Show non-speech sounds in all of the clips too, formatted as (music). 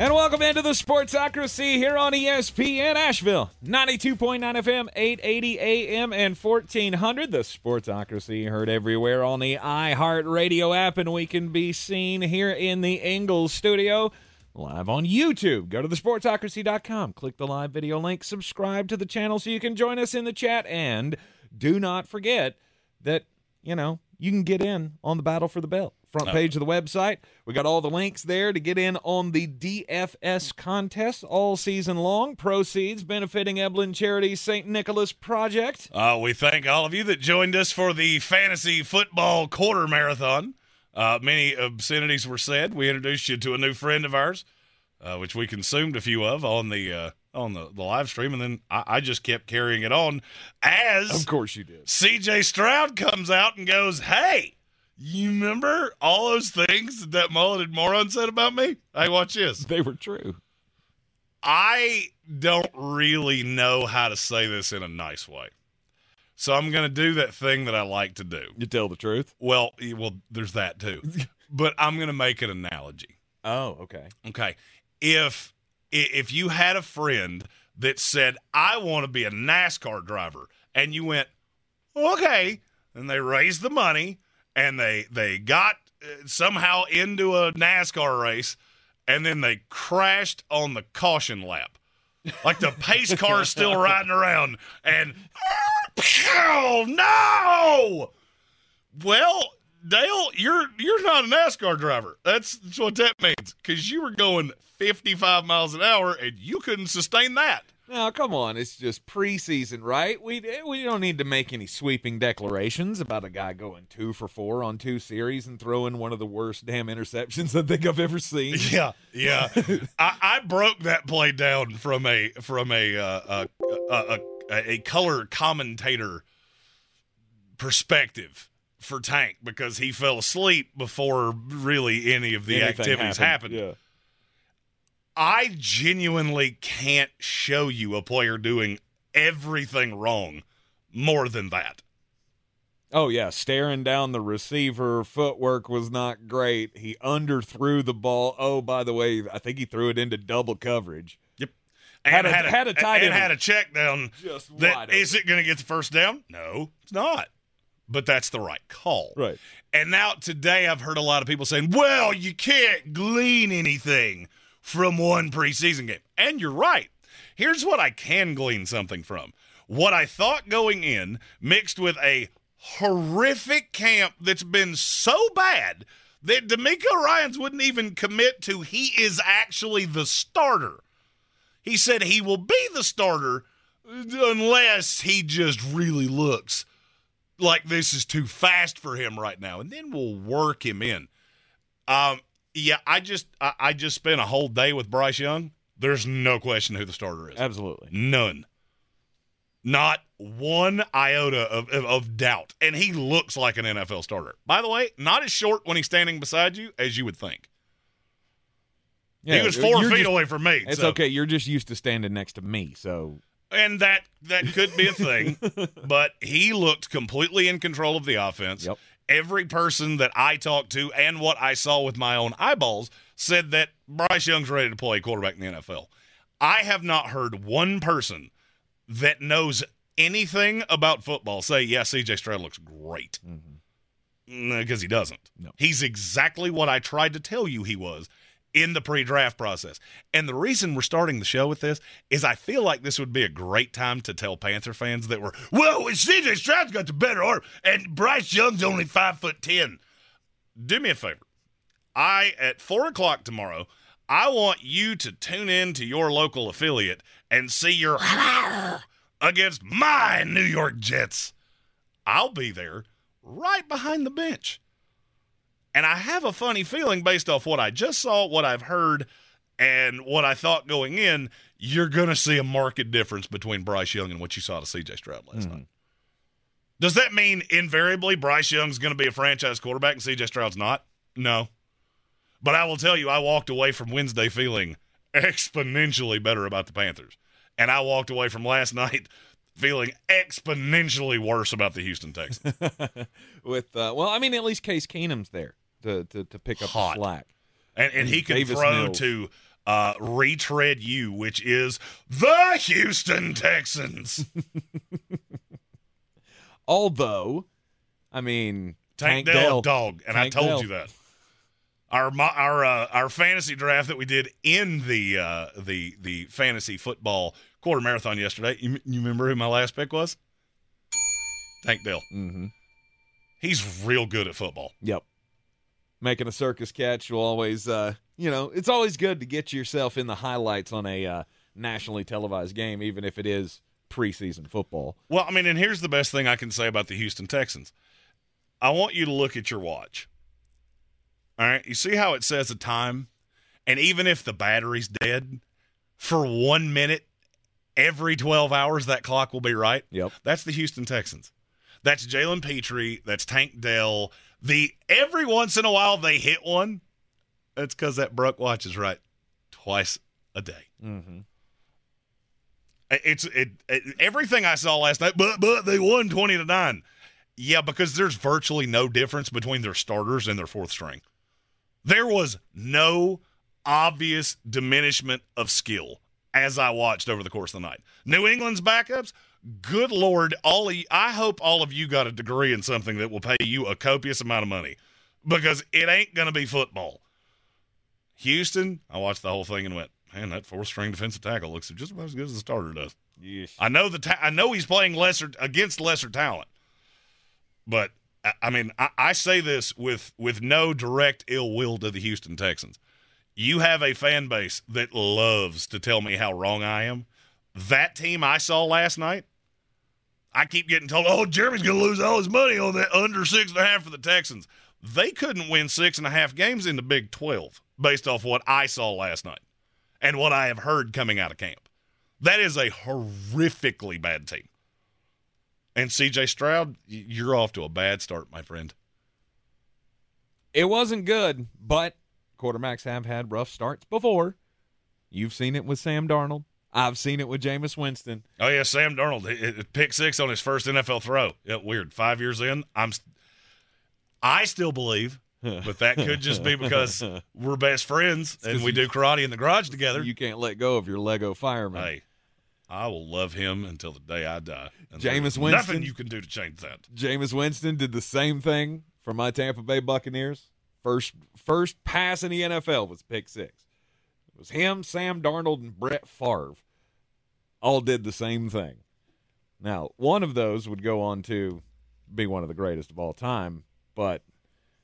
And welcome into the Sportsocracy here on ESPN Asheville. 92.9 FM, 880 AM, and 1400. The Sportsocracy heard everywhere on the iHeartRadio app, and we can be seen here in the Ingles studio live on YouTube. Go to thesportsocracy.com, click the live video link, subscribe to the channel so you can join us in the chat, and do not forget that, you know, you can get in on the battle for the belt. Front page of the website. We got all the links there to get in on the DFS contest all season long. Proceeds benefiting Eblen Charity's St. Nicholas Project. Uh, we thank all of you that joined us for the fantasy football quarter marathon. Uh, many obscenities were said. We introduced you to a new friend of ours, uh, which we consumed a few of on the uh, on the, the live stream, and then I, I just kept carrying it on as Of course you did. CJ Stroud comes out and goes, "Hey, you remember all those things that that mulleted moron said about me? Hey, watch this. They were true. I don't really know how to say this in a nice way, so I'm going to do that thing that I like to do. You tell the truth. Well, well, there's that too, (laughs) but I'm going to make an analogy. Oh, okay. Okay, if if you had a friend that said, "I want to be a NASCAR driver," and you went, "Okay," and they raised the money and they they got uh, somehow into a NASCAR race, and then they crashed on the caution lap, like the pace car is still (laughs) riding around, and oh no! Well, Dale, you're you're not a NASCAR driver. That's, that's what that means because you were going 55 miles an hour and you couldn't sustain that. Now, come on. It's just preseason, right? We we don't need to make any sweeping declarations about a guy going two for four on two series and throwing one of the worst damn interceptions (laughs) I think I've ever seen. (laughs) Yeah, yeah. (laughs) I, I broke that play down from a from a uh, a, a, a, a color commentator perspective for Tank because he fell asleep before really any of the Anything activities happened. Yeah. I genuinely can't show you a player doing everything wrong more than that. Oh yeah, staring down the receiver, footwork was not great. He underthrew the ball. Oh, by the way, I think he threw it into double coverage. Yep. Had And a- had a tight and end. had a check down Just that is it going to get the first down? No, it's not. But that's the right call. Right. And now today I've heard a lot of people saying, "Well, you can't glean anything from one preseason game." And you're right. Here's what I can glean something from. What I thought going in mixed with a horrific camp that's been so bad that DeMeco Ryans wouldn't even commit to he is actually the starter. He said he will be the starter unless he just really looks like this is too fast for him right now, and then we'll work him in. Um, yeah, I just I, I just spent a whole day with Bryce Young. There's no question who the starter is. Absolutely. None. Not one iota of, of, of doubt. And he looks like an NFL starter. By the way, not as short when he's standing beside you as you would think. Yeah, he was 4 feet just- away from me. It's so- okay. You're just used to standing next to me, so and that that could be a thing (laughs) but he looked completely in control of the offense Yep. Every person that i talked to and what i saw with my own eyeballs said that bryce young's ready to play quarterback in the nfl i have not heard one person that knows anything about football say yeah cj stroud looks great. Mm-hmm. Because he doesn't. No. he's exactly what i tried to tell you he was in the pre-draft process. And the reason we're starting the show with this is I feel like this would be a great time to tell Panther fans that were, well, CJ Stroud's got the better arm, and Bryce Young's only five foot ten. Do me a favor. I at four o'clock tomorrow, I want you to tune in to your local affiliate and see your (laughs) against my New York Jets. I'll be there right behind the bench. And I have a funny feeling based off what I just saw, what I've heard, and what I thought going in, you're going to see a marked difference between Bryce Young and what you saw to CJ Stroud last hmm. night. Does that mean invariably Bryce Young's going to be a franchise quarterback and CJ Stroud's not? No. But I will tell you, I walked away from Wednesday feeling (laughs) exponentially better about the Panthers. And I walked away from last (laughs) night feeling exponentially worse about the Houston Texans. (laughs) With uh, well, I mean, at least Case Keenum's there to to, to pick up Hot. the slack. And, and he can Davis throw Mills. to uh, retread you, which is the Houston Texans. (laughs) Although, I mean, Tank, Tank Dell, Dell, dog, and I told Dell. you that. Our our uh, our fantasy draft that we did in the uh, the the fantasy football quarter marathon yesterday. You, you remember who my last pick was? Tank Dell. hmm He's real good at football. Yep. Making a circus catch will always, uh, you know, it's always good to get yourself in the highlights on a uh, nationally televised game, even if it is preseason football. Well, I mean, and here's the best thing I can say about the Houston Texans. I want you to look at your watch. All right, you see how it says a time, and even if the battery's dead, for one minute every 12 hours, that clock will be right. Yep. That's the Houston Texans. That's Jalen Pitre. That's Tank Dell. The every once in a while they hit one. That's because that Bruck watch is right twice a day. Mm-hmm. It's it, it everything I saw last night, but but they won twenty to nine. Yeah, because there's virtually no difference between their starters and their fourth string. There was no obvious diminishment of skill as I watched over the course of the night. New England's backups, good lord, all of you, I hope all of you got a degree in something that will pay you a copious amount of money because it ain't going to be football. Houston, I watched the whole thing and went, man, that fourth string defensive tackle looks just about as good as the starter does. Yes. I know the ta- I know he's playing lesser against lesser talent, but I, I mean I, I say this with with no direct ill will to the Houston Texans. You have a fan base that loves to tell me how wrong I am. That team I saw last night, I keep getting told, "Oh, Jeremy's going to lose all his money on that under six and a half for the Texans." They couldn't win six and a half games in the Big Twelve based off what I saw last night and what I have heard coming out of camp. That is a horrifically bad team. And CJ Stroud, you're off to a bad start, my friend. It wasn't good, but quarterbacks have had rough starts before. You've seen it with Sam Darnold. I've seen it with Jameis Winston. Oh yeah, Sam Darnold, it, it, pick six on his first NFL throw. Yeah, weird. Five years in, I'm, I still believe, but that could just be because (laughs) we're best friends and we do karate in the garage together. You can't let go of your Lego fireman. hey, I will love him until the day I die. And Jameis Winston- nothing you can do to change that. Jameis Winston did the same thing for my Tampa Bay Buccaneers. First first pass in the NFL was pick six. It was him, Sam Darnold, and Brett Favre. All did the same thing. Now, one of those would go on to be one of the greatest of all time, but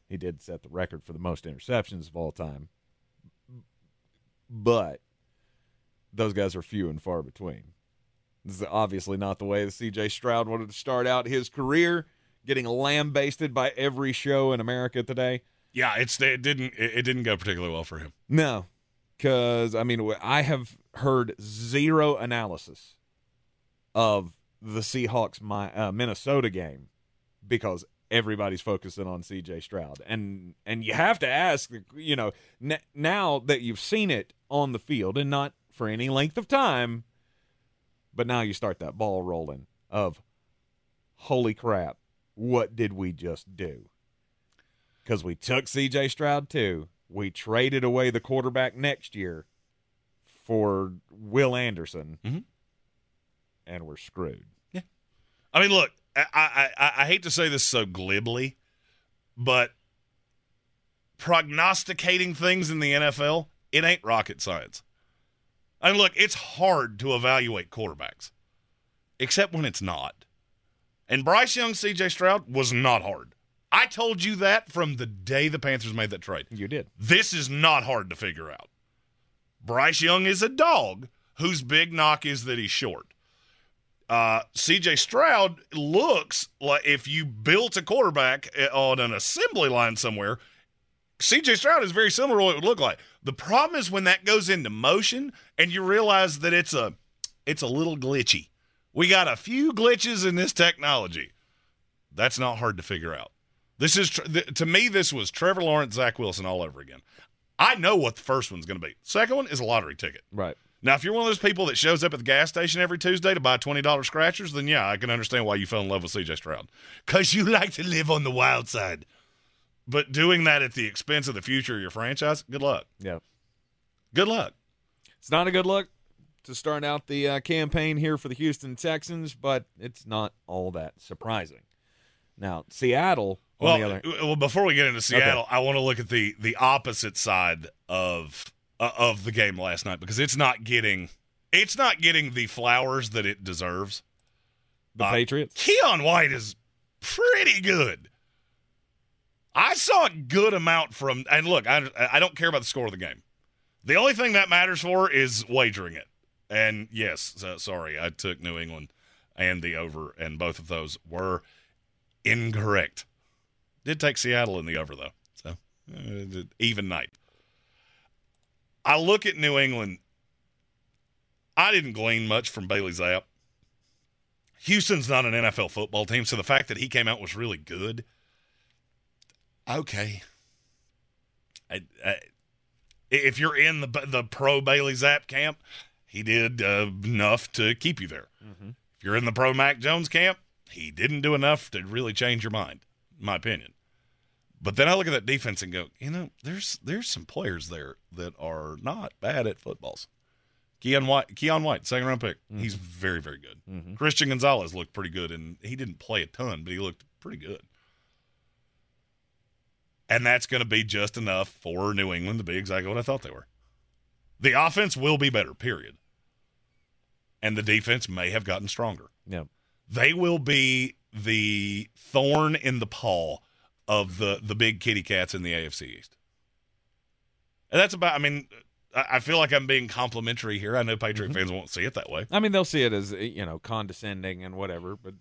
he did set the record for the most interceptions of all time. But those guys are few and far between. This is obviously not the way that CJ Stroud wanted to start out his career, getting lambasted by every show in America today. Yeah, it's it didn't it, didn't go particularly well for him. No, because I mean, I have heard zero analysis of the Seahawks my uh, Minnesota game because everybody's focusing on CJ Stroud, and and you have to ask, you know, n- now that you've seen it on the field and not for any length of time, but now you start that ball rolling of, holy crap, what did we just do? Because we took CJ Stroud too. We traded away the quarterback next year for Will Anderson, Mhm. and we're screwed. Yeah, I mean, look, I, I, I, I hate to say this so glibly, but prognosticating things in the NFL, it ain't rocket science. I mean, look, it's hard to evaluate quarterbacks, except when it's not. And Bryce Young, CJ Stroud was not hard. I told you that from the day the Panthers made that trade. You did. This is not hard to figure out. Bryce Young is a dog whose big knock is that he's short. Uh, CJ Stroud looks like if you built a quarterback eh, on an assembly line somewhere, CJ Stroud is very similar to what it would look like. The problem is when that goes into motion and you realize that it's a it's a little glitchy. We got a few glitches in this technology. That's not hard to figure out. This is to me this was Trevor Lawrence, Zach Wilson all over again. I know what the first one's going to be. Second one is a lottery ticket. Right. Now, if you're one of those people that shows up at the gas station every Tuesday to buy $20 scratchers, then yeah, I can understand why you fell in love with CJ Stroud. Because you (laughs) like to live on the wild side. But doing that at the expense of the future of your franchise, good luck. Yeah. Good luck. It's not a good look to start out the uh, campaign here for the Houston Texans, but it's not all that surprising. Now, Seattle. Well, other... well, before we get into Seattle, okay. I want to look at the the opposite side of uh, of the game last night because it's not getting it's not getting the flowers that it deserves. The uh, Patriots. Keion White is pretty good. I saw a good amount from and look, I I don't care about the score of the game. The only thing that matters for is wagering it. And yes, so, sorry, I took New England and the over, and both of those were incorrect. Did take Seattle in the over though, so uh, even night. I look at New England. I didn't glean much from Bailey Zappe. Houston's not an NFL football team, so the fact that he came out was really good. Okay. I, I, if you're in the the pro Bailey Zappe camp, he did uh, enough to keep you there. Mm-hmm. If you're in the pro Mac Jones camp, he didn't do enough to really change your mind, my opinion. But then I look at that defense and go, you know, there's there's some players there that are not bad at footballs. Keion White, Keion White, second round pick. Mm-hmm. He's very, very good. Mm-hmm. Christian Gonzalez looked pretty good, and he didn't play a ton, but he looked pretty good. And that's going to be just enough for New England to be exactly what I thought they were. The offense will be better, period. And the defense may have gotten stronger. Yeah. They will be the thorn in the paw of the the big kitty cats in the AFC East. And that's about. I mean, I feel like I'm being complimentary here. I know Patriot mm-hmm. fans won't see it that way. I mean, they'll see it as you know condescending and whatever, but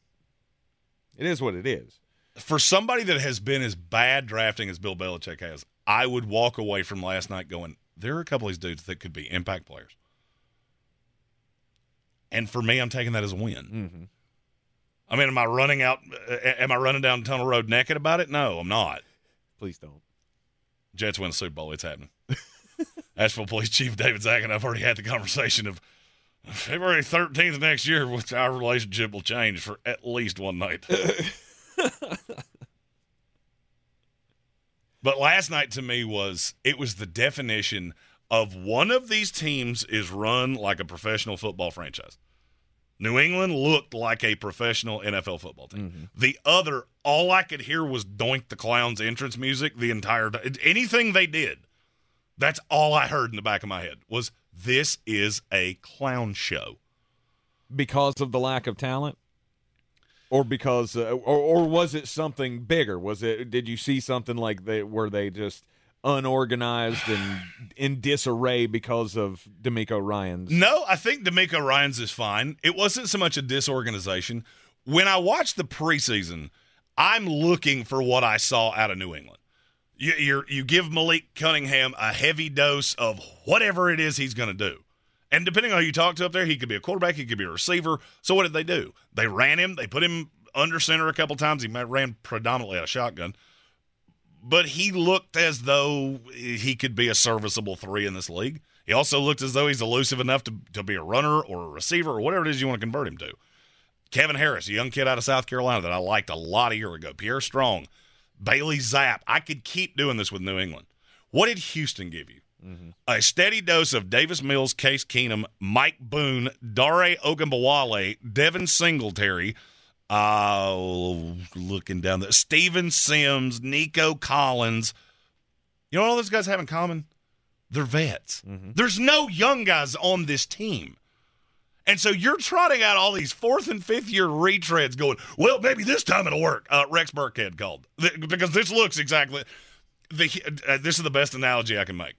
it is what it is. For somebody that has been as bad drafting as Bill Belichick has, I would walk away from last night going, there are a couple of these dudes that could be impact players. And for me, I'm taking that as a win. Mm-hmm. I mean, am I running out? Uh, am I running down Tunnel Road naked about it? No, I'm not. Please don't. Jets win the Super Bowl. It's happening. (laughs) Asheville Police Chief David Zack and I've already had the conversation of February 13th next year, which our relationship will change for at least one night. (laughs) but last night to me was it was the definition of one of these teams is run like a professional football franchise. New England looked like a professional NFL football team. Mm-hmm. The other, all I could hear was Doink the Clown's entrance music the entire time. Anything they did, that's all I heard in the back of my head was this is a clown show. Because of the lack of talent? Or because, uh, or, or was it something bigger? Was it, did you see something like they, where they just unorganized and in disarray because of DeMeco Ryans? No, I think DeMeco Ryans is fine. It wasn't so much a disorganization. When I watched the preseason, I'm looking for what I saw out of New England. You you you give Malik Cunningham a heavy dose of whatever it is he's going to do. And depending on who you talk to up there, he could be a quarterback, he could be a receiver. So what did they do? They ran him, they put him under center a couple times. He ran predominantly out of shotgun but he looked as though he could be a serviceable three in this league. He also looked as though he's elusive enough to, to be a runner or a receiver or whatever it is you want to convert him to. Kevin Harris, a young kid out of South Carolina that I liked a lot a year ago. Pierre Strong, Bailey Zappe. I could keep doing this with New England. What did Houston give you? Mm-hmm. A steady dose of Davis Mills, Case Keenum, Mike Boone, Dare Ogunbowale, Devin Singletary – uh, looking down there, Steven Sims, Nico Collins. You know what all those guys have in common? They're vets. Mm-hmm. There's no young guys on this team. And so you're trotting out all these fourth and fifth year retreads going, well, maybe this time it'll work. Uh, Rex Burkhead called. Because this looks exactly, the, uh, this is the best analogy I can make.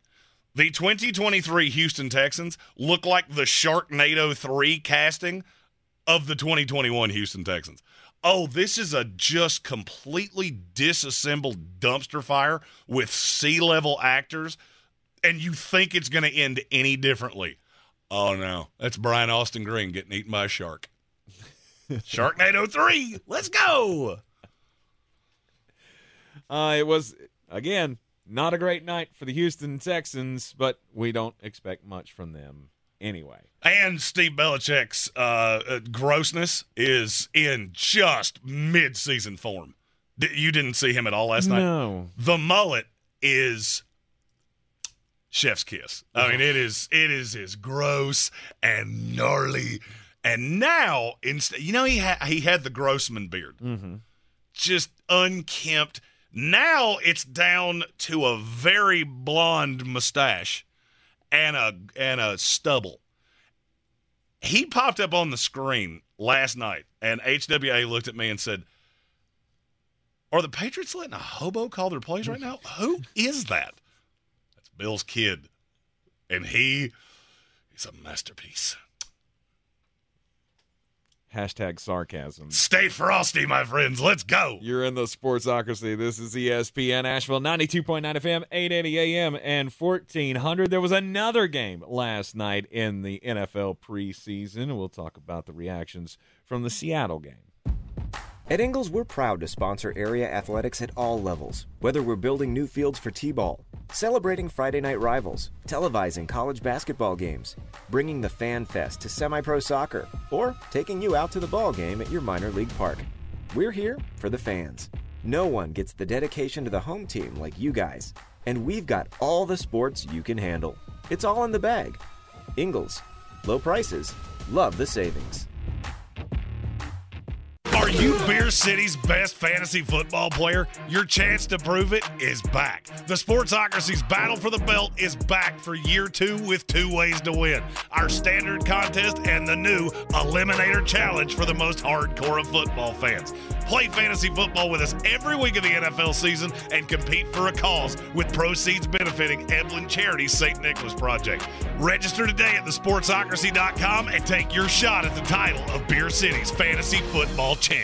The 2023 Houston Texans look like the Sharknado 3 casting of the 2021 Houston Texans. Oh, this is a just completely disassembled dumpster fire with sea level actors, and you think it's going to end any differently. Oh, no. That's Brian Austin Green getting eaten by a shark. Sharknado 3. Let's go. Uh, it was again not a great night for the Houston Texans, but we don't expect much from them anyway. And Steve Belichick's uh, uh, grossness is in just mid-season form. You didn't see him at all last night. No, The mullet is chef's kiss. I mean, it is it is as gross and gnarly. And now, instead, you know, he ha- he had the Grossman beard, mm-hmm. just unkempt. Now it's down to a very blonde mustache and a and a stubble. He popped up on the screen last night, and HWA looked at me and said, "Are the Patriots letting a hobo call their plays right now? Who is that?" That's Bill's kid, and he is a masterpiece. Hashtag sarcasm. Stay frosty, my friends. Let's go. You're in the Sportsocracy. This is ESPN Asheville, 92.9 FM, 880 AM, and 1400. There was another game last night in the NFL preseason. We'll talk about the reactions from the Seattle game. At Ingles, we're proud to sponsor area athletics at all levels, whether we're building new fields for T ball, celebrating Friday night rivals, televising college basketball games, bringing the Fan Fest to semi pro soccer, or taking you out to the ball game at your minor league park. We're here for the fans. No one gets the dedication to the home team like you guys, and we've got all the sports you can handle. It's all in the bag. Ingles, low prices, love the savings. You Beer City's best fantasy football player? Your chance to prove it is back. The Sportsocracy's battle for the belt is back for year two with two ways to win our standard contest and the new Eliminator Challenge for the most hardcore of football fans. Play fantasy football with us every week of the NFL season and compete for a cause with proceeds benefiting Eblen Charity's St. Nicholas Project. Register today at thesportsocracy.com and take your shot at the title of Beer City's fantasy football champion.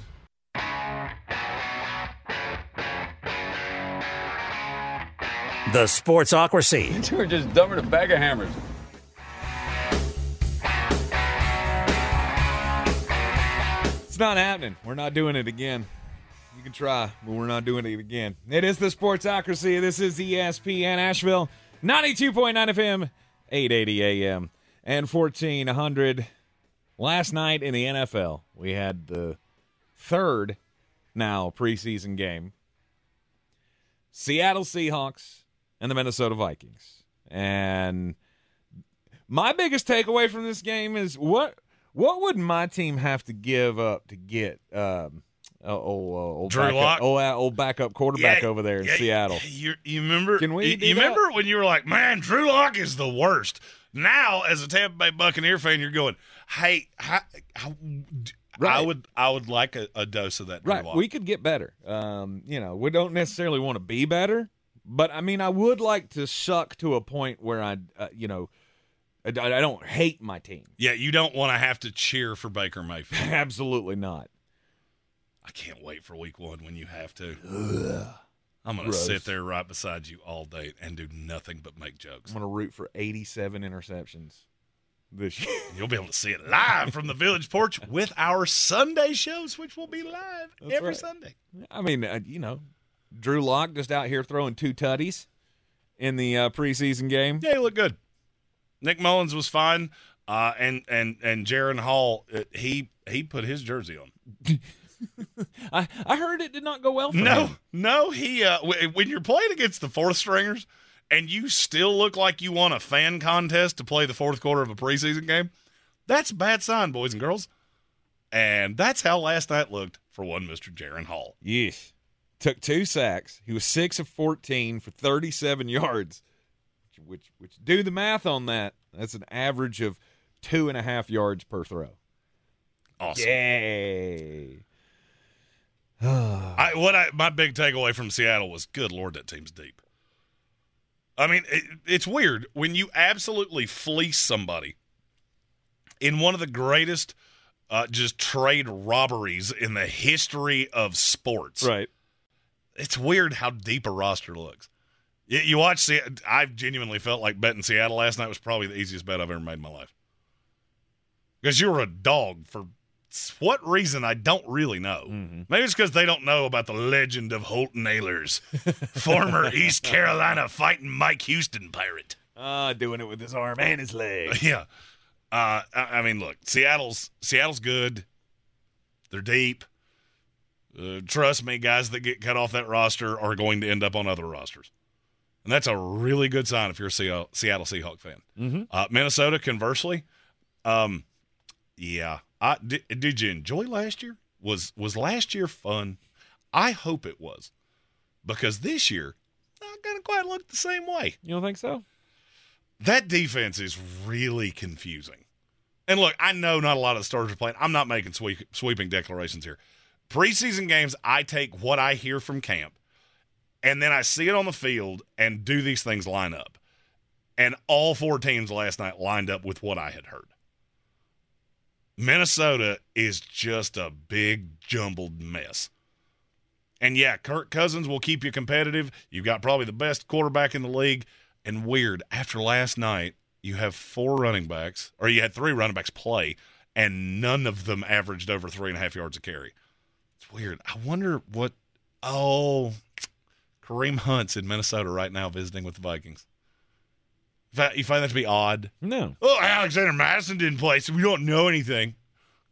The Sportsocracy. (laughs) You two are just dumber than a bag of hammers. It's not happening. We're not doing it again. You can try, but we're not doing it again. It is the Sportsocracy. This is ESPN Asheville, 92.9 FM, 880 AM, and 1400. Last night in the NFL, we had the third now preseason game Seattle Seahawks and the Minnesota Vikings. And my biggest takeaway from this game is what what would my team have to give up to get um uh, old, uh, old Drew backup, old, uh, old backup quarterback Yeah, over there in yeah, Seattle? You, you remember? Can we You, you remember when you were like, "Man, Drew Lock is the worst." Now, as a Tampa Bay Buccaneer fan, you're going, "Hey, how, I Right. would, I would like a, a dose of that." Right, Lock. we could get better. Um, you know, we don't necessarily want to be better, but I mean, I would like to suck to a point where I, uh, you know, I, I don't hate my team. yeah, you don't want to have to cheer for Baker Mayfield. (laughs) Absolutely not. I can't wait for Week One when you have to. I'm going to sit there right beside you all day and do nothing but make jokes. I'm going to root for 87 interceptions this year. (laughs) You'll be able to see it live from the Village Porch with our Sunday shows, which will be live That's every right. Sunday. I mean, uh, you know, Drew Lock just out here throwing two tutties in the uh, preseason game. Yeah, he looked good. Nick Mullens was fine, uh, and and and Jaren Hall, uh, he he put his jersey on. (laughs) I, I heard it did not go well for No, him. no, he uh, when you're playing against the fourth stringers, and you still look like you won a fan contest to play the fourth quarter of a preseason game, that's a bad sign, boys and girls. And that's how last night looked for one Mr. Jaren Hall. Yes. Took two sacks. He was six of 14 for 37 yards, which, which do the math on that. That's an average of two and a half yards per throw. Awesome. Yay. (sighs) I, what I my big takeaway from Seattle was, good lord, that team's deep. I mean, it, it's weird when you absolutely fleece somebody in one of the greatest uh, just trade robberies in the history of sports. Right. It's weird how deep a roster looks. You, you watch, Se- I genuinely felt like betting Seattle last night was probably the easiest bet I've ever made in my life. Because you were a dog for what reason I don't really know. Maybe it's because they don't know about the legend of Holton Ahlers, former (laughs) East Carolina fighting Mike Houston pirate. Ah, doing it with his arm and his leg. (laughs) Yeah, uh, I, I mean, look, Seattle's Seattle's good. They're deep. Uh, trust me, guys that get cut off that roster are going to end up on other rosters, and that's a really good sign if you're a Seattle, Seattle Seahawk fan. Mm-hmm. Uh, Minnesota, conversely, um, yeah. I, did, did you enjoy last year? Was was last year fun? I hope it was, because this year not gonna quite look the same way. You don't think so? That defense is really confusing. And look, I know not a lot of the starters are playing. I'm not making sweep, sweeping declarations here. Preseason games, I take what I hear from camp, and then I see it on the field, and do these things line up? And all four teams last night lined up with what I had heard. Minnesota is just a big jumbled mess. And yeah, Kirk Cousins will keep you competitive. You've got probably the best quarterback in the league. And weird, after last night, you have four running backs, or you had three running backs play, and none of them averaged over three and a half yards a carry. It's weird. I wonder what. Oh, Kareem Hunt's in Minnesota right now visiting with the Vikings. You find- that to be odd? No. Oh, Alexander Mattison didn't play, so we don't know anything.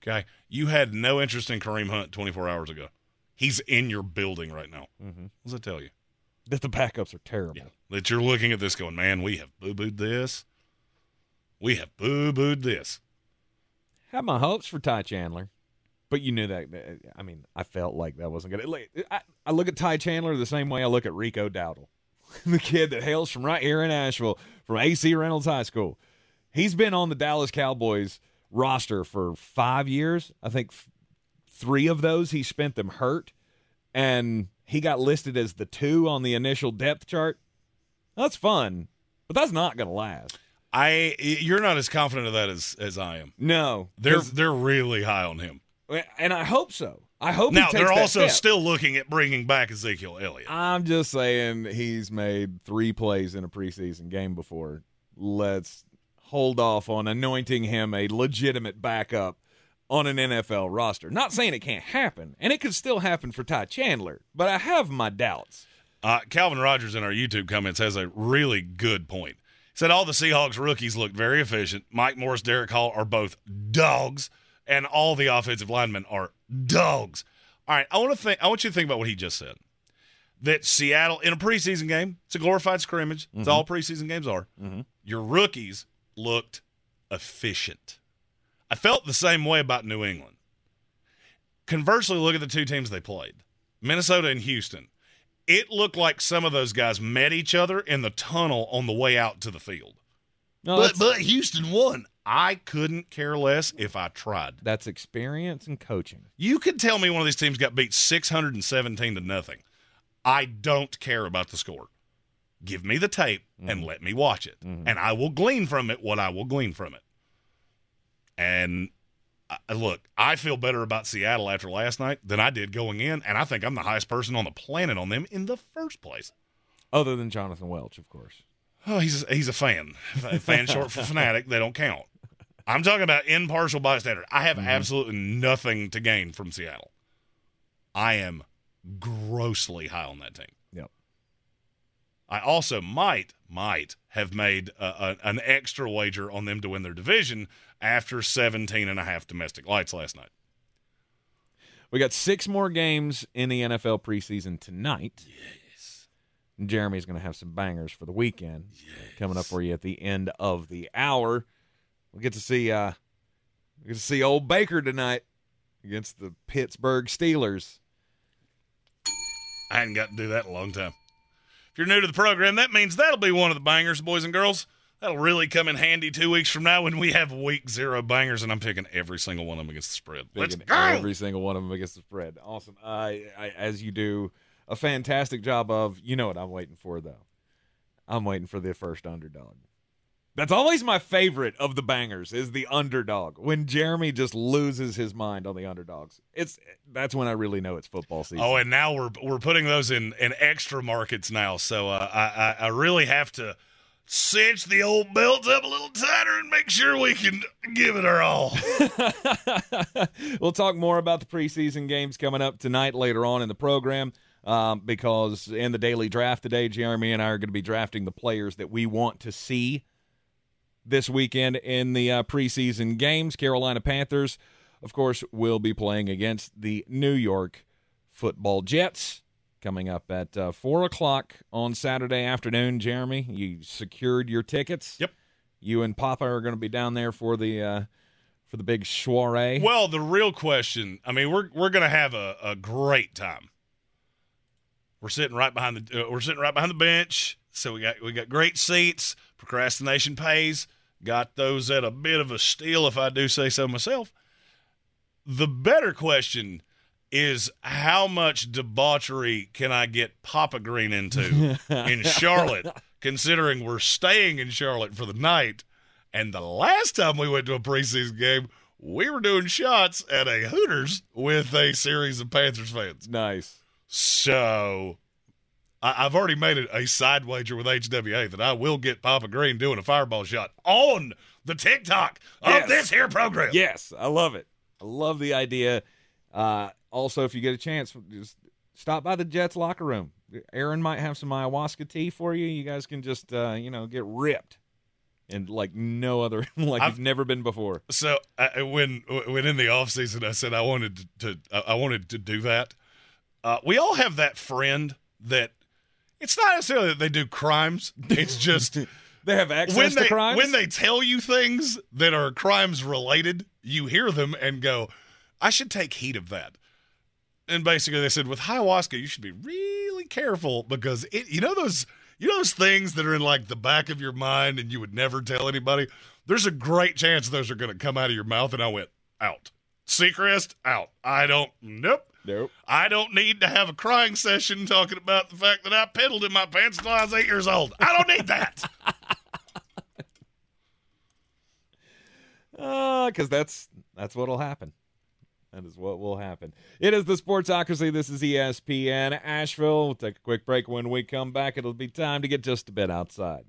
Okay. You had no interest in Kareem Hunt 24 hours ago. He's in your building right now. Mm-hmm. What does that tell you? That the backups are terrible. Yeah. That you're looking at this going, man, we have boo booed this. We have boo booed this. Had my hopes for Ty Chandler, but you knew that. I mean, I felt like that wasn't good. Like, I, I look at Ty Chandler the same way I look at Rico Dowdle, (laughs) the kid that hails from right here in Asheville, from AC Reynolds High School. He's been on the Dallas Cowboys roster for five years. I think f- three of those he spent them hurt, and he got listed as the two on the initial depth chart. That's fun, but that's not going to last. I you're not as confident of that as as I am. No, They're they're really high on him. and I hope so. I hope Now he takes they're also step. still looking at bringing back Ezekiel Elliott. I'm just saying he's made three plays in a preseason game before. Let's hold off on anointing him a legitimate backup on an NFL roster. Not saying it can't happen, and it could still happen for Ty Chandler, but I have my doubts. Uh, Calvin Rogers in our YouTube comments has a really good point. He said all the Seahawks rookies looked very efficient. Mike Morris, Derick Hall are both dogs, and all the offensive linemen are dogs. All right, I want to think. I want you to think about what he just said. That Seattle in a preseason game, it's a glorified scrimmage. It's mm-hmm. all preseason games are. Mm-hmm. Your rookies looked efficient. I felt the same way about New England. Conversely, look at the two teams they played Minnesota and Houston. It looked like some of those guys met each other in the tunnel on the way out to the field. No, but, but Houston won. I couldn't care less if I tried. that's experience and coaching. You could tell me one of these teams got beat 617 to nothing. I don't care about the score. Give me the tape and let me watch it. And I will glean from it what I will glean from it. And uh, look, I feel better about Seattle after last night than I did going in. And I think I'm the highest person on the planet on them in the first place. Other than Jonathan Welch, of course. Oh, he's a, he's a fan. Fan short for fanatic. They don't count. I'm talking about impartial bystander. I have mm-hmm. absolutely nothing to gain from Seattle. I am grossly high on that team. Yep. I also might might have made a, a, an extra wager on them to win their division after 17 and a half domestic lights last night. We got six more games in the NFL preseason tonight. Yes. Jeremy's going to have some bangers for the weekend coming up for you at the end of the hour. We'll get to see uh we get to see old Baker tonight. against the Pittsburgh Steelers. I hadn't got to do that in a long time. If you're new to the program, that means that'll be one of the bangers, boys and girls. That'll really come in handy two weeks from now when we have week zero bangers, and I'm picking every single one of them against the spread. Let's go! Every single one of them against the spread. Awesome. I, I, as you do a fantastic job of, you know what I'm waiting for, though. I'm waiting for the first underdog. That's always my favorite of the bangers is the underdog. When Jeremy just loses his mind on the underdogs. It's that's when I really know it's football season. Oh, and now we're we're putting those in in extra markets now. So uh, I, I I really have to cinch the old belt up a little tighter and make sure we can give it our all. (laughs) (laughs) we'll talk more about the preseason games coming up tonight later on in the program um, because in the daily draft today, Jeremy and I are going to be drafting the players that we want to see this weekend in the uh, preseason games. Carolina Panthers, of course, will be playing against the New York Football Jets. Coming up at uh, four o'clock on Saturday afternoon, Jeremy. You secured your tickets. Yep. You and Papa are going to be down there for the uh, for the big soiree. Well, the real question, I mean, we're we're gonna have a, a great time. We're sitting right behind the uh, we're sitting right behind the bench, so we got we got great seats. Procrastination pays. Got those at a bit of a steal, if I do say so myself. The better question is how much debauchery can I get Papa Green into (laughs) in Charlotte, considering we're staying in Charlotte for the night. And the last time we went to a preseason game, we were doing shots at a Hooters with a series of Panthers fans. nice. So I, I've already made a, a side wager with HWA that I will get Papa Green doing a fireball shot on the TikTok of Yes. this here program. Yes, I love it. I love the idea. Uh, also, if you get a chance, just stop by the Jets locker room. Aaron might have some ayahuasca tea for you. You guys can just, uh, you know, get ripped, and like no other, (laughs) like I've- you've never been before. So uh, when when in the off season, I said I wanted to, to I wanted to do that. Uh, we all have that friend that it's not necessarily that they do crimes. It's (laughs) just They have access when to they crimes. when they tell you things that are crimes related, you hear them and go, "I should take heed of that." And basically, they said with ayahuasca, you should be really careful because it, you know those you know those things that are in like the back of your mind and you would never tell anybody. There's a great chance those are going to come out of your mouth. And I went out. Seacrest out. I don't. Nope. Nope. I don't need to have a crying session talking about the fact that I pedaled in my pants until I was eight years old. I don't need that. (laughs) because Uh, that's that's what'll happen. That is what will happen. It is the Sportsocracy. This is ESPN Asheville. We'll take a quick break. When we come back, it'll be time to get just a bit outside.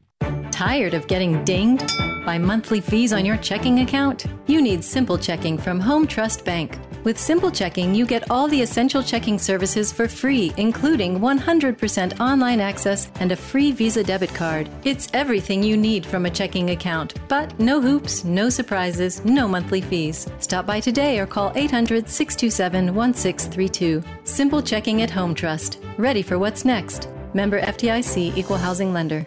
Tired of getting dinged by monthly fees on your checking account? You need Simple Checking from Home Trust Bank. With Simple Checking, you get all the essential checking services for free, including 100% online access and a free Visa debit card. It's everything you need from a checking account, but no hoops, no surprises, no monthly fees. Stop by today or call 800 627 1632. Simple Checking at Home Trust. Ready for what's next. Member FDIC Equal Housing Lender.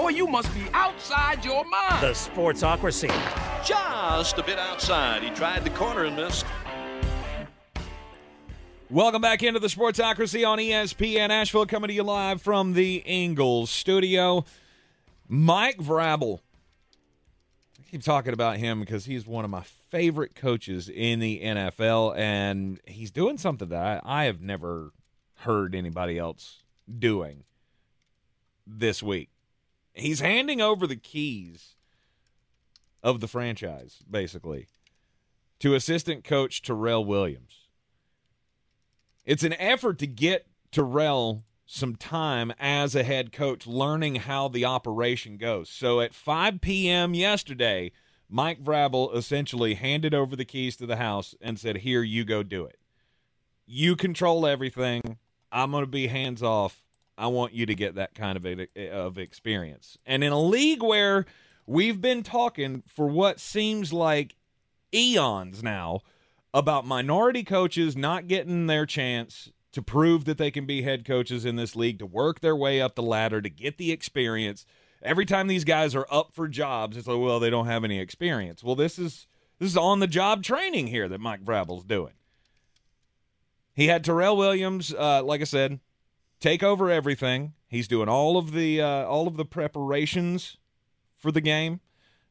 Boy, you must be outside your mind. The Sportsocracy. Just a bit outside. He tried the corner and missed. Welcome back into the Sportsocracy on ESPN Asheville, coming to you live from the Ingles studio. Mike Vrabel. I keep talking about him because he's one of my favorite coaches in the NFL, and he's doing something that I, I have never heard anybody else doing this week. He's handing over the keys of the franchise, basically, to assistant coach Terrell Williams. It's an effort to get Terrell some time as a head coach learning how the operation goes. So at 5 p.m. yesterday, Mike Vrabel essentially handed over the keys to the house and said, Here, you go do it. You control everything. I'm going to be hands off. I want you to get that kind of, a, of experience. And in a league where we've been talking for what seems like eons now about minority coaches not getting their chance to prove that they can be head coaches in this league, to work their way up the ladder, to get the experience. Every time these guys are up for jobs, it's like, well, they don't have any experience. Well, this is this is on the job training here that Mike Vrabel's doing. He had Terrell Williams, uh, like I said, take over everything. He's doing all of the uh, all of the preparations for the game,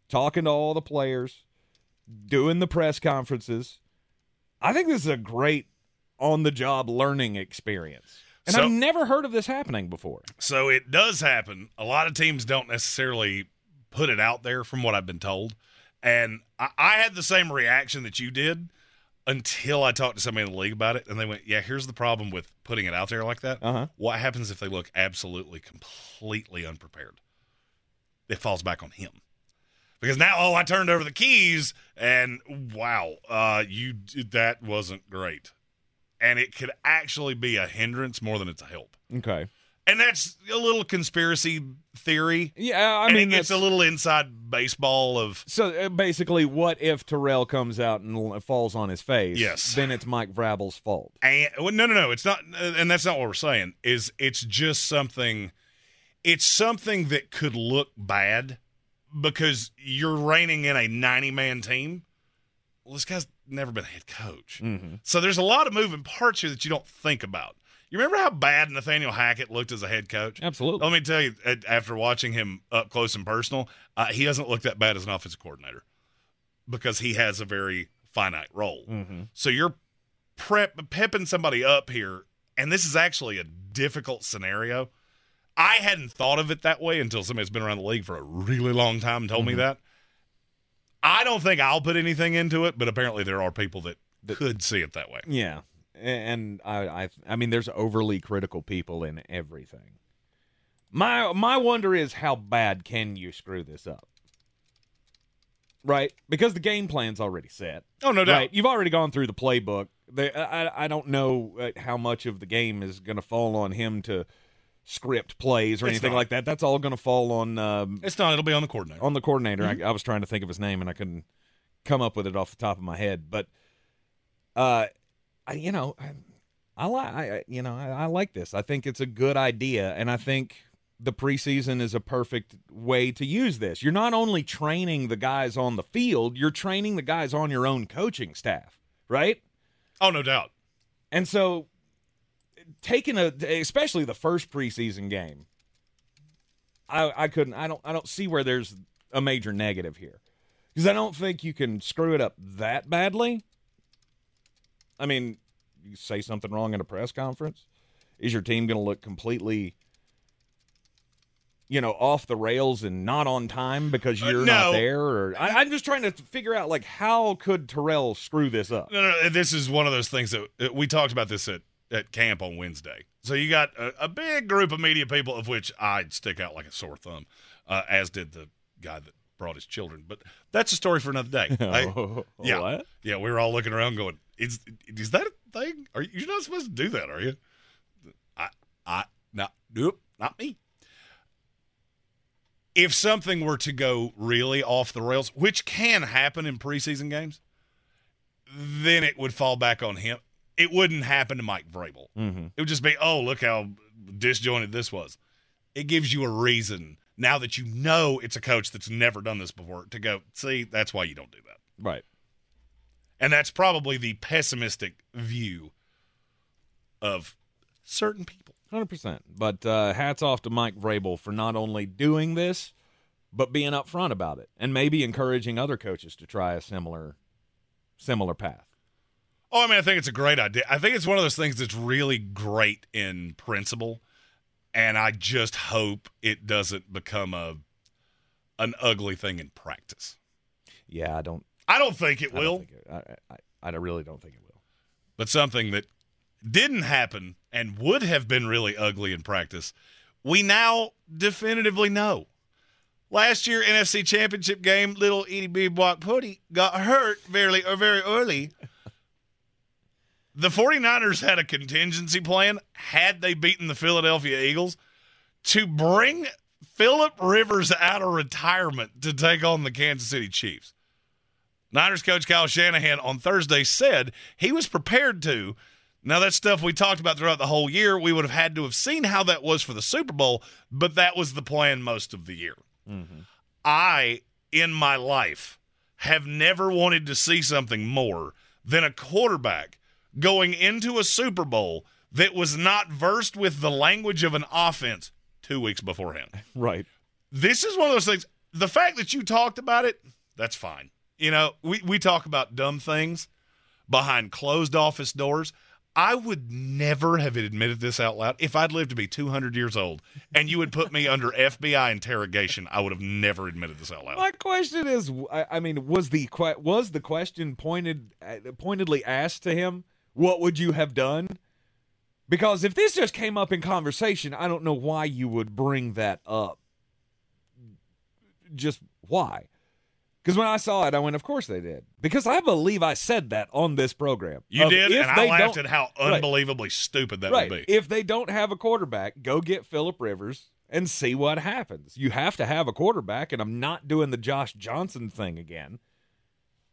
talking to all the players, doing the press conferences. I think this is a great on the job learning experience. And So- I've never heard of this happening before. So it does happen. A lot of teams don't necessarily put it out there, from what I've been told. And I, I had the same reaction that you did until I talked to somebody in the league about it, and they went, "Yeah, here's the problem with putting it out there like that. Uh-huh. What happens if they look absolutely, completely unprepared? It falls back on him." Because now, oh, I turned over the keys, and wow, uh, you that wasn't great, and it could actually be a hindrance more than it's a help. Okay. And that's a little conspiracy theory. Yeah, I mean, it gets a little inside baseball of So uh, basically, what if Terrell comes out and falls on his face? Yes. Then it's Mike Vrabel's fault. and well, no, no, no. It's not, and that's not what we're saying. Is it's just something. It's something that could look bad because you're reining in a 90 man team. Well, this guy's never been a head coach, Mm-hmm. so there's a lot of moving parts here that you don't think about. You remember how bad Nathaniel Hackett looked as a head coach? Absolutely. Let me tell you, after watching him up close and personal, uh, he doesn't look that bad as an offensive coordinator because he has a very finite role. Mm-hmm. So you're prep pepping somebody up here, and this is actually a difficult scenario. I hadn't thought of it that way until somebody's been around the league for a really long time and told me that. I don't think I'll put anything into it, but apparently there are people that, could see it that way. Yeah, and I, I, I mean, there's overly critical people in everything. My, my wonder is how bad can you screw this up? Right, because the game plan's already set. Oh, no doubt. Right, you've already gone through the playbook. They, I, I don't know uh, how much of the game is going to fall on him to script plays or It's anything not. like that. That's all going to fall on um, It's not. It'll be on the coordinator. on the coordinator. Mm-hmm. I, I was trying to think of his name and I couldn't come up with it off the top of my head. But, uh, I, you know, I, I like, you know, I, I like this. I think it's a good idea, and I think the preseason is a perfect way to use this. You're not only training the guys on the field, you're training the guys on your own coaching staff, right? Oh, no doubt. And so, taking a, especially the first preseason game, I, I couldn't, I don't, I don't see where there's a major negative here because I don't think you can screw it up that badly. I mean, you say something wrong in a press conference, is your team going to look completely, you know, off the rails and not on time because Uh, you're no. not there? Or I, I'm just trying to figure out like how could Terrell screw this up? No, no, this is one of those things that uh, we talked about this at, at camp on Wednesday. So you got a, a big group of media people, of which I'd stick out like a sore thumb, uh, as did the guy that brought his children. But that's a story for another day. (laughs) I- yeah, What? yeah. We were all looking around, going, "Is is that a thing? Are you you're not supposed to do that? Are you?" I, I, not, nope, not me. If something were to go really off the rails, which can happen in preseason games, then it would fall back on him. It wouldn't happen to Mike Vrabel. Mm-hmm. It would just be, oh, look how disjointed this was. It gives you a reason now that you know it's a coach that's never done this before to go, see, that's why you don't do that. Right. And that's probably the pessimistic view of certain people. Hundred percent. But uh, hats off to Mike Vrabel for not only doing this, but being upfront about it and maybe encouraging other coaches to try a similar similar path. Oh, I mean, I think it's a great idea. I think it's one of those things that's really great in principle, and I just hope it doesn't become a an ugly thing in practice. Yeah, I don't. I don't think it I will, think it- I, I, I really don't think it will. but something that didn't happen and would have been really ugly in practice, we now definitively know. Last year NFC Championship game, little Edie B. Brock Purdy got hurt very or very early. The 49ers had a contingency plan had they beaten the Philadelphia Eagles to bring Philip Rivers out of retirement to take on the Kansas City Chiefs. Niners coach Kyle Shanahan on Thursday said he was prepared to. Now, that's stuff we talked about throughout the whole year. We would have had to have seen how that was for the Super Bowl, but that was the plan most of the year. Mm-hmm. I, in my life, have never wanted to see something more than a quarterback going into a Super Bowl that was not versed with the language of an offense two weeks beforehand (laughs) Right. this is one of those things. The fact that you talked about it, that's fine. You know, we, we talk about dumb things behind closed office doors. I would never have admitted this out loud. If I'd lived to be 200 years old and you would put me under (laughs) FBI interrogation, I would have never admitted this out loud. My question is, I, mean, was the was the question pointed uh, pointedly asked to him? What would you have done? Because if this just came up in conversation, I don't know why you would bring that up. Just why? Because when I saw it, I went, "Of course they did." Because I believe I said that on this program. You Of did, and I laughed at how Right. unbelievably stupid that right. would be. If they don't have a quarterback, go get Philip Rivers and see what happens. You have to have a quarterback, and I'm not doing the Josh Johnson thing again.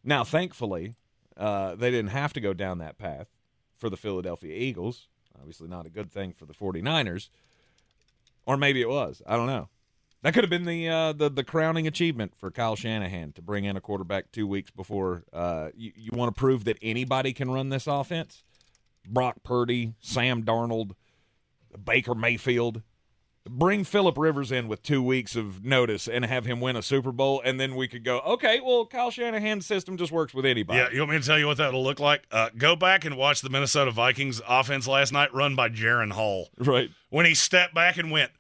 Now, thankfully, uh, they didn't have to go down that path for the Philadelphia Eagles. Obviously, not a good thing for the 49ers. Or maybe it was. I don't know. That could have been the uh, the the crowning achievement for Kyle Shanahan to bring in a quarterback two weeks before. Uh, you you want to prove that anybody can run this offense? Brock Purdy, Sam Darnold, Baker Mayfield. Bring Philip Rivers in with two weeks of notice and have him win a Super Bowl, and then we could go, okay, well, Kyle Shanahan's system just works with anybody. Yeah, you want me to tell you what that'll look like? Uh, go back and watch the Minnesota Vikings offense last night run by Jaren Hall. Right. When he stepped back and went,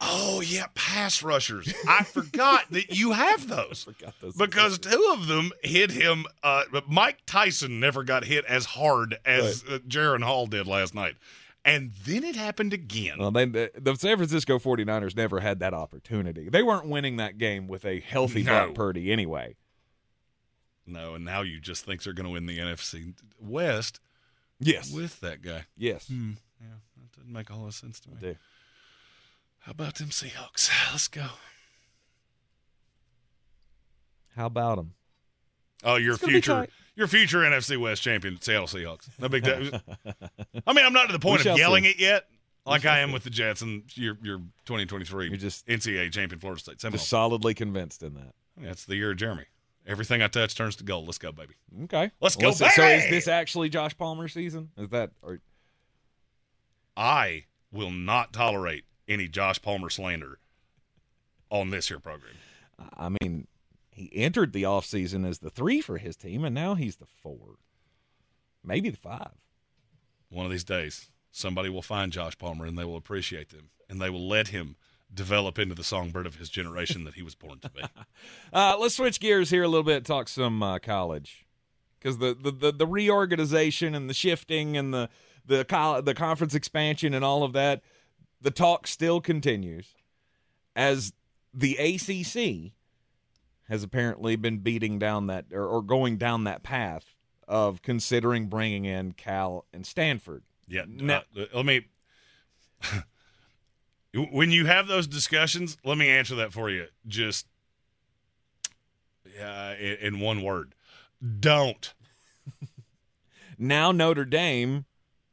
Oh, yeah, pass rushers. I (laughs) forgot that you have those. (laughs) Forgot those Because two of them hit him. Uh, but Mike Tyson never got hit as hard as uh, Jaren Hall did last night. And then it happened again. Well, they, the, the San Francisco 49ers never had that opportunity. They weren't winning that game with a healthy No. Brock Purdy anyway. no, and now you just think they're going to win the NFC West Yes. with that guy. yes. Hmm. Yeah, that doesn't make a whole lot of sense to me. Do. How about them Seahawks? (sighs) Let's go. How about them? Oh, your It's future, your future NFC West champion, Seattle Seahawks. No big deal. I mean, I'm not to the point shall of yelling see. it yet, like I am see. with the Jets and your your 2023 You're just- NCAA champion Florida State. Seminoles. Just solidly convinced in that. That's the year of Jeremy. Everything I touch turns to gold. Let's go, baby. Okay. Let's go, baby. So is this actually Josh Palmer season? Is that or I will not tolerate any Josh Palmer slander on this here program. I mean, he entered the offseason as the 3 for his team and now he's the 4. Maybe the 5. One of these days, somebody will find Josh Palmer and they will appreciate them and they will let him develop into the songbird of his generation that he was born to be. (laughs) Uh, let's switch gears here a little bit. Talk some uh, college, because the, the, the the reorganization and the shifting and the the the conference expansion and all of that, the talk still continues, as the ACC has apparently been beating down that or, or going down that path of considering bringing in Cal and Stanford. Yeah. No. uh, let me. (laughs) when you have those discussions, let me answer that for you. Just uh, in, in one word don't. (laughs) now Notre Dame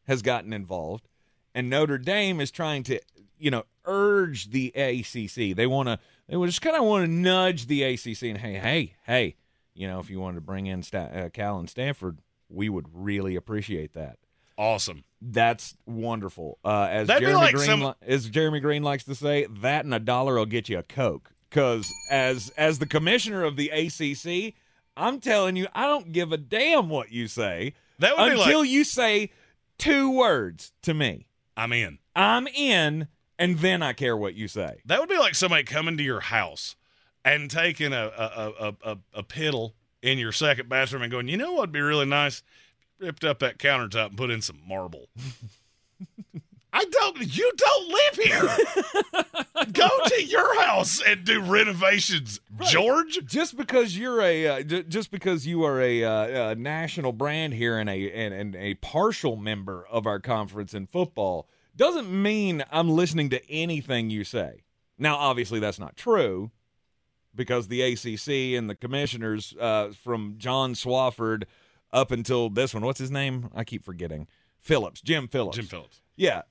has gotten involved, and Notre Dame is trying to, you know, urge the ACC. They want to, they just kind of want to nudge the ACC and hey, hey, hey, you know, if you wanted to bring in Sta- uh, Cal and Stanford, we would really appreciate that. Awesome. That's wonderful. Uh, as That'd Jeremy like Green, some- as Jeremy Green likes to say, that and a dollar will get you a Coke. Because as as the commissioner of the ACC, I'm telling you, I don't give a damn what you say That would be until like- you say two words to me. I'm in. I'm in, and then I care what you say. That would be like somebody coming to your house and taking a a, a, a, a piddle in your second bathroom and going, you know what'd be really nice? Ripped up that countertop and put in some marble. (laughs) I don't. You don't live here. (laughs) Go to your house and do renovations, George. Just because you're a uh, j- just because you are a, uh, a national brand here and a and, and a partial member of our conference in football doesn't mean I'm listening to anything you say. Now, obviously, that's not true because the ACC and the commissioners uh, from John Swofford up until this one, what's his name? I keep forgetting. Phillips, Jim Phillips. Jim Phillips. Yeah.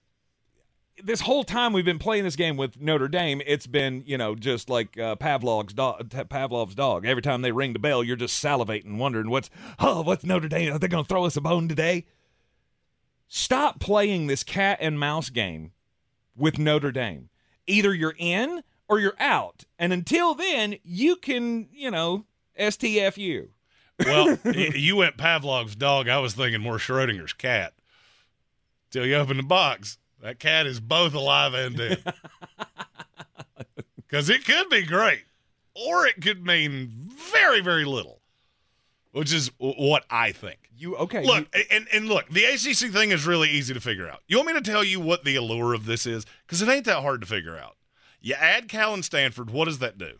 This whole time we've been playing this game with Notre Dame, it's been, you know, just like uh, Pavlov's dog. Pavlov's dog. Every time they ring the bell, you're just salivating, wondering what's, oh, what's Notre Dame? Are they going to throw us a bone today? Stop playing this cat and mouse game with Notre Dame. Either you're in or you're out. And until then, you can, you know, STFU. Well, (laughs) you went Pavlov's dog. I was thinking more Schrodinger's cat. Till you open the box, that cat is both alive and dead. (laughs) Because it could be great, or it could mean very, very little, which is what I think. You okay? Look, and, and look, the ACC thing is really easy to figure out. You want me to tell you what the allure of this is? Because it ain't that hard to figure out. You add Cal and Stanford, what does that do?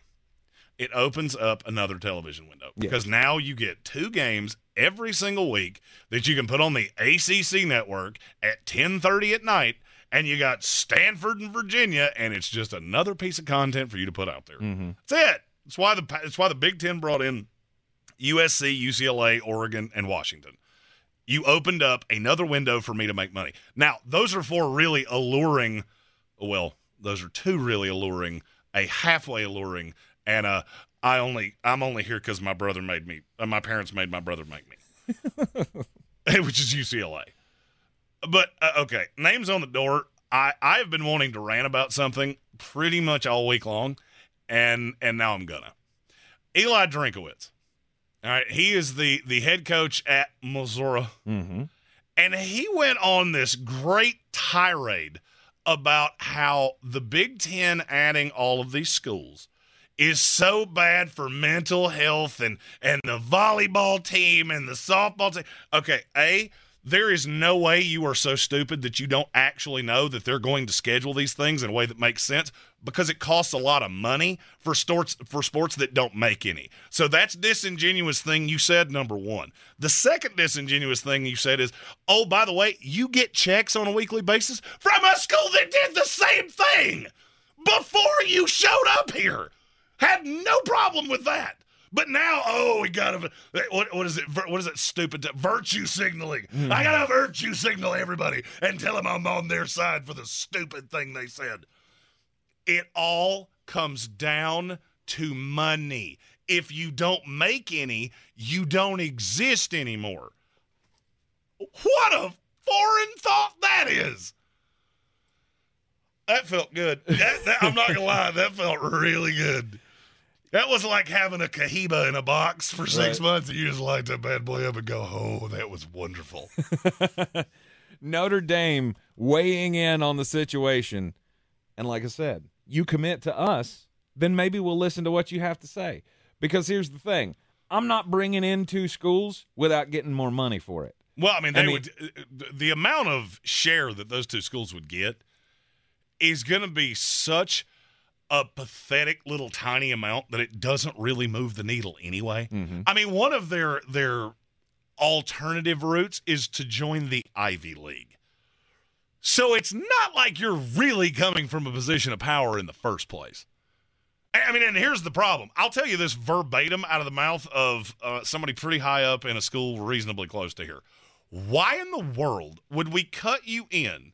It opens up another television window because now you get two games every single week that you can put on the ACC network at 10:30 at night and you got Stanford and Virginia and it's just another piece of content for you to put out there. That's it. That's why the that's why the Big 10 brought in USC, UCLA, Oregon, and Washington. You opened up another window for me to make money. Now, those are four really alluring, well, those are two really alluring, a halfway alluring, and uh, I only I'm only here because my brother made me, uh, my parents made my brother make me, (laughs) (laughs) which is UCLA. But uh, okay, names on the door. I I have been wanting to rant about something pretty much all week long, and and now I'm gonna. Eli Drinkwitz. All right, he is the the head coach at Missouri, mm-hmm. and he went on this great tirade about how the Big Ten adding all of these schools is so bad for mental health and and the volleyball team and the softball team. Okay, a there is no way you are so stupid that you don't actually know that they're going to schedule these things in a way that makes sense because it costs a lot of money for sports for sports that don't make any. So that's disingenuous thing you said number 1. The second disingenuous thing you said is, "Oh, by the way, you get checks on a weekly basis from a school that did the same thing before you showed up here." Had no problem with that. But now, oh, we got to what, what is it? What is it? Stupid virtue signaling. I got to virtue signal everybody and tell them I'm on their side for the stupid thing they said. It all comes down to money. If you don't make any, you don't exist anymore. What a foreign thought that is. That felt good. That- that- I'm not gonna lie, that felt really good. That was like having a Cohiba in a box for six Right. months, and you just light that bad boy up and go, "Oh, that was wonderful." (laughs) Notre Dame weighing in on the situation. And like I said, you commit to us, then maybe we'll listen to what you have to say. Because here's the thing I'm not bringing in two schools without getting more money for it. Well, I mean, they I mean- would uh, the amount of share that those two schools would get is going to be such a pathetic little tiny amount that it doesn't really move the needle anyway. I mean, one of their their alternative routes is to join the Ivy League. So it's not like you're really coming from a position of power in the first place. I I mean, and here's the problem. I'll tell you this verbatim out of the mouth of uh, somebody pretty high up in a school reasonably close to here. Why in the world would we cut you in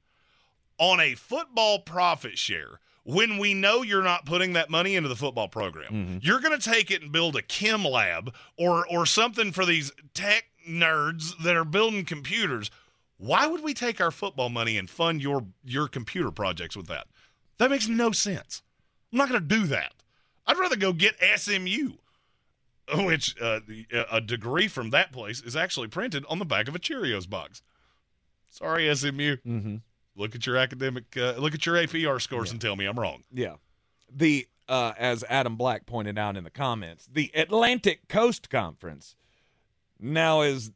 on a football profit share when we know you're not putting that money into the football program? You're going to take it and build a chem lab or or something for these tech nerds that are building computers. Why would we take our football money and fund your your computer projects with that? That makes no sense. I'm not going to do that. I'd rather go get SMU, which uh, uh, a degree from that place is actually printed on the back of a Cheerios box. Sorry, SMU. Mm-hmm. Look at your academic, uh, look at your APR scores and tell me I'm wrong. Yeah. The uh, as Adam Black pointed out in the comments, the Atlantic Coast Conference now is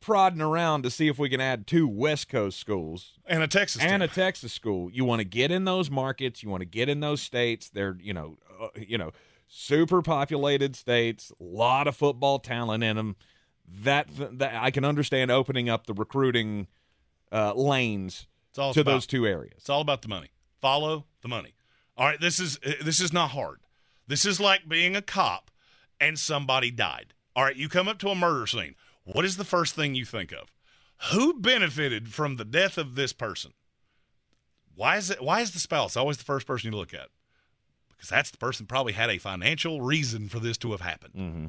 prodding around to see if we can add two West Coast schools And a Texas and team. a Texas school. You want to get in those markets. You want to get in those states. They're you know uh, you know super populated states. A lot of football talent in them. That that I can understand opening up the recruiting uh, lanes to about. those two areas. It's all about the money. Follow the money. All right, this is uh, this is not hard. This is like being a cop and somebody died. All right, you come up to a murder scene. What is the first thing you think of? Who benefited from the death of this person? Why is it why is the spouse always the first person you look at? Because that's the person probably had a financial reason for this to have happened. Mm-hmm.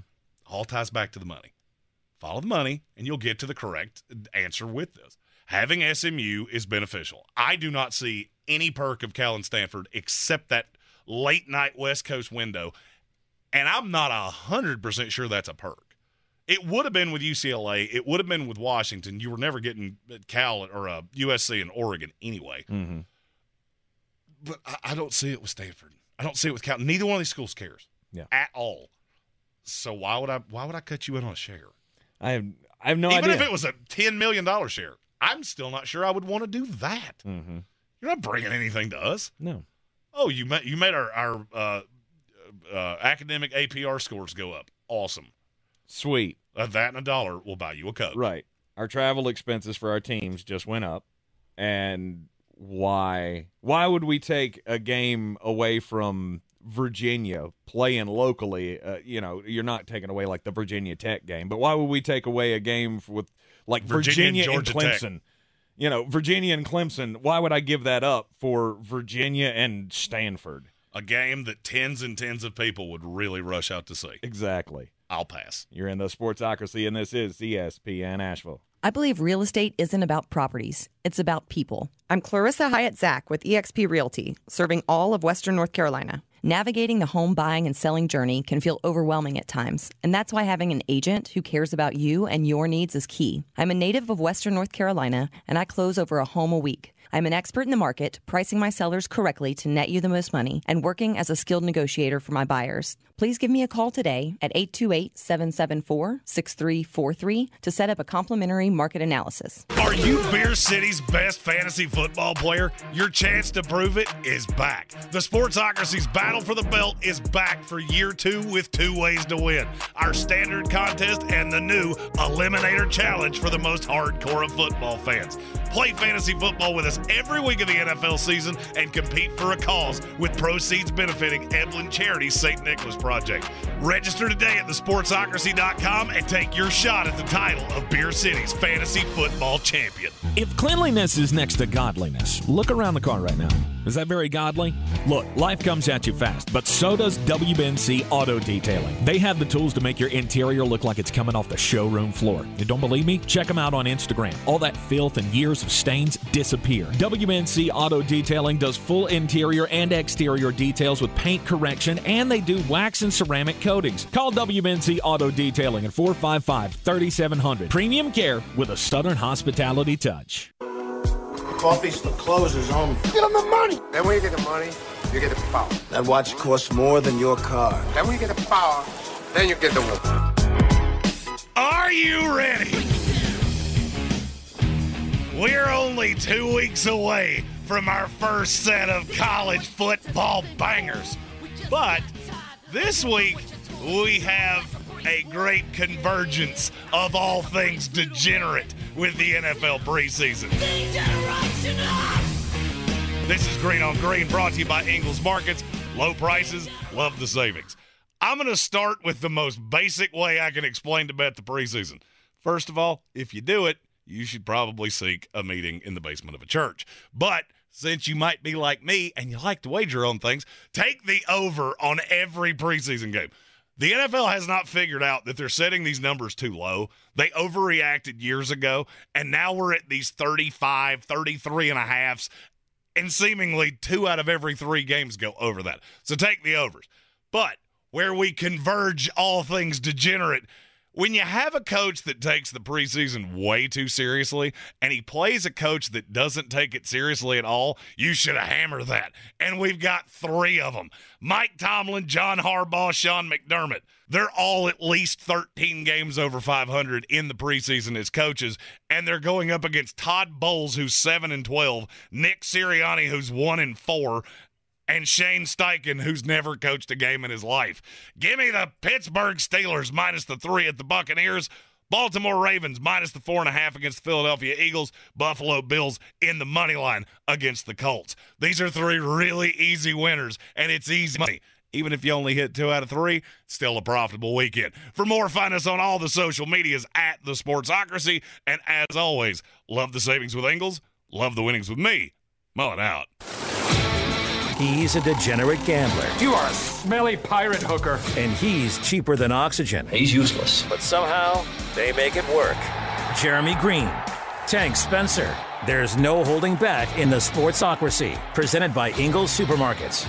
All ties back to the money. Follow the money, and you'll get to the correct answer with this. Having SMU is beneficial. I do not see any perk of Cal and Stanford except that late night West Coast window, and I'm not a hundred percent sure that's a perk. It would have been with UCLA. It would have been with Washington. You were never getting Cal or uh, USC and Oregon anyway. Mm-hmm. But I, I don't see it with Stanford. I don't see it with Cal. Neither one of these schools cares Yeah. at all. So why would I? Why would I cut you in on a share? I have I have no Even idea. Even if it was a ten million dollar share, I'm still not sure I would want to do that. mm-hmm. You're not bringing anything to us. No. Oh, you made you made our our uh, uh, academic APR scores go up. Awesome. Sweet. Uh, that and a dollar will buy you a coke. Right. Our travel expenses for our teams just went up. And why why would we take a game away from Virginia playing locally? Uh, you know, you're not taking away like the Virginia Tech game, but why would we take away a game with like Virginia Virginia, and and, Georgia Tech. Clemson? You know, Virginia and Clemson. Why would I give that up for Virginia and Stanford? A game that tens and tens of people would really rush out to see. Exactly. I'll pass. You're in the Sportsocracy, and this is ESPN Asheville. I believe real estate isn't about properties, it's about people. I'm Clarissa Hyatt Zach with eXp Realty, serving all of Western North Carolina. Navigating the home buying and selling journey can feel overwhelming at times, and that's why having an agent who cares about you and your needs is key. I'm a native of Western North Carolina, and I close over a home a week. I'm an expert in the market, pricing my sellers correctly to net you the most money, and working as a skilled negotiator for my buyers. Please give me a call today at 828 774 6343 to set up a complimentary market analysis. Are you Beer City's best fantasy football player? Your chance to prove it is back. The Sportsocracy's battle for the belt is back for year two with two ways to win our standard contest and the new Eliminator Challenge for the most hardcore of football fans. Play fantasy football with us every week of the NFL season and compete for a cause with proceeds benefiting Eblen Charity's St. Nicholas Project. Register today at thesportsocracy.com and take your shot at the title of Beer City's fantasy football champion. If cleanliness is next to godliness, look around the car right now. Is that very godly? Look, life comes at you fast, but so does WBNC Auto Detailing. They have the tools to make your interior look like it's coming off the showroom floor. You don't believe me? Check them out on Instagram. All that filth and years of stains disappear. WBNC Auto Detailing does full interior and exterior details with paint correction, and they do wax and ceramic coatings. Call WBNC Auto Detailing at 455 3700. Premium care with a Southern hospitality touch. Coffee store closes on me. Get him the money. Then when you get the money, you get the power. That watch costs more than your car. Then when you get the power, then you get the woman. Are you ready? We're only two weeks away from our first set of college football bangers. But this week, we have a great convergence of all things degenerate with the NFL preseason. This is Green on Green brought to you by Ingles Markets. Low prices, love the savings. I'm going to start with the most basic way I can explain to bet the preseason. First of all, if you do it, you should probably seek a meeting in the basement of a church. But since you might be like me and you like to wager on things, take the over on every preseason game. The NFL has not figured out that they're setting these numbers too low. They overreacted years ago, and now we're at these 35, 33 and a halves, and seemingly two out of every three games go over that. So take the overs. But where we converge all things degenerate, when you have a coach that takes the preseason way too seriously and he plays a coach that doesn't take it seriously at all, you should have hammered that. And we've got three of them Mike Tomlin, John Harbaugh, Sean McDermott. They're all at least 13 games over 500 in the preseason as coaches, and they're going up against Todd Bowles, who's 7 and 12, Nick Sirianni, who's 1 and 4, and Shane Steichen, who's never coached a game in his life. Give me the Pittsburgh Steelers minus the three at the Buccaneers. Baltimore Ravens minus the four and a half against the Philadelphia Eagles. Buffalo Bills in the money line against the Colts. These are three really easy winners, and it's easy money. Even if you only hit two out of three, still a profitable weekend. For more, find us on all the social medias at the Sportsocracy. And as always, love the savings with Ingles, love the winnings with me. Mull it out. He's a degenerate gambler. You are a smelly pirate hooker. And he's cheaper than oxygen. He's useless. But somehow, they make it work. Jeremy Green, Tank Spencer. There's no holding back in the Sportsocracy, presented by Ingles Supermarkets.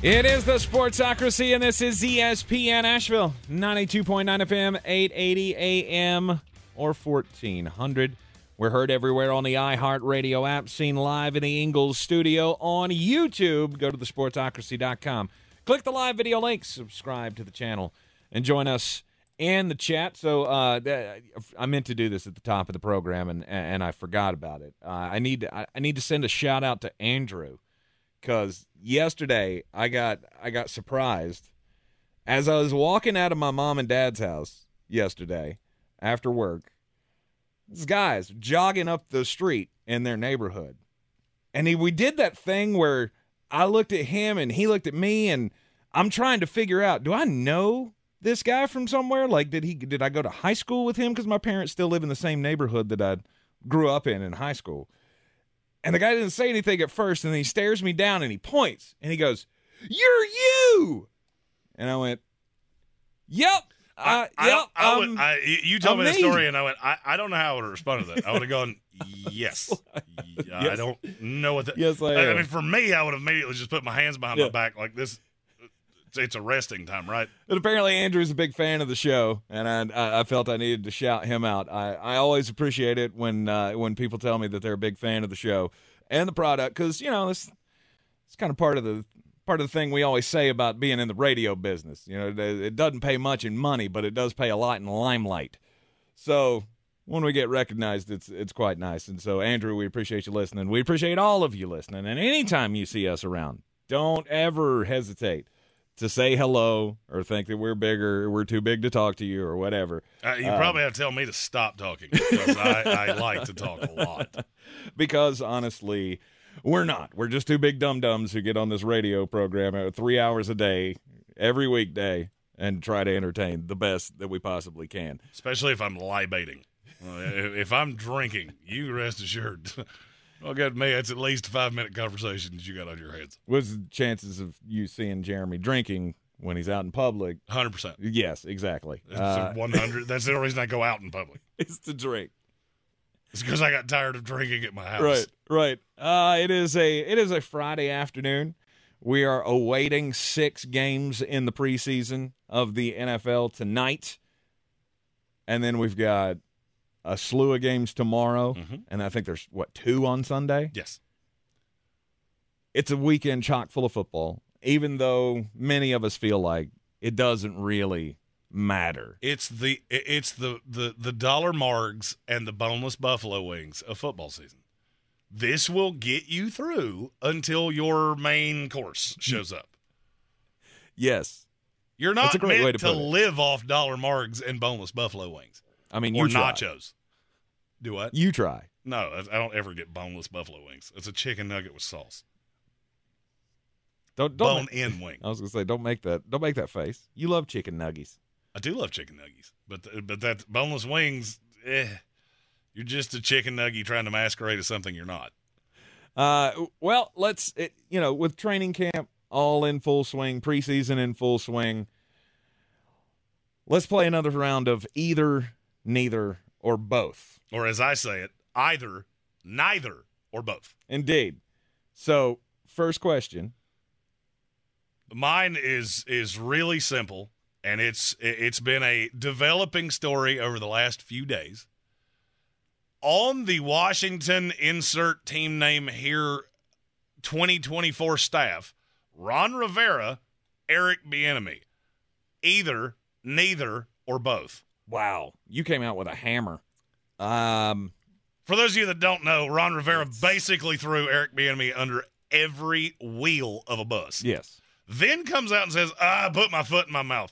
It is the Sportsocracy, and this is ESPN Asheville, 92.9 FM, 880 AM, or 1400. We're heard everywhere on the iHeartRadio app, seen live in the Ingles studio on YouTube. Go to thesportsocracy.com. Click the live video link, subscribe to the channel, and join us in the chat. So uh, I meant to do this at the top of the program, and and I forgot about it. Uh, I need to, I need to send a shout out to Andrew because yesterday I got I got surprised as I was walking out of my mom and dad's house yesterday after work. This guy's jogging up the street in their neighborhood, and he, we did that thing where I looked at him and he looked at me, and I'm trying to figure out: do I know this guy from somewhere? Like, did he did I go to high school with him? Because my parents still live in the same neighborhood that I grew up in in high school. And the guy didn't say anything at first, and then he stares me down and he points and he goes, "You're you," and I went, "Yep." Uh, I, yep, I, I um, would, I, you told I'm me the story, and I went, I, I don't know how I would have responded to that. I would have gone, (laughs) yes. I don't know what that. Yes, I I mean, for me, I would have immediately just put my hands behind Yeah. my back like this. It's, a resting time, right? But apparently Andrew's a big fan of the show, and I, I, I felt I needed to shout him out. I, I always appreciate it when uh, when people tell me that they're a big fan of the show and the product, because you know it's it's kind of part of the part of the thing we always say about being in the radio business. You know, it, doesn't pay much in money, but it does pay a lot in limelight. So when we get recognized, it's it's quite nice. And so Andrew, we appreciate you listening. We appreciate all of you listening. And anytime you see us around, don't ever hesitate to say hello or think that we're bigger, or we're too big to talk to you, or whatever. Uh, you Um, probably have to tell me to stop talking because I, I like to talk a lot. (laughs) because honestly, we're not. We're just two big dum dums who get on this radio program three hours a day, every weekday, and try to entertain the best that we possibly can. Especially if I'm libating. If, I'm drinking, you rest assured. (laughs) Well, good me. It's at least a five minute conversation that you got on your hands. What's the chances of you seeing Jeremy drinking when he's out in public? Hundred percent. Yes, exactly. Uh, One hundred. That's the only reason I go out in public. (laughs) it's to drink. It's because I got tired of drinking at my house. Right, right. Uh, it is a it is a Friday afternoon. We are awaiting six games in the preseason of the NFL tonight, and then we've got a slew of games tomorrow, Mhm. and I think there's what two on Sunday. Yes. It's a weekend chock full of football, even though many of us feel like it doesn't really matter. It's the it's the the the dollar margs and the boneless buffalo wings of football season. This will get you through until your main course shows up. Yes, You're That's not a great meant way to, to live off dollar margs and boneless buffalo wings I mean or you try. nachos. Do what? You try. No, I don't ever get boneless buffalo wings. It's a chicken nugget with sauce. Don't don't. Bone in wing. (laughs) I was gonna say, don't make that. Don't make that face. You love chicken nuggies. I do love chicken nuggies, but th- but that boneless wings, eh, you're just a chicken nugget trying to masquerade as something you're not. Uh, well, let's it, you know with training camp all in full swing, preseason in full swing. Let's play another round of either, neither, or both. Or as I say it, either, neither, or both. Indeed. So first question. Mine is is really simple, and it's it's been a developing story over the last few days. On the Washington insert team name here 2024 staff, Ron Rivera, Eric Bieniemy. Either, neither, or both. Wow, you came out with a hammer. Um, For those of you that don't know, Ron Rivera basically threw Eric Bieniemy under every wheel of a bus. yes. Then comes out and says, "I put my foot in my mouth."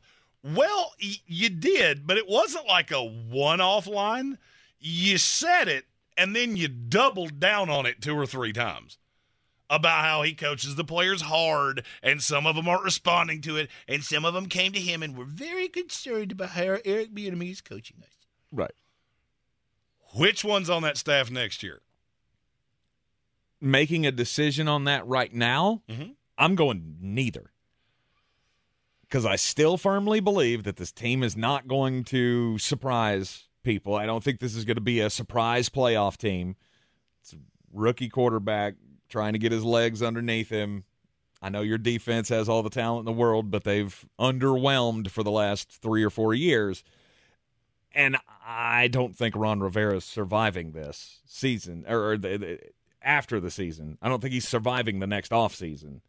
Well, y- you did, but it wasn't like a one-off line. You said it, and then you doubled down on it two or three times about how he coaches the players hard, and some of them aren't responding to it, and some of them came to him and were very concerned about how Eric Bieniemy is coaching us. Right. Which one's on that staff next year? Making a decision on that right now, Mhm. I'm going neither. Because I still firmly believe that this team is not going to surprise people. I don't think this is going to be a surprise playoff team. It's a rookie quarterback trying to get his legs underneath him. I know your defense has all the talent in the world, but they've underwhelmed for the last three or four years. And I don't think Ron Rivera is surviving this season or, or the, the, after the season. I don't think he's surviving the next offseason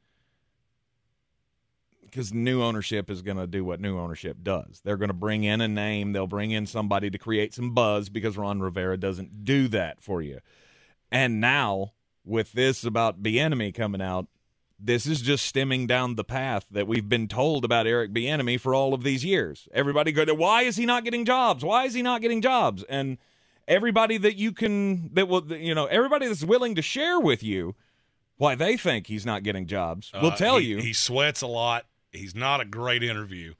because new ownership is going to do what new ownership does. They're going to bring in a name, they'll bring in somebody to create some buzz because Ron Rivera doesn't do that for you. And now with this about Bieniemy coming out, this is just stemming down the path that we've been told about Eric Bieniemy for all of these years. Everybody go, why is he not getting jobs? Why is he not getting jobs? And everybody that you can that will you know everybody that's willing to share with you why they think he's not getting jobs will Uh, tell he- you he sweats a lot. He's not a great interview,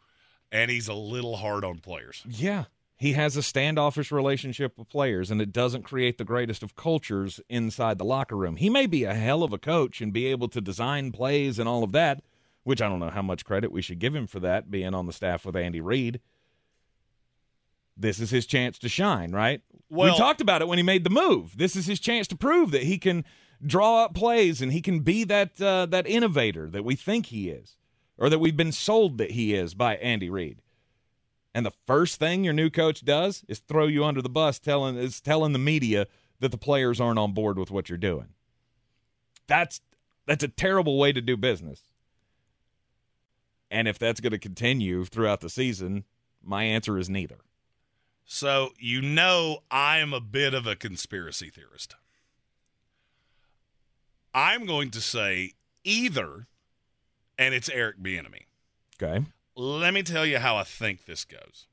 and he's a little hard on players. Yeah. He has a standoffish relationship with players, and it doesn't create the greatest of cultures inside the locker room. He may be a hell of a coach and be able to design plays and all of that, which I don't know how much credit we should give him for that, being on the staff with Andy Reid. This is his chance to shine, right? Well- we talked about it when he made the move. This is his chance to prove that he can draw up plays and he can be that uh, that innovator that we think he is, or that we've been sold that he is by Andy Reid. And the first thing your new coach does is throw you under the bus, telling is telling the media that the players aren't on board with what you're doing. That's that's a terrible way to do business. And if that's going to continue throughout the season, my answer is neither. So you know I am a bit of a conspiracy theorist. I'm going to say either, and it's Eric Bieniemy. Okay. Let me tell you how I think this goes.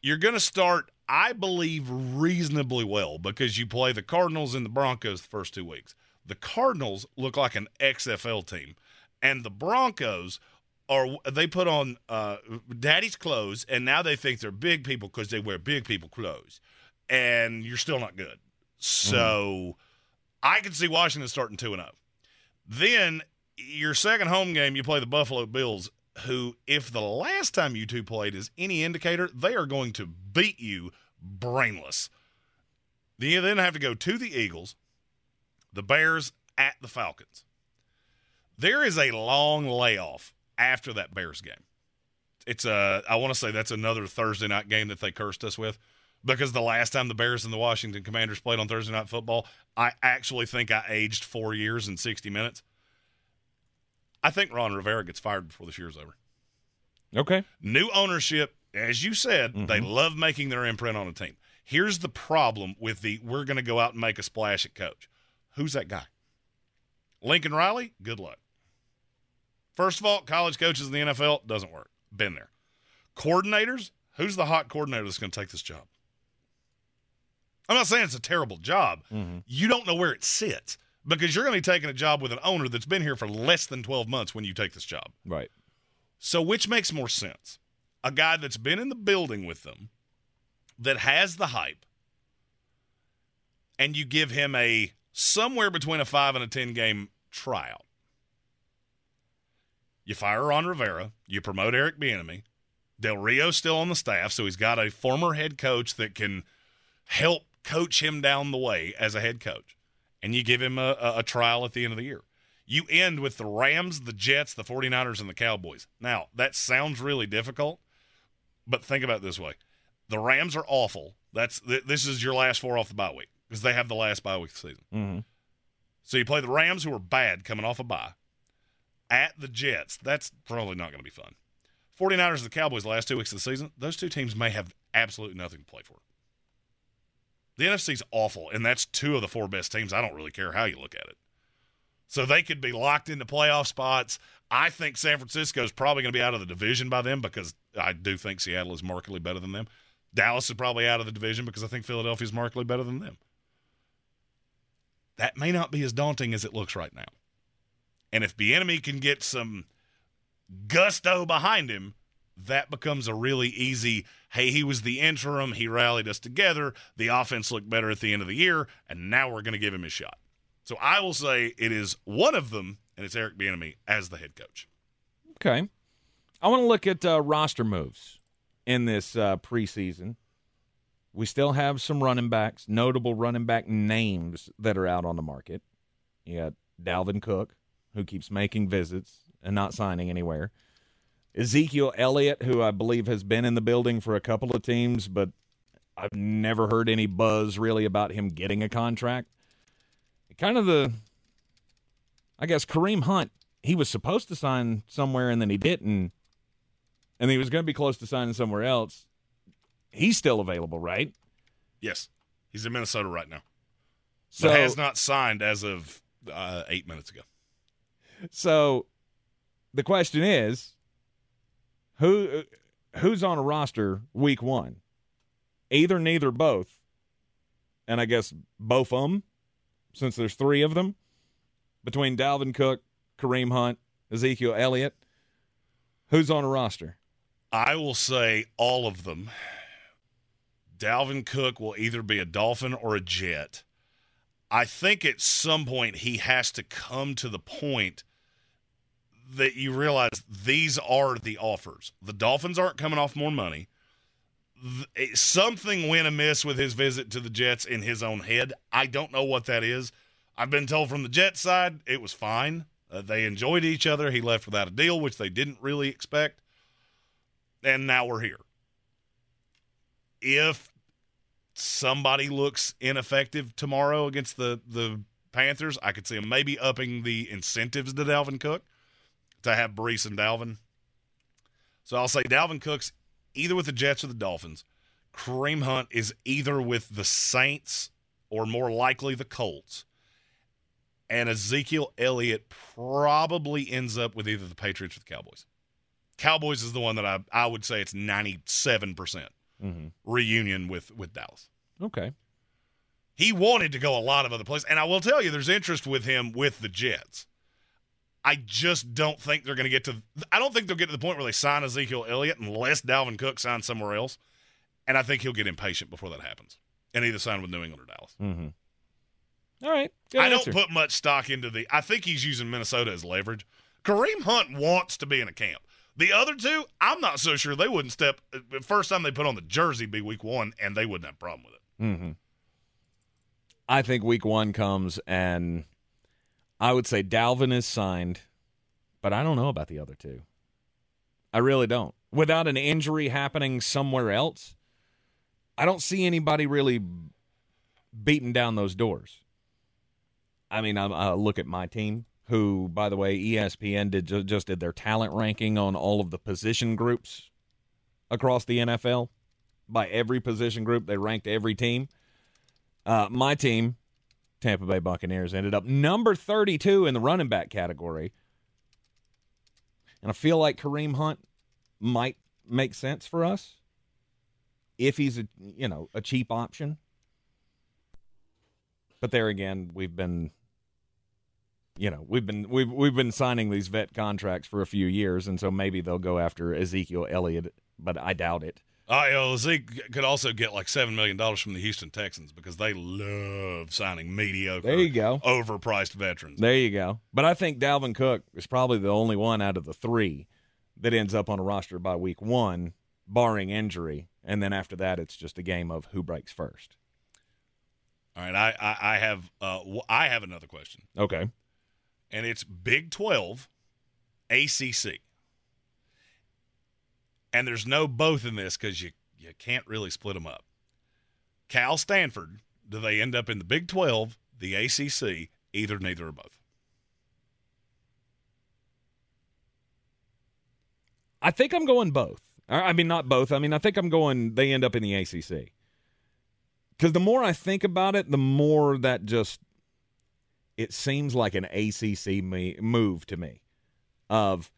You're going to start, I believe, reasonably well because you play the Cardinals and the Broncos the first two weeks. The Cardinals look like an XFL team, and the Broncos are they put on uh, daddy's clothes, and now they think they're big people because they wear big people clothes, and you're still not good. So I can see Washington starting two and zero. Then your second home game, you play the Buffalo Bills, who, if the last time you two played is any indicator, they are going to beat you brainless. Then you then have to go to the Eagles, the Bears at the Falcons. There is a long layoff after that Bears game. It's a, I want to say that's another Thursday night game that they cursed us with because the last time the Bears and the Washington Commanders played on Thursday night football, I actually think I aged four years and 60 minutes. I think Ron Rivera gets fired before this year's over. Okay. New ownership, as you said, they mm-hmm. love making their imprint on a team. Here's the problem with the we're going to go out and make a splash at coach. Who's that guy? Lincoln Riley? Good luck. First of all, college coaches in the NFL doesn't work. Been there. Coordinators? Who's the hot coordinator that's going to take this job? I'm not saying it's a terrible job. Mm-hmm. You don't know where it sits because you're going to be taking a job with an owner that's been here for less than 12 months when you take this job. Right. So, which makes more sense? A guy that's been in the building with them, that has the hype, and you give him a somewhere between a five and a 10 game tryout. You fire Ron Rivera, you promote Eric Bieniemy. Del Rio's still on the staff, so he's got a former head coach that can help coach him down the way as a head coach. And you give him a, a, trial at the end of the year. You end with the Rams, the Jets, the 49ers, and the Cowboys. Now, that sounds really difficult, but think about it this way. The Rams are awful. That's th- This is your last four off the bye week because they have the last bye week of the season. Mm-hmm. So you play the Rams, who are bad coming off a bye, at the Jets. That's probably not going to be fun. 49ers and the Cowboys the last two weeks of the season, those two teams may have absolutely nothing to play for. The NFC's awful, and that's two of the four best teams. I don't really care how you look at it. So they could be locked into playoff spots. I think San Francisco is probably going to be out of the division by them because I do think Seattle is markedly better than them. Dallas is probably out of the division because I think Philadelphia is markedly better than them. That may not be as daunting as it looks right now. And if Bieniemy can get some gusto behind him, that becomes a really easy hey, he was the interim, he rallied us together, the offense looked better at the end of the year, and now we're going to give him his shot. So I will say it is one of them, and it's Eric Bieniemy as the head coach. Okay. I want to look at uh, roster moves in this uh, preseason. We still have some running backs, notable running back names that are out on the market. You got Dalvin Cook, who keeps making visits and not signing anywhere. Ezekiel Elliott, who I believe has been in the building for a couple of teams, but I've never heard any buzz really about him getting a contract. Kind of the, I guess, Kareem Hunt, he was supposed to sign somewhere and then he didn't, and he was going to be close to signing somewhere else. He's still available, right? Yes. He's in Minnesota right now. So but has not signed as of uh, eight minutes ago. So the question is, who who's on a roster week one? Either, neither, both, and I guess both of them, since there's three of them between Dalvin Cook, Kareem Hunt, Ezekiel Elliott. Who's on a roster? I will say all of them. Dalvin Cook will either be a Dolphin or a Jet. I think at some point he has to come to the point that you realize these are the offers. The Dolphins aren't coming off more money. Something went amiss with his visit to the Jets in his own head. I don't know what that is. I've been told from the Jets side it was fine. Uh, they enjoyed each other. He left without a deal, which they didn't really expect. And now we're here. If somebody looks ineffective tomorrow against the, the Panthers, I could see him maybe upping the incentives to Dalvin Cook to have Breece and Dalvin. So I'll say Dalvin Cook's either with the Jets or the Dolphins. Kareem Hunt is either with the Saints or more likely the Colts. And Ezekiel Elliott probably ends up with either the Patriots or the Cowboys. Cowboys is the one that I, I would say it's 97% mm-hmm. reunion with, with Dallas. Okay. He wanted to go a lot of other places. And I will tell you, there's interest with him with the Jets. I just don't think they're going to get to. I don't think they'll get to the point where they sign Ezekiel Elliott unless Dalvin Cook signs somewhere else, and I think he'll get impatient before that happens and either sign with New England or Dallas. Mm-hmm. All right, I answer. don't put much stock into the. I think he's using Minnesota as leverage. Kareem Hunt wants to be in a camp. The other two, I'm not so sure they wouldn't step. First time they put on the jersey be week one, and they wouldn't have a problem with it. Mm-hmm. I think week one comes and I would say Dalvin is signed, but I don't know about the other two. I really don't. Without an injury happening somewhere else, I don't see anybody really beating down those doors. I mean, I, I look at my team, who, by the way, ESPN did just did their talent ranking on all of the position groups across the NFL. By every position group, they ranked every team. Uh, my team Tampa Bay Buccaneers ended up number 32 in the running back category. And I feel like Kareem Hunt might make sense for us if he's a you know a cheap option. But there again, we've been you know, we've been we've we've been signing these vet contracts for a few years and so maybe they'll go after Ezekiel Elliott, but I doubt it. Uh, you know, Zeke could also get like seven million dollars from the Houston Texans because they love signing mediocre, there you go, overpriced veterans. There you go. But I think Dalvin Cook is probably the only one out of the three that ends up on a roster by week one, barring injury, and then after that, it's just a game of who breaks first. All right, I I, I have uh I have another question, Okay. and it's Big Twelve, ACC, and there's no both in this because you you can't really split them up. Cal Stanford, do they end up in the Big Twelve, the ACC, either, neither, or both? I think I'm going both. I mean, not both. I mean, I think I'm going. They end up in the ACC. Because the more I think about it, the more that just it seems like an ACC move to me. Of,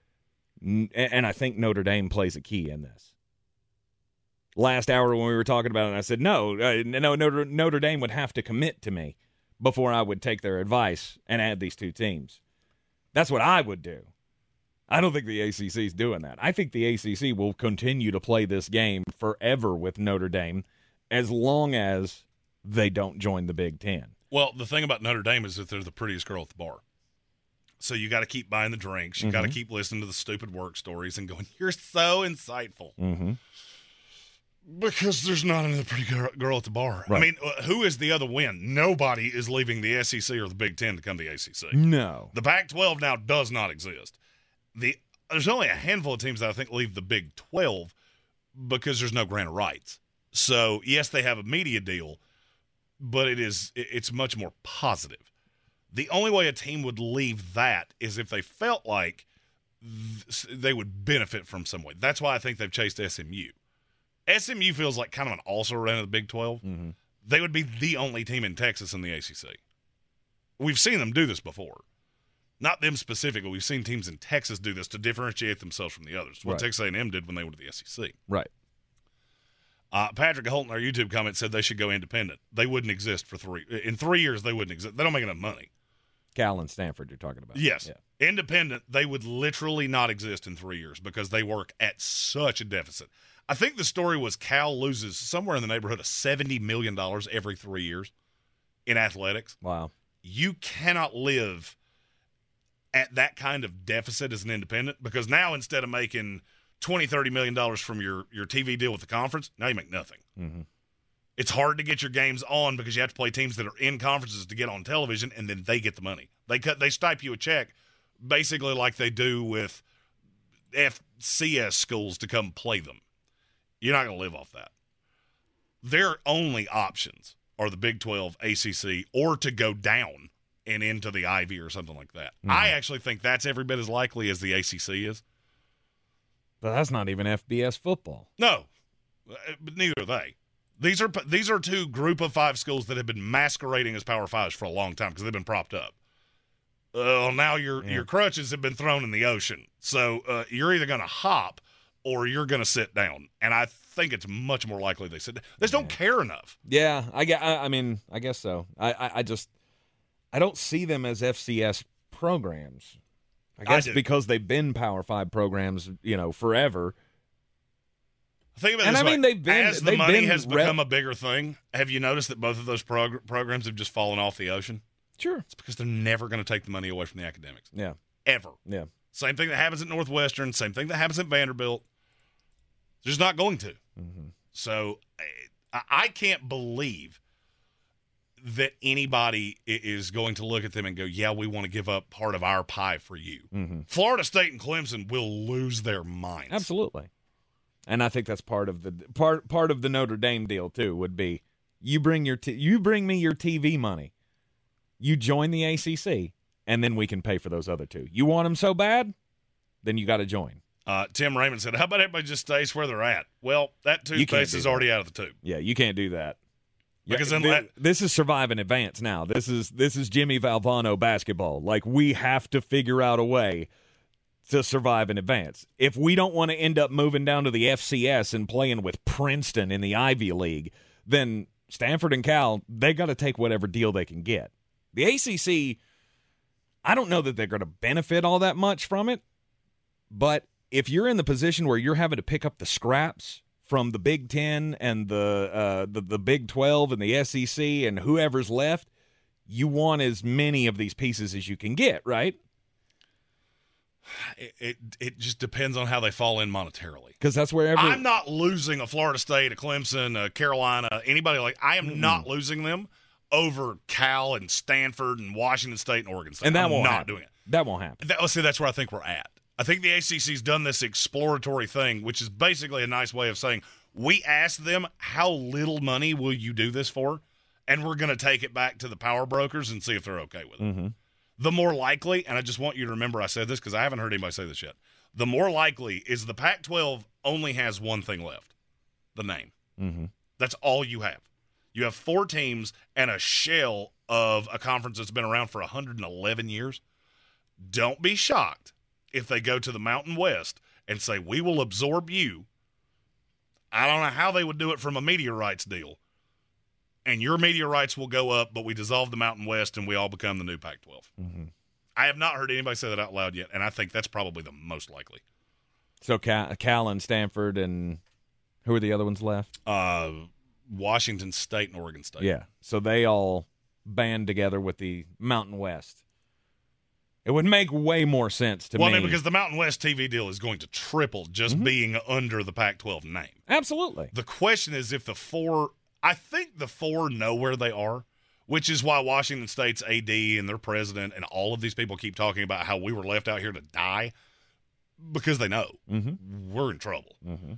and I think Notre Dame plays a key in this. Last hour when we were talking about it, I said no, uh, no. Notre, Notre Dame would have to commit to me before I would take their advice and add these two teams. That's what I would do. I don't think the ACC is doing that. I think the ACC will continue to play this game forever with Notre Dame as long as they don't join the Big Ten. Well, the thing about Notre Dame is that they're the prettiest girl at the bar. So you got to keep buying the drinks. You got to keep listening to the stupid work stories and going, "You're so insightful." Mm-hmm. Because there's not another pretty girl, girl at the bar. I mean, uh, who is the other win? Nobody is leaving the SEC or the Big Ten to come to the ACC. No. The Pac-12 now does not exist. The there's only a handful of teams that I think leave the Big 12 because there's no grant of rights. So yes, they have a media deal, but it is it's much more positive. The only way a team would leave that is if they felt like th- they would benefit from some way. That's why I think they've chased SMU. SMU feels like kind of an also ran of the Big 12. Mm-hmm. They would be the only team in Texas in the ACC. We've seen them do this before. Not them specifically. We've seen teams in Texas do this to differentiate themselves from the others. What Right. Texas A&M did when they went to the SEC. Right. Uh, Patrick Holt in our YouTube comment said they should go independent. They wouldn't exist for three. In three years, they wouldn't exist. They don't make enough money. Cal and Stanford, you're talking about. Yes. Yeah. Independent, they would literally not exist in three years because they work at such a deficit. I think the story was Cal loses somewhere in the neighborhood of $70 million every three years in athletics. Wow. You cannot live at that kind of deficit as an independent because now instead of making 20 30 million dollars from your your TV deal with the conference now you make nothing Mm-hmm. It's hard to get your games on because you have to play teams that are in conferences to get on television, and then they get the money. They cut, they stipe you a check, basically like they do with FCS schools to come play them. You're not going to live off that. Their only options are the Big 12, ACC, or to go down and into the Ivy or something like that. I actually think that's every bit as likely as the ACC is. But that's not even FBS football. No, uh, but neither are they. These are these are two group of five schools that have been masquerading as Power Fives for a long time because they've been propped up. Well, now your Yeah. your crutches have been thrown in the ocean, so uh, you're either going to hop or you're going to sit down. And I think it's much more likely they sit. They just don't care enough. Yeah, I. I, I mean, I guess so. I, I, I just, I don't see them as FCS programs. I I guess do. because they've been Power Five programs, you know, forever. Think about And this I way. mean, they've been- as the they've money has rep- become a bigger thing. Have you noticed that both of those prog- programs have just fallen off the ocean? Sure. It's because they're never going to take the money away from the academics Yeah. ever. Yeah. Same thing that happens at Northwestern. Same thing that happens at Vanderbilt. They're just not going to. Mm-hmm. So I, I can't believe that anybody is going to look at them and go, "Yeah, we want to give up part of our pie for you." Mm-hmm. Florida State and Clemson will lose their minds. Absolutely. And I think that's part of the part part of the Notre Dame deal too. Would be you bring your t- you bring me your TV money, you join the ACC, and then we can pay for those other two. You want them so bad, then you got to join. Uh, Tim Raymond said, "How about everybody just stays where they're at?" Well, that toothpaste is that. already out of the tube. Yeah, you can't do that. Because Yeah, then thi- let- this is survive in advance now. This is this is Jimmy Valvano basketball. Like we have to figure out a way to survive in advance. If we don't want to end up moving down to the FCS and playing with Princeton in the Ivy League, then Stanford and Cal, they got to take whatever deal they can get. The ACC, I don't know that they're going to benefit all that much from it, but if you're in the position where you're having to pick up the scraps from the Big Ten and the uh, the, the Big Twelve and the SEC and whoever's left, you want as many of these pieces as you can get, right? It, it it just depends on how they fall in monetarily. Because that's where every I'm not losing a Florida State, a Clemson, a Carolina, anybody like I am not losing them over Cal and Stanford and Washington State and Oregon State. And that I'm won't not happen. doing it. That won't happen. That, oh, see, that's where I think we're at. I think the ACC's done this exploratory thing, which is basically a nice way of saying we asked them how little money will you do this for, and we're going to take it back to the power brokers and see if they're okay with it. Mm-hmm. The more likely, and I just want you to remember I said this because I haven't heard anybody say this yet. The more likely is the Pac-12 only has one thing left: the name. Mm-hmm. That's all you have. You have four teams and a shell of a conference that's been around for 111 years. Don't be shocked if they go to the Mountain West and say, We will absorb you. I don't know how they would do it from a media rights deal. And your media rights will go up, but we dissolve the Mountain West and we all become the new Pac 12. Mm-hmm. I have not heard anybody say that out loud yet, and I think that's probably the most likely. So Cal, Cal and Stanford and who are the other ones left? Uh, Washington State and Oregon State. Yeah. So they all band together with the Mountain West. It would make way more sense to well, me. I mean, because the Mountain West TV deal is going to triple just Mm-hmm. being under the Pac 12 name. Absolutely. The question is if the four, I think the four know where they are, which is why Washington State's AD and their president and all of these people keep talking about how we were left out here to die because they know Mm-hmm. we're in trouble. Mm-hmm.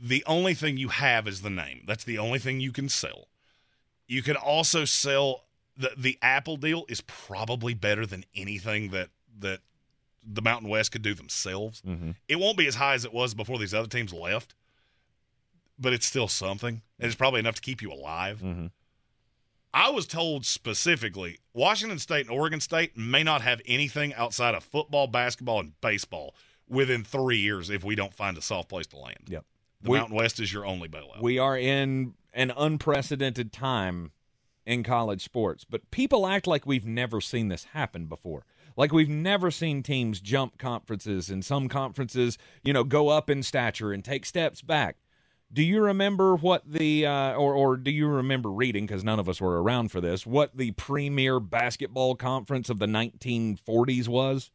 The only thing you have is the name. That's the only thing you can sell. You can also sell the the Apple deal is probably better than anything that that the Mountain West could do themselves. Mm-hmm. It won't be as high as it was before these other teams left, but it's still something. And it's probably enough to keep you alive. Mm-hmm. I was told specifically Washington State and Oregon State may not have anything outside of football, basketball, and baseball within three years if we don't find a soft place to land. Yep. The We- Mountain West is your only bailout. We are in an unprecedented time in college sports, but people act like we've never seen this happen before. Like we've never seen teams jump conferences and some conferences, you know, go up in stature and take steps back. Do you remember what the uh, or or do you remember reading because none of us were around for this what the premier basketball conference of the 1940s was?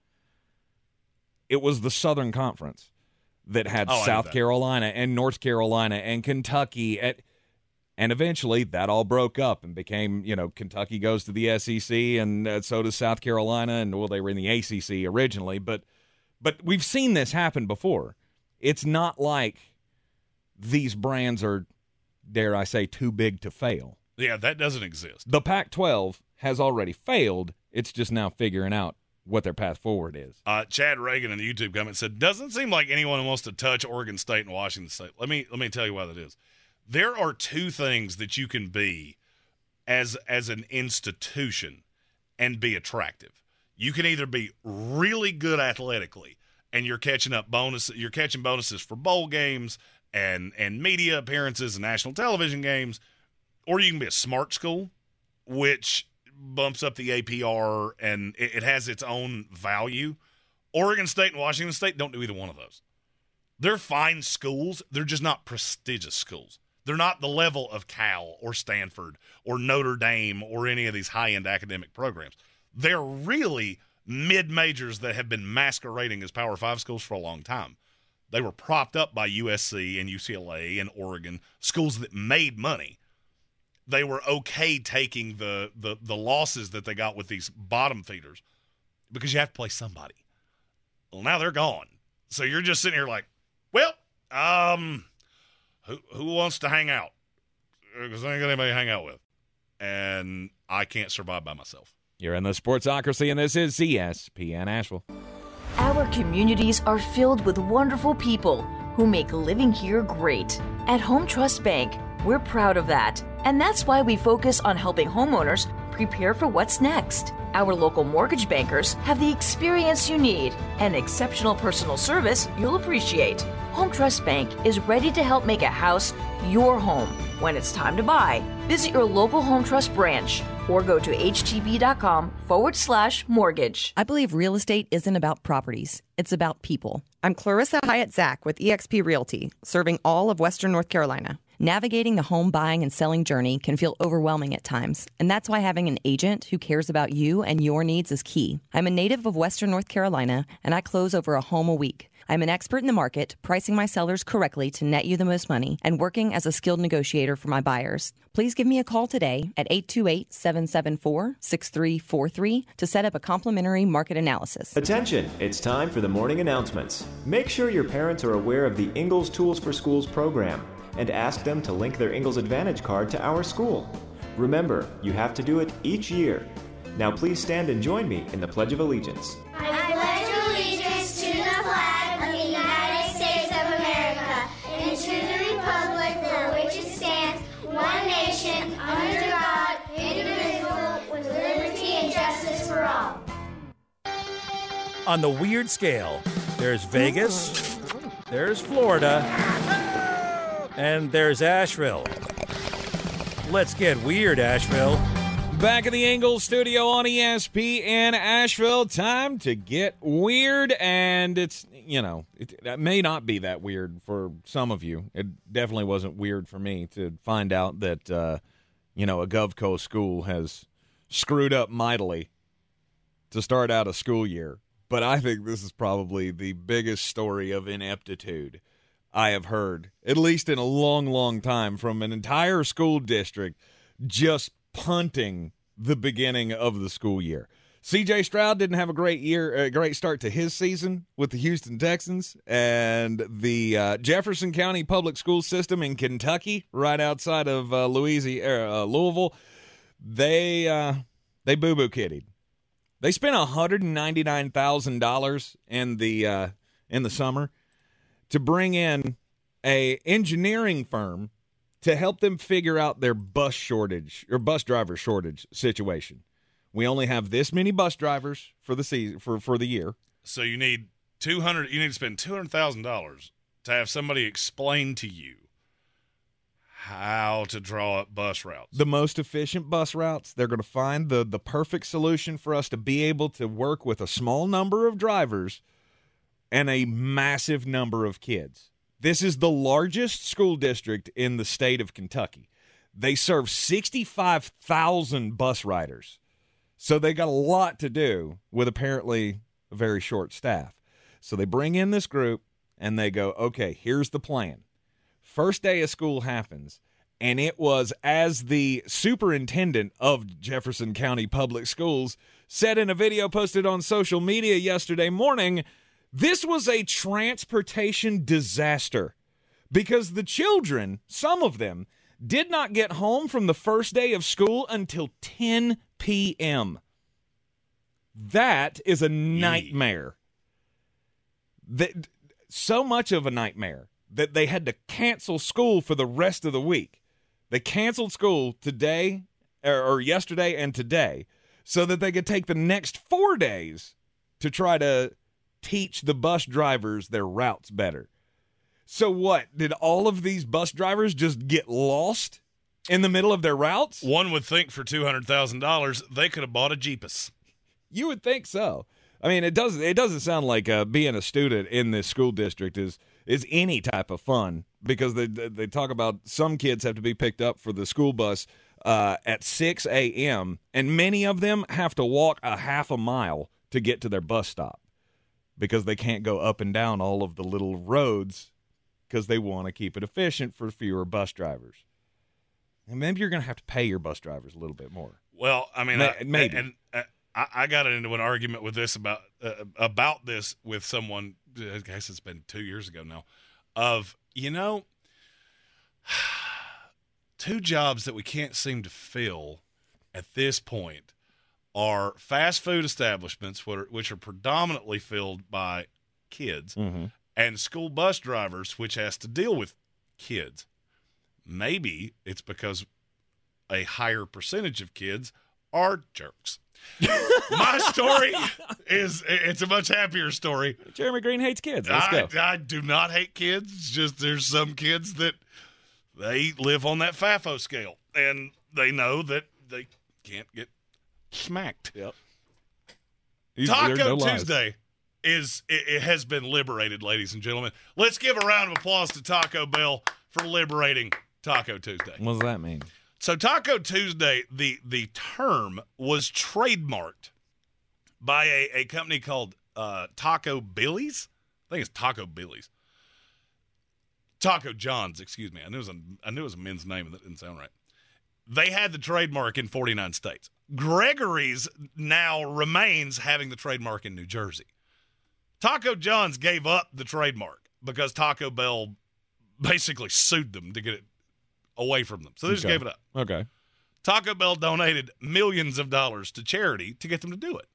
It was the Southern Conference that had Oh, South that. Carolina and North Carolina and Kentucky at and eventually that all broke up and became, you know, Kentucky goes to the SEC and uh, so does South Carolina and well they were in the ACC originally, but but we've seen this happen before. It's not like these brands are dare I say too big to fail. yeah, that doesn't exist. The Pac-12 has already failed. It's just now figuring out what their path forward is. Uh, Chad Reagan in the YouTube comment said, "Doesn't seem like anyone wants to touch Oregon State and Washington State." Let me let me tell you why that is. There are two things that you can be as as an institution and be attractive. You can either be really good athletically and you're catching up bonus you're catching bonuses for bowl games and and media appearances and national television games, or you can be a smart school, which bumps up the APR and it, it has its own value. Oregon State and Washington State don't do either one of those. They're fine schools. They're just not prestigious schools. They're not the level of Cal or Stanford or Notre Dame or any of these high end academic programs. They're really mid majors that have been masquerading as Power Five schools for a long time. They were propped up by USC and UCLA and Oregon, schools that made money. They were okay taking the, the, the losses that they got with these bottom feeders because you have to play somebody. Well, now they're gone. So you're just sitting here like, well, um, who who wants to hang out? Because I ain't got anybody to hang out with, and I can't survive by myself. You're in the Sportsocracy, and this is ESPN Asheville. Our communities are filled with wonderful people who make living here great. At Home Trust Bank, we're proud of that. And that's why we focus on helping homeowners prepare for what's next. Our local mortgage bankers have the experience you need and exceptional personal service you'll appreciate. Home Trust Bank is ready to help make a house your home. When it's time to buy, visit your local Home Trust branch or go to htb.com forward slash mortgage. I believe real estate isn't about properties, it's about people. I'm Clarissa Hyatt Zach with eXp Realty, serving all of Western North Carolina. Navigating the home buying and selling journey can feel overwhelming at times, and that's why having an agent who cares about you and your needs is key. I'm a native of Western North Carolina, and I close over a home a week. I'm an expert in the market, pricing my sellers correctly to net you the most money, and working as a skilled negotiator for my buyers. Please give me a call today at 828 774 6343 to set up a complimentary market analysis. Attention, it's time for the morning announcements. Make sure your parents are aware of the Ingles Tools for Schools program and ask them to link their Ingles Advantage card to our school. Remember, you have to do it each year. Now please stand and join me in the Pledge of Allegiance. I pledge allegiance to the flag On the weird scale, there's Vegas, there's Florida, and there's Asheville. Let's get weird, Asheville. Back in the Ingles studio on ESPN Asheville. Time to get weird, and it's you know it, it may not be that weird for some of you. It definitely wasn't weird for me to find out that uh, you know a GovCo school has screwed up mightily to start out a school year. But I think this is probably the biggest story of ineptitude I have heard, at least in a long, long time, from an entire school district just punting the beginning of the school year. CJ Stroud didn't have a great year, a great start to his season with the Houston Texans, and the uh, Jefferson County public school system in Kentucky, right outside of uh, Louisiana, uh, Louisville, they uh, they boo boo kiddied. They spent one hundred ninety nine thousand dollars in the uh, in the summer to bring in a engineering firm to help them figure out their bus shortage or bus driver shortage situation. We only have this many bus drivers for the season for for the year. So you need two hundred. You need to spend two hundred thousand dollars to have somebody explain to you how to draw up bus routes. The most efficient bus routes. They're going to find the the perfect solution for us to be able to work with a small number of drivers and a massive number of kids. This is the largest school district in the state of Kentucky. They serve 65,000 bus riders. So they got a lot to do with apparently a very short staff. So they bring in this group and they go, okay, here's the plan. First day of school happens, and it was as the superintendent of Jefferson County Public Schools said in a video posted on social media yesterday morning this was a transportation disaster because the children, some of them, did not get home from the first day of school until 10 p.m. That is a nightmare. That, so much of a nightmare that they had to cancel school for the rest of the week. They canceled school today or, or yesterday and today so that they could take the next four days to try to teach the bus drivers their routes better. So what? Did all of these bus drivers just get lost in the middle of their routes? One would think for two hundred thousand dollars they could have bought a Jeepus. You would think so. I mean, it doesn't. It doesn't sound like uh, being a student in this school district is is any type of fun because they they talk about some kids have to be picked up for the school bus uh, at six a.m. and many of them have to walk a half a mile to get to their bus stop because they can't go up and down all of the little roads because they want to keep it efficient for fewer bus drivers. And maybe you're going to have to pay your bus drivers a little bit more. Well, I mean, Ma- I, maybe. and uh, I, I got into an argument with this about uh, about this with someone. I guess it's been two years ago now. Of you know, (sighs) two jobs that we can't seem to fill at this point are fast food establishments, which are, which are predominantly filled by kids, Mm-hmm. and school bus drivers, which has to deal with kids. Maybe it's because a higher percentage of kids are jerks. My story is it's a much happier story. Jeremy Green hates kids. Let's I, go. I do not hate kids. It's just there's some kids that they live on that FAFO scale and they know that they can't get smacked. Yep. He's- Taco no lies. Tuesday is it, it has been liberated, ladies and gentlemen. Let's give a round of applause to Taco Bell for liberating Taco Tuesday. What does that mean? So Taco Tuesday, the the term was trademarked by a, a company called uh, Taco Billy's, I think it's Taco Billy's. Taco John's, excuse me. I knew it was a, I knew it was a men's name that didn't sound right. They had the trademark in 49 states. Gregory's now remains having the trademark in New Jersey. Taco John's gave up the trademark because Taco Bell basically sued them to get it away from them. So they just Okay. gave it up. Okay. Taco Bell donated millions of dollars to charity to get them to do it.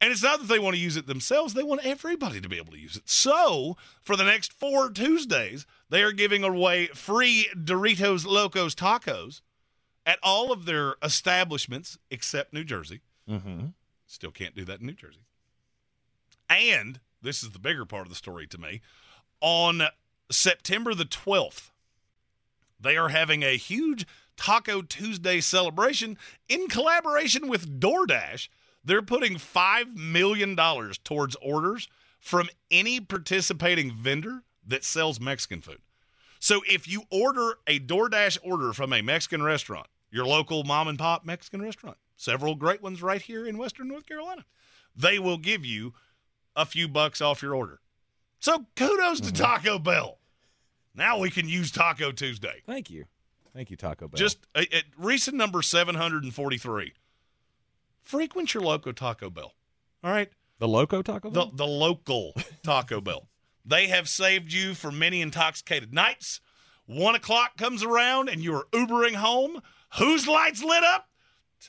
And it's not that they want to use it themselves, they want everybody to be able to use it. So, for the next four Tuesdays, they are giving away free Doritos Locos tacos at all of their establishments except New Jersey. Mm-hmm. Still can't do that in New Jersey. And this is the bigger part of the story to me. On September the 12th, they are having a huge Taco Tuesday celebration in collaboration with DoorDash. They're putting $5 million towards orders from any participating vendor that sells Mexican food. So if you order a DoorDash order from a Mexican restaurant, your local mom and pop Mexican restaurant, several great ones right here in Western North Carolina, they will give you a few bucks off your order. So kudos to mm-hmm. Taco Bell. Now we can use Taco Tuesday. Thank you. Thank you, Taco Bell. Just uh, at recent number 743. Frequent your local Taco Bell. All right? the Loco Taco The, Bell? the local Taco Bell. They have saved you from many intoxicated nights. One o'clock comes around and you're Ubering home. Whose lights lit up?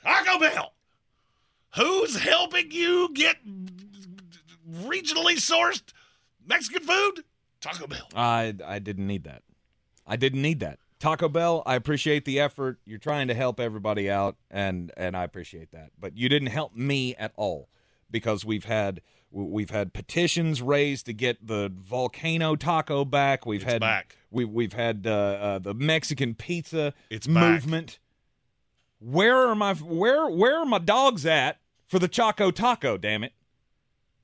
Taco Bell. Who's helping you get regionally sourced Mexican food? Taco Bell. I I didn't need that. I didn't need that. Taco Bell, I appreciate the effort. You're trying to help everybody out and and I appreciate that. But you didn't help me at all because we've had we've had petitions raised to get the volcano taco back. We've It's had back. We we've had uh, uh, the Mexican pizza It's back. movement. Where are my where where are my dogs at for the Choco Taco? Damn it!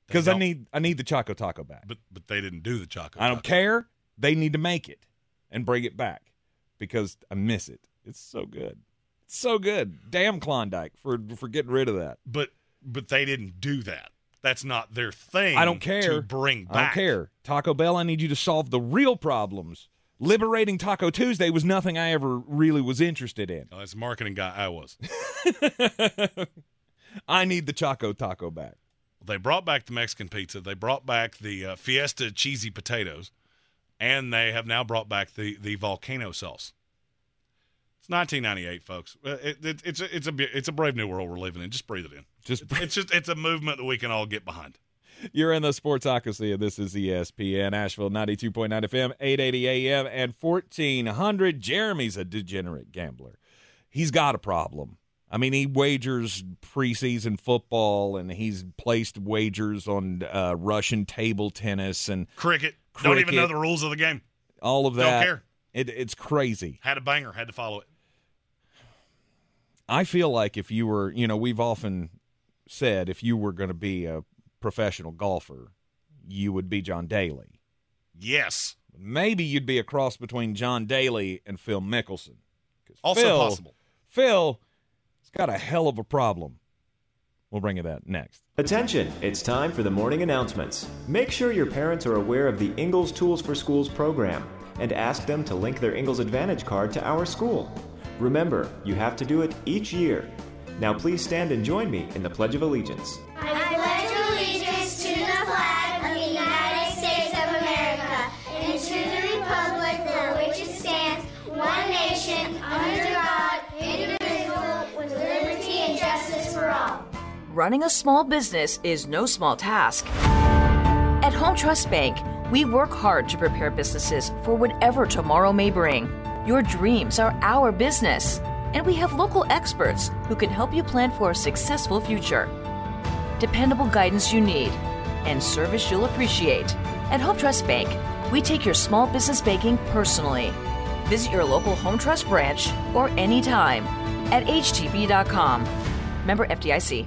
Because I need I need the Choco Taco back. But but they didn't do the Choco I don't Taco. care. They need to make it and bring it back because I miss it. It's so good. It's so good. Damn Klondike for for getting rid of that. But but they didn't do that. That's not their thing. I don't care. To bring back. I don't care. Taco Bell, I need you to solve the real problems. Liberating Taco Tuesday was nothing I ever really was interested in. Oh, that's a marketing guy. I was. (laughs) I need the Choco Taco back. They brought back the Mexican pizza. They brought back the uh, Fiesta cheesy potatoes, and they have now brought back the the volcano sauce. It's 1998, folks. Uh, It, it, it's a, it's a it's a brave new world we're living in. Just breathe it in. Just It's just it's a movement that we can all get behind. You're in the Sportsocracy, and this is ESPN Asheville 92.9 FM, 880 AM, and 1400. Jeremy's a degenerate gambler. He's got a problem. I mean, he wagers preseason football, and he's placed wagers on uh, Russian table tennis and Cricket. Don't even know the rules of the game. all of that. Don't care. It, it's crazy. Had a banger. Had to follow it. I feel like if you were, you know, we've often said if you were going to be a professional golfer, you would be John Daly. Yes. Maybe you'd be a cross between John Daly and Phil Mickelson. Also Phil, possible. Phil got a hell of a problem. We'll bring you that next. Attention, it's time for the morning announcements. Make sure your parents are aware of the Ingles Tools for Schools program and ask them to link their Ingles Advantage card to our school. Remember, you have to do it each year. Now please stand and join me in the Pledge of Allegiance. I Running a small business is no small task. At Home Trust Bank, we work hard to prepare businesses for whatever tomorrow may bring. Your dreams are our business, and we have local experts who can help you plan for a successful future. Dependable guidance you need and service you'll appreciate. At Home Trust Bank, we take your small business banking personally. Visit your local Home Trust branch or anytime at htb.com. Member FDIC.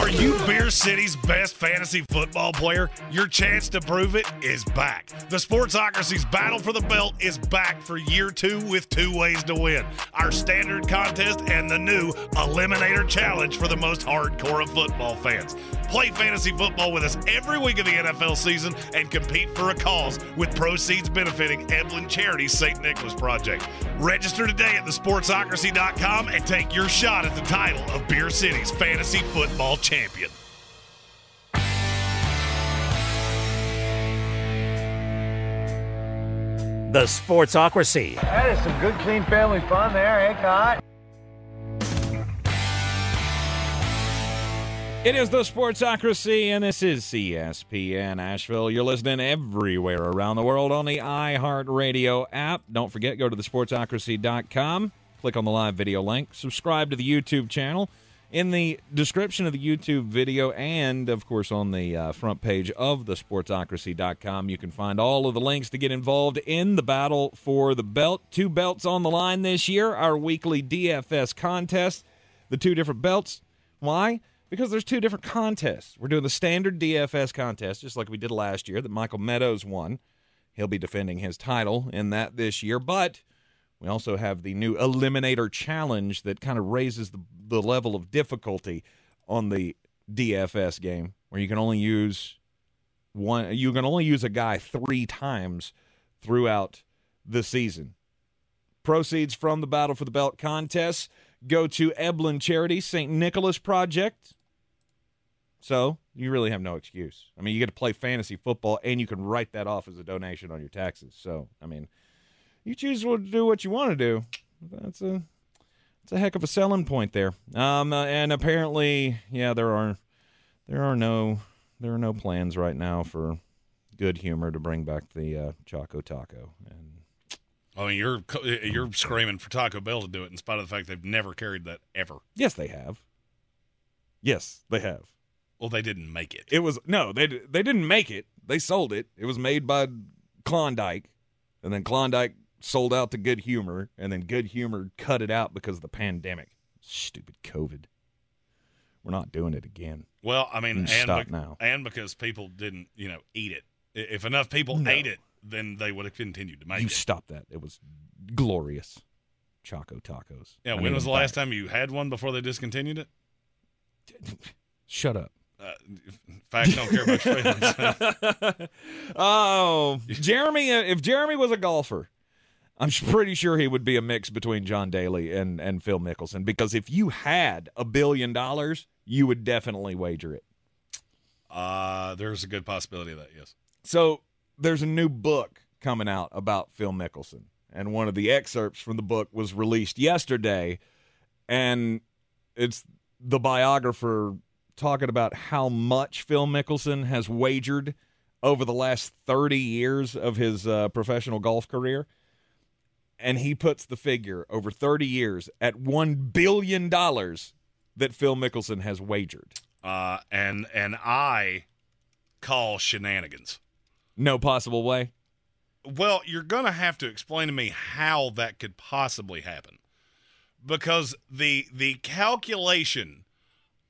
Are you Beer City's best fantasy football player? Your chance to prove it is back. The Sportsocracy's battle for the belt is back for year two with two ways to win our standard contest and the new Eliminator Challenge for the most hardcore of football fans. Play fantasy football with us every week of the NFL season and compete for a cause with proceeds benefiting Eblen Charity's St. Nicholas Project. Register today at thesportsocracy.com and take your shot at the title of Beer City's fantasy football champion. The Sportsocracy. That is some good, clean family fun there, eh, Cot? It is the Sportsocracy, and this is ESPN Asheville. You're listening everywhere around the world on the iHeartRadio app. Don't forget, go to thesportsocracy.com, click on the live video link, subscribe to the YouTube channel. In the description of the YouTube video, and of course on the uh, front page of the sportsocracy.com, you can find all of the links to get involved in the battle for the belt. Two belts on the line this year, our weekly DFS contest. The two different belts. Why? Because there's two different contests. We're doing the standard DFS contest, just like we did last year, that Michael Meadows won. He'll be defending his title in that this year, but we also have the new Eliminator Challenge that kind of raises the, the level of difficulty on the DFS game, where you can only use one. You can only use a guy three times throughout the season. Proceeds from the Battle for the Belt contest go to Eblen Charity St. Nicholas Project. So you really have no excuse. I mean, you get to play fantasy football, and you can write that off as a donation on your taxes. So, I mean you choose to do what you want to do. That's a that's a heck of a selling point there. Um, uh, and apparently, yeah, there are there are no there are no plans right now for good humor to bring back the uh, Choco Taco. And I mean, you're you're screaming for Taco Bell to do it in spite of the fact they've never carried that ever. Yes, they have. Yes, they have. Well, they didn't make it. It was no, they they didn't make it. They sold it. It was made by Klondike, and then Klondike sold out to Good Humor, and then Good Humor cut it out because of the pandemic. Stupid COVID. We're not doing it again. Well, I mean, and, stop be- now. and because people didn't, you know, eat it. If enough people No. ate it, then they would have continued to make You it. stop that. It was glorious. Choco tacos. Yeah, I when was the last time you had one before they discontinued it? (laughs) Shut up. Uh, facts don't care about your (laughs) feelings. (laughs) oh, Jeremy! uh, If Jeremy was a golfer, I'm (laughs) pretty sure he would be a mix between John Daly and and Phil Mickelson. Because if you had a billion dollars, you would definitely wager it. uh, there's a good possibility of that. Yes. So there's a new book coming out about Phil Mickelson, and one of the excerpts from the book was released yesterday, and it's the biographer talking about how much Phil Mickelson has wagered over the last 30 years of his uh, professional golf career. And he puts the figure over 30 years at $1 billion that Phil Mickelson has wagered. Uh, and and I call shenanigans. No possible way. Well, you're going to have to explain to me how that could possibly happen. Because the the calculation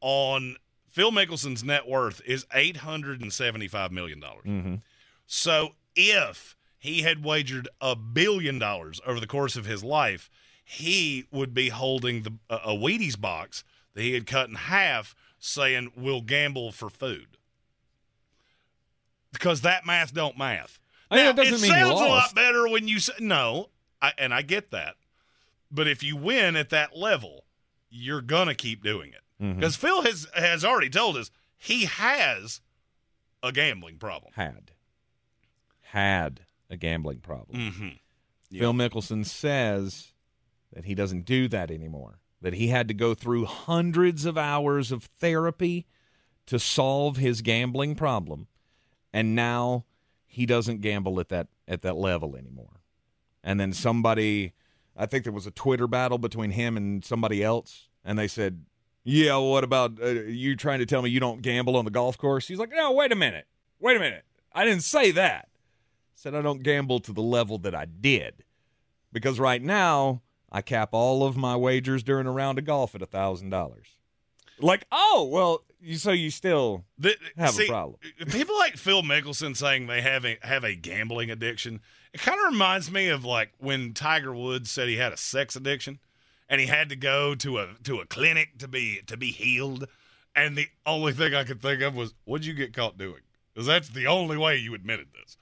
on Phil Mickelson's net worth is 875 million dollars. Mm-hmm. So if he had wagered a billion dollars over the course of his life, he would be holding the a, a Wheaties box that he had cut in half, saying, "We'll gamble for food." Because that math don't math. I mean, Now, it doesn't mean he sounds a lot better when you say no, I, and I get that. But if you win at that level, you're gonna keep doing it mm-hmm. because Phil has has already told us he has a gambling problem. Had. Had a gambling problem. Mm-hmm. Phil Mickelson says that he doesn't do that anymore. That he had to go through hundreds of hours of therapy to solve his gambling problem, and now he doesn't gamble at that at that level anymore. and then somebody, I think there was a Twitter battle between him and somebody else, and they said, "Yeah, well, what about uh, you trying to tell me you don't gamble on the golf course?" He's like, "No, wait a minute, wait a minute, I didn't say that. Said I don't gamble to the level that I did, because right now I cap all of my wagers during a round of golf at a thousand dollars." Like, oh well, you so you still The- have see, a problem. People like Phil Mickelson saying they have a have a gambling addiction. It kind of reminds me of like when Tiger Woods said he had a sex addiction, and he had to go to a to a clinic to be to be healed. And the only thing I could think of was, "What'd you get caught doing?" Because that's the only way you admitted this.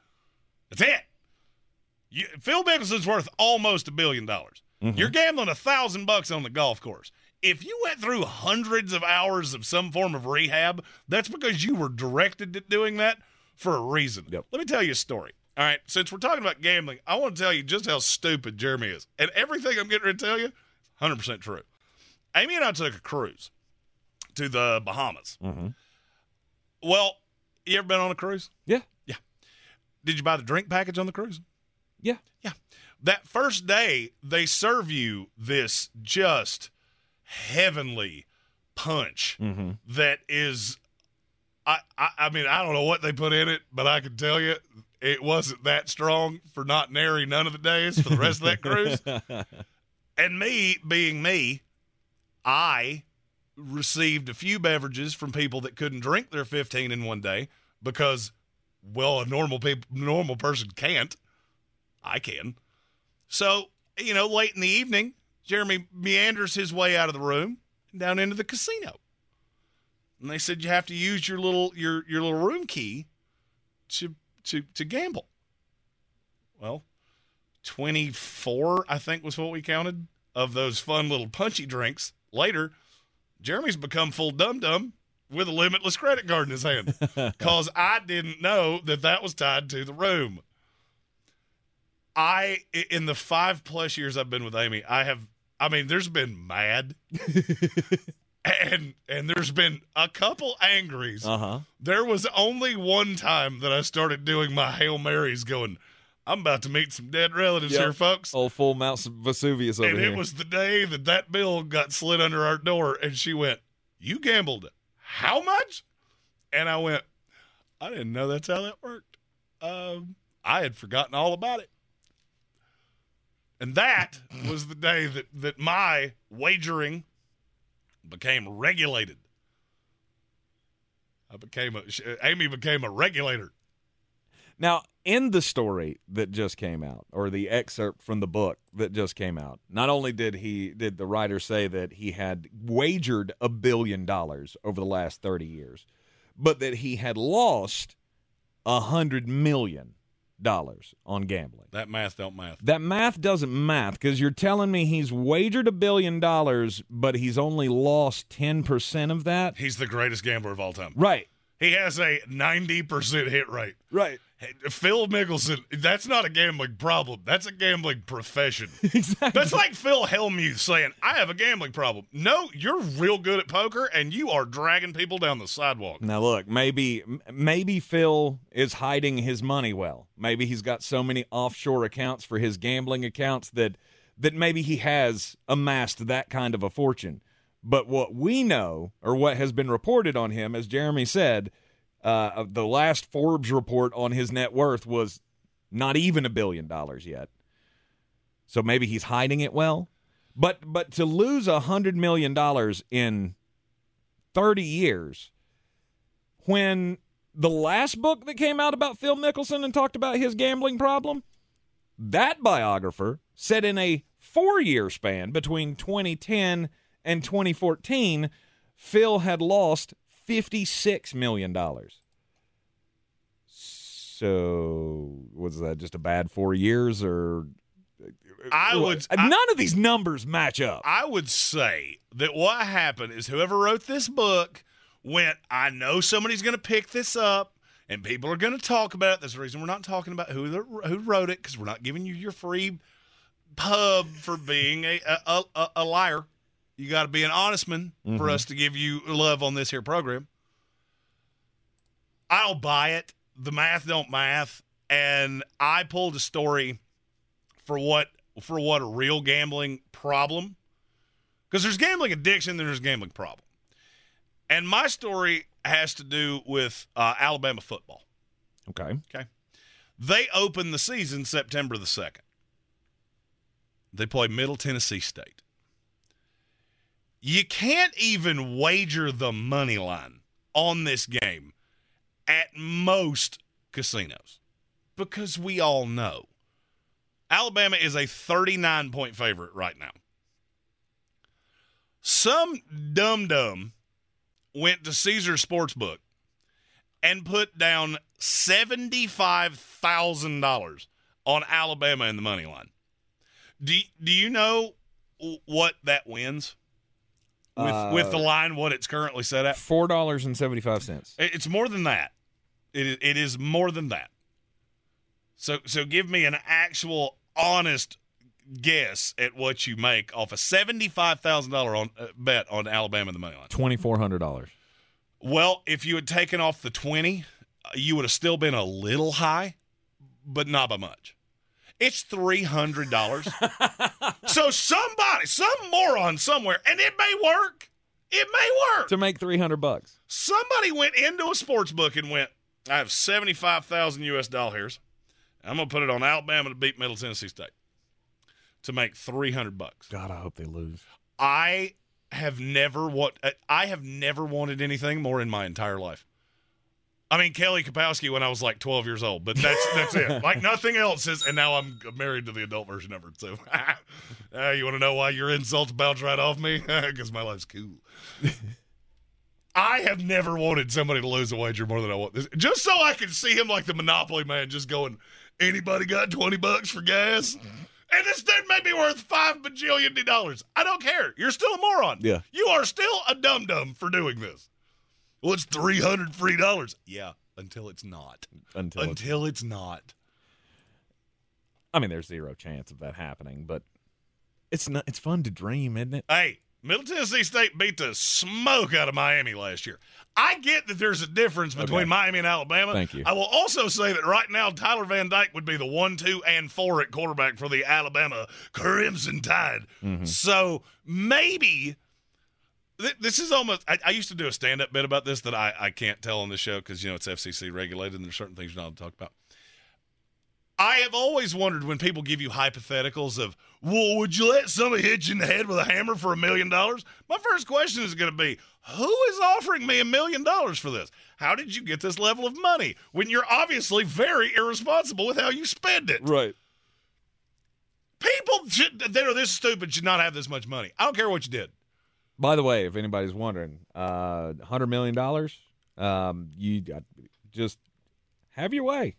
That's it. You, Phil Mickelson's worth almost a billion dollars. You're gambling a thousand bucks on the golf course. If you went through hundreds of hours of some form of rehab, that's because you were directed to doing that for a reason. Yep. Let me tell you a story. All right, since we're talking about gambling, I want to tell you just how stupid Jeremy is. And everything I'm getting ready to tell you, 100% true. Amy and I took a cruise to the Bahamas. Mm-hmm. Well, you ever been on a cruise? Yeah. Did you buy the drink package on the cruise? Yeah. Yeah. That first day, they serve you this just heavenly punch Mm-hmm. that is I, I I mean, I don't know what they put in it, but I can tell you it wasn't that strong for not nary none of the days for the rest of that cruise. (laughs) And me being me, I received a few beverages from people that couldn't drink their 15 in one day because, well, a normal peop normal person can't. I can. So, you know, late in the evening, Jeremy meanders his way out of the room down into the casino. And they said you have to use your little your your little room key to to to gamble. Well, 24, I think was what we counted of those fun little punchy drinks. Later, Jeremy's become full dum dum with a limitless credit card in his hand (laughs) because I didn't know that that was tied to the room. I, in the five plus years I've been with Amy, I have, I mean, there's been mad. (laughs) And and there's been a couple angries. Uh huh. There was only one time that I started doing my Hail Marys going, I'm about to meet some dead relatives here, folks. Old full Mount Vesuvius over and here. And it was the day that that bill got slid under our door, and she went, "You gambled how much?" And I went, "I didn't know that's how that worked. Um, I had forgotten all about it." And that (laughs) was the day that that my wagering became regulated. I became a Amy became a regulator. Now, in the story that just came out, or the excerpt from the book that just came out, not only did he did the writer say that he had wagered a billion dollars over the last thirty years, but that he had lost a hundred million dollars on gambling. That math don't math. That math doesn't math because you're telling me he's wagered a billion dollars, but he's only lost ten percent of that. He's the greatest gambler of all time. Right. He has a 90% hit rate. Right. Hey, Phil Mickelson, that's not a gambling problem. That's a gambling profession. (laughs) exactly. That's like Phil Hellmuth saying, I have a gambling problem. No, you're real good at poker and you are dragging people down the sidewalk. Now look, maybe maybe Phil is hiding his money well. Maybe he's got so many offshore accounts for his gambling accounts that that maybe he has amassed that kind of a fortune. But what we know, or what has been reported on him, as Jeremy said, uh, the last Forbes report on his net worth was not even a billion dollars yet. So maybe he's hiding it well. But but to lose a hundred million dollars in thirty years, when the last book that came out about Phil Mickelson and talked about his gambling problem, that biographer said in a four year span between 2010 and 2014, Phil had lost $56 million. So, was that just a bad four years or? I would. None of these numbers match up. I would say that what happened is whoever wrote this book went, I know somebody's going to pick this up and people are going to talk about it. That's the reason we're not talking about who the, who wrote it because we're not giving you your free pub for being a, a, a, a liar. You got to be an honest man for Mhm. us to give you love on this here program. I don't buy it. The math don't math. And I pulled a story for what for what a real gambling problem because there's gambling addiction there's gambling problem and my story has to do with uh, alabama football Okay. okay they open the season september the 2nd they play middle tennessee state you can't even wager the money line on this game at most casinos because we all know Alabama is a 39 point favorite right now. Some dum dum went to Caesar Sportsbook and put down $75,000 on Alabama in the money line. Do, do you know what that wins? With, Uh, with the line, what it's currently set at? Four dollars and seventy five cents. It's more than that. It is, it is more than that. So so give me an actual honest guess at what you make off a seventy five thousand dollar on uh, bet on Alabama in the money line. Twenty four hundred dollars. Well, if you had taken off the twenty, uh, you would have still been a little high, but not by much. It's three hundred dollars. so somebody, some moron somewhere, and it may work. It may work. To make three hundred bucks. Somebody went into a sports book and went, I have 75,000 US dollars. I'm going to put it on Alabama to beat Middle Tennessee State to make 300 bucks. God, I hope they lose. I have never what uh, I have never wanted anything more in my entire life. I mean Kelly Kapowski when I was like 12 years old, but that's that's it. (laughs) Like nothing else is and now I'm married to the adult version of her. So (laughs) uh, you want to know why your insults bounce right off me? (laughs) Cuz my life's cool. I have never wanted somebody to lose a wager more than I want this. Just so I can see him like the Monopoly man, just going, anybody got 20 bucks for gas? And this dude may be worth five bajillion dollars. I don't care. You're still a moron. Yeah. You are still a dum dum for doing this. Well, it's 300 free dollars. Yeah, until it's not. Until, it's- Until it's not. I mean, there's zero chance of that happening, but it's not. It's fun to dream, isn't it? Hey, Middle Tennessee State beat the smoke out of Miami last year. I get that there's a difference between Okay. Miami and Alabama. Thank you. I will also say that right now Tyler Van Dyke would be the one, two, and four at quarterback for the Alabama Crimson Tide. Mm-hmm. So maybe this is almost. I, I used to do a stand-up bit about this that I, I can't tell on this show because you know it's FCC regulated and there's certain things you're not allowed to talk about. I have always wondered when people give you hypotheticals of, well, would you let somebody hit you in the head with a hammer for a million dollars? My first question is going to be, who is offering me a million dollars for this? How did you get this level of money when you're obviously very irresponsible with how you spend it? Right. People should, that are this stupid should not have this much money. I don't care what you did. By the way, if anybody's wondering, uh, hundred million dollars, um, you got, just have your way.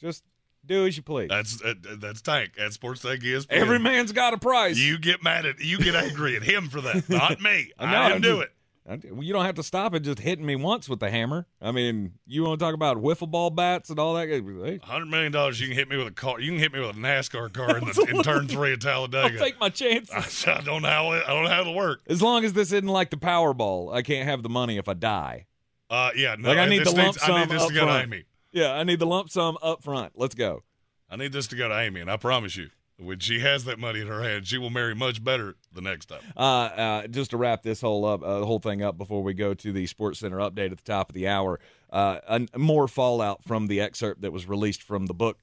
Just do as you please. That's uh, that's Tank. That's Sports Tank ESPN. Every man's got a price. You get mad at you get angry at him for that, not me. (laughs) I I, didn't I'm do just- it. I- You don't have to stop it just hitting me once with the hammer. I mean, you want to talk about wiffle ball bats and all that? Hey, Hundred million dollars, you can hit me with a car. You can hit me with a NASCAR car in, the, (laughs) in turn three at I'll Talladega. take my chances. I don't know how it, I don't know how it'll work. As long as this isn't like the Powerball, I can't have the money if I die. Uh, yeah, no, like I need the lump needs- sum I need this up to go to front. Amy. Yeah, I need the lump sum up front. Let's go. I need this to go to Amy, and I promise you, when she has that money in her hand, she will marry much better the next time. Uh, uh, just to wrap this whole up, uh, whole thing up before we go to the Sports Center update at the top of the hour, uh, an, more fallout from the excerpt that was released from the book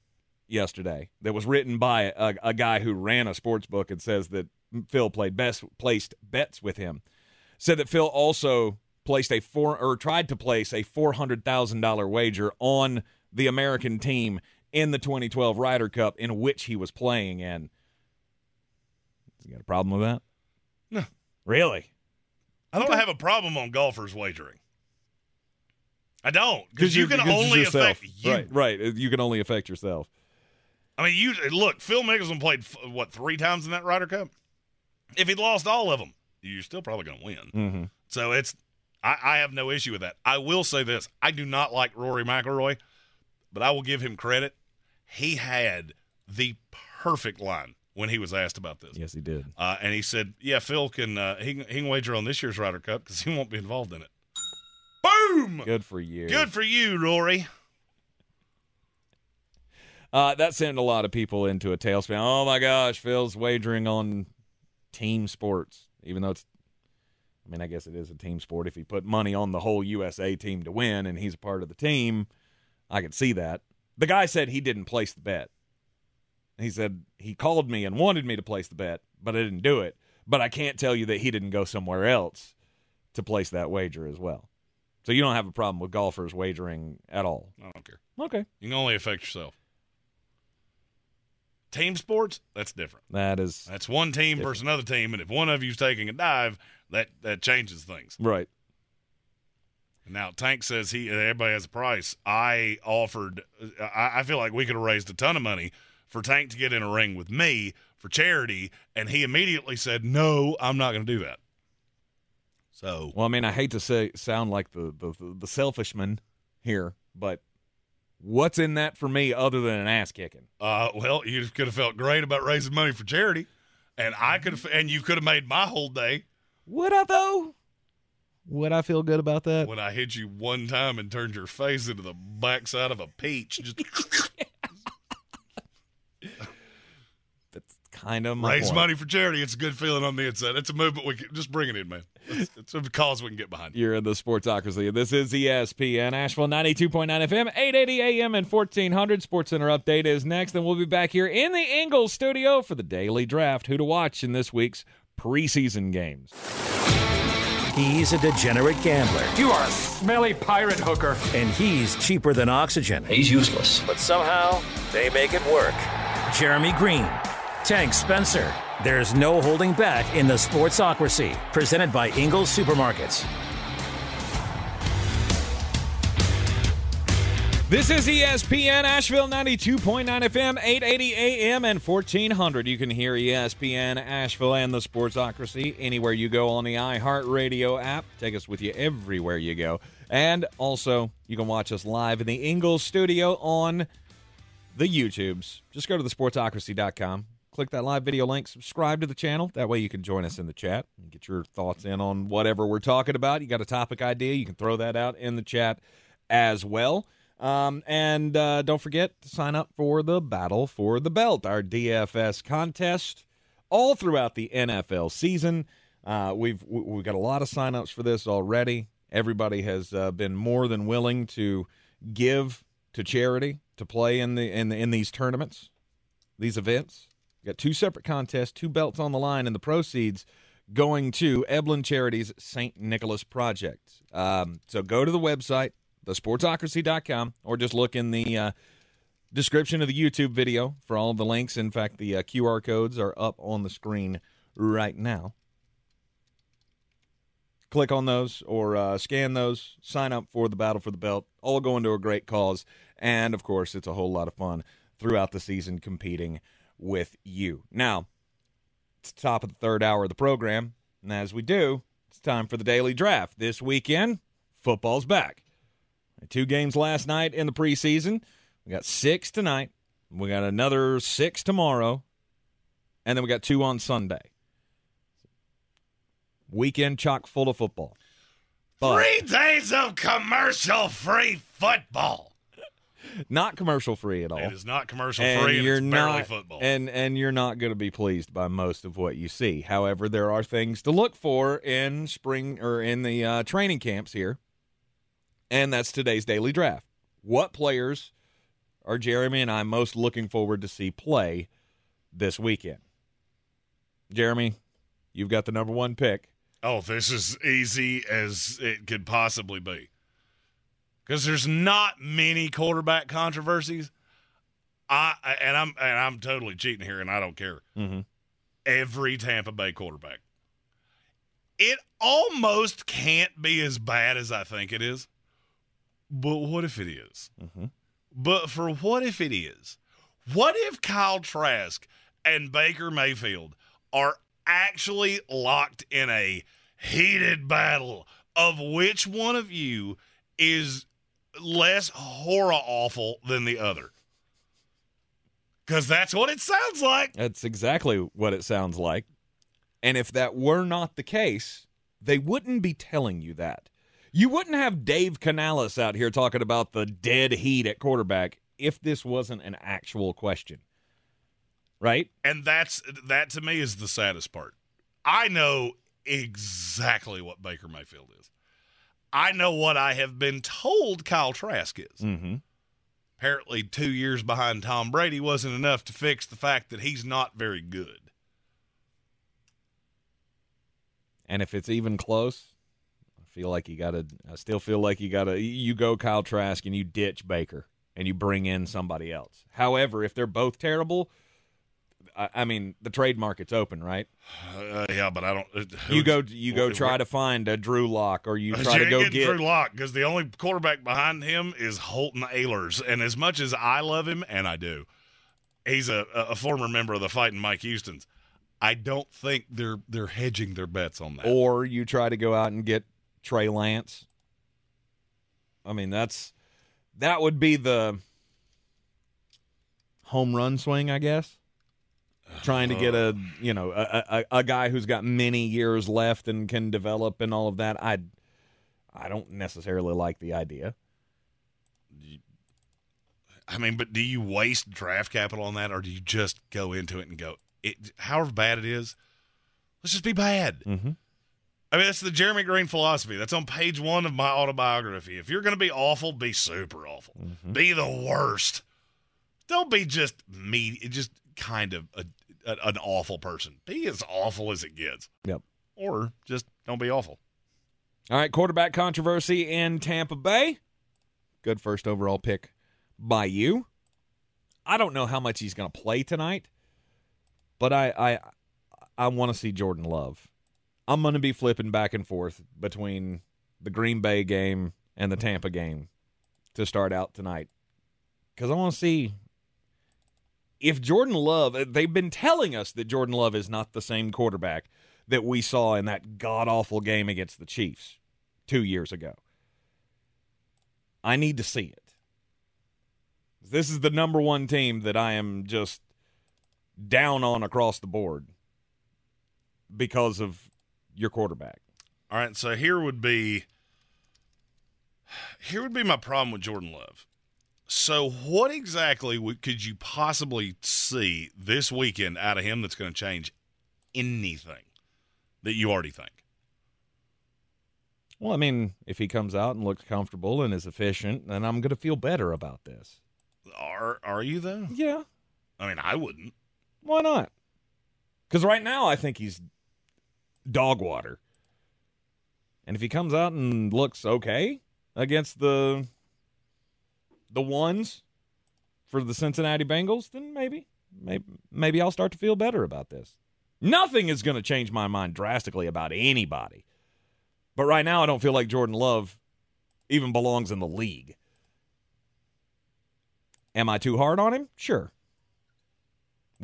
yesterday. That was written by a, a guy who ran a sports book and says that Phil played best placed bets with him. Said that Phil also placed a four or tried to place a four hundred thousand dollar wager on the American team in the 2012 Ryder Cup in which he was playing in. You got a problem with that? No. Really? I don't have a problem on golfers wagering. I don't because you can only affect you. Right, right. You can only affect yourself. I mean, you look. Phil Mickelson played f- what three times in that Ryder Cup. If he lost all of them, you're still probably going to win. Mm-hmm. So it's I, I have no issue with that. I will say this: I do not like Rory McIlroy, but I will give him credit. He had the perfect line when he was asked about this. Yes, he did. Uh, and he said, "Yeah, Phil can uh, he, can- he can wager on this year's Ryder Cup because he won't be involved in it." Boom! Good for you. Good for you, Rory. Uh, that sent a lot of people into a tailspin. Oh my gosh, Phil's wagering on team sports, even though it's. I mean, I guess it is a team sport. If he put money on the whole USA team to win, and he's a part of the team, I could see that. The guy said he didn't place the bet. He said he called me and wanted me to place the bet, but I didn't do it. But I can't tell you that he didn't go somewhere else to place that wager as well. So you don't have a problem with golfers wagering at all. I don't care. Okay. You can only affect yourself. Team sports, that's different. That is That's one team versus another team, and if one of you's taking a dive, that that changes things. right. Now Tank says he everybody has a price. I offered. I, I feel like we could have raised a ton of money for Tank to get in a ring with me for charity, and he immediately said, "No, I'm not going to do that." So Well, I mean, I hate to say sound like the the, the, selfish man here, but what's in that for me other than an ass kicking? Uh, well, you could have felt great about raising money for charity, and I could have, and you could have made my whole day Would I though? Would I feel good about that? when I hit you one time and turned your face into the backside of a peach. Just (laughs) That's kind of my raise point. money for charity. It's a good feeling on the inside. It's a movement we can just bring it in, man. It's, it's a cause we can get behind. You're in the Sportsocracy. This is ESPN Asheville 92.9 FM, 880 AM and 1400. Sports Center update is next, and we'll be back here in the Ingles studio for the daily draft. Who to watch in this week's preseason games. He's a degenerate gambler, You are a smelly pirate hooker. and he's cheaper than oxygen. He's useless. But somehow, they make it work. Jeremy Green, Tank Spencer. There's no holding back in the Sportsocracy, presented by Ingles Supermarkets. This is ESPN Asheville 92.9 FM, 880 AM and 1400. You can hear ESPN Asheville and the Sportsocracy anywhere you go on the iHeartRadio app. Take us with you everywhere you go. And also, you can watch us live in the Ingles studio on the YouTubes. Just go to thesportsocracy.com, click that live video link, subscribe to the channel. That way you can join us in the chat and get your thoughts in on whatever we're talking about. You got a topic idea, you can throw that out in the chat as well. Um, and uh, don't forget to sign up for the Battle for the Belt, our DFS contest, all throughout the NFL season. Uh, we've we- we've got a lot of signups for this already. Everybody has uh, been more than willing to give to charity to play in the in the, in these tournaments, these events. We got two separate contests, two belts on the line, and the proceeds going to Eblen Charities St. Nicholas Project. Um, so go to the website, thesportsocracy.com, or just look in the uh, description of the YouTube video for all of the links. In fact, the uh, QR codes are up on the screen right now. Click on those or uh, scan those, sign up for the Battle for the Belt, all going to a great cause. And of course, it's a whole lot of fun throughout the season competing with you. Now, it's the top of the third hour of the program. And as we do, it's time for the daily draft. This weekend, football's back. Two games last night in the preseason. We got six tonight. We got another six tomorrow. And then we got two on Sunday. Weekend chock full of football. But Three days of commercial-free football. not commercial free at all. It is not commercial and free, and you're not football. and and you're not going to be pleased by most of what you see. However, there are things to look for in spring or in the uh, training camps here, and that's today's daily draft. What players are Jeremy and I most looking forward to see play this weekend? Jeremy, you've got the number one pick. Oh, this is easy as it could possibly be. Because there's not many quarterback controversies. I and I'm and I'm totally cheating here, and I don't care. Mm-hmm. Every Tampa Bay quarterback. It almost can't be as bad as I think it is. But what if it is? Mm-hmm. But for what if it is? What if Kyle Trask and Baker Mayfield are actually locked in a heated battle of which one of you is less horror awful than the other? Because that's what it sounds like. That's exactly what it sounds like. And if that were not the case, they wouldn't be telling you that. You wouldn't have Dave Canales out here talking about the dead heat at quarterback if this wasn't an actual question. Right? And that's that to me is the saddest part. I know exactly what Baker Mayfield is. I know what I have been told Kyle Trask is. Mm-hmm. Apparently, two years behind Tom Brady wasn't enough to fix the fact that he's not very good. And if it's even close, feel like you got to. I still feel like you got to. You go Kyle Trask and you ditch Baker and you bring in somebody else. However, if they're both terrible, I, I mean the trade market's open, right? Uh, yeah, but I don't. Uh, you go. You go try to find a Drew Lock, or you try to go get Drew Lock because the only quarterback behind him is Holton Ahlers, and as much as I love him, and I do, he's a, a former member of the Fighting Mike Houston's. I don't think they're they're hedging their bets on that. Or you try to go out and get Trey Lance. I mean, that's that would be the home run swing, I guess. Trying to get a you know a, a, a guy who's got many years left and can develop and all of that. I I don't necessarily like the idea. I mean, but do you waste draft capital on that, or do you just go into it and go, it, however bad it is, let's just be bad. Mm-hmm. I mean, that's the Jeremy Green philosophy. That's on page one of my autobiography. If you're going to be awful, be super awful. Mm-hmm. Be the worst. Don't be just me, just kind of a, a, an awful person. Be as awful as it gets. Yep. Or just don't be awful. All right, quarterback controversy in Tampa Bay. Good first overall pick by you. I don't know how much he's going to play tonight, but I I I want to see Jordan Love. I'm going to be flipping back and forth between the Green Bay game and the Tampa game to start out tonight because I want to see if Jordan Love. Uh, they've been telling us that Jordan Love is not the same quarterback that we saw in that god awful game against the Chiefs two years ago. I need to see it. This is the number one team that I am just down on across the board because of your quarterback. All right, so here would be here would be my problem with Jordan Love. So, what exactly could you possibly see this weekend out of him that's going to change anything that you already think? Well, I mean, if he comes out and looks comfortable and is efficient, then I'm going to feel better about this. Are are you though? Yeah. I mean, I wouldn't. Why not? Because right now I think he's dog water. And if he comes out and looks okay against the the ones for the Cincinnati Bengals, then maybe maybe maybe I'll start to feel better about this. Nothing is going to change my mind drastically about anybody. But right now I don't feel like Jordan Love even belongs in the league. Am I too hard on him? Sure.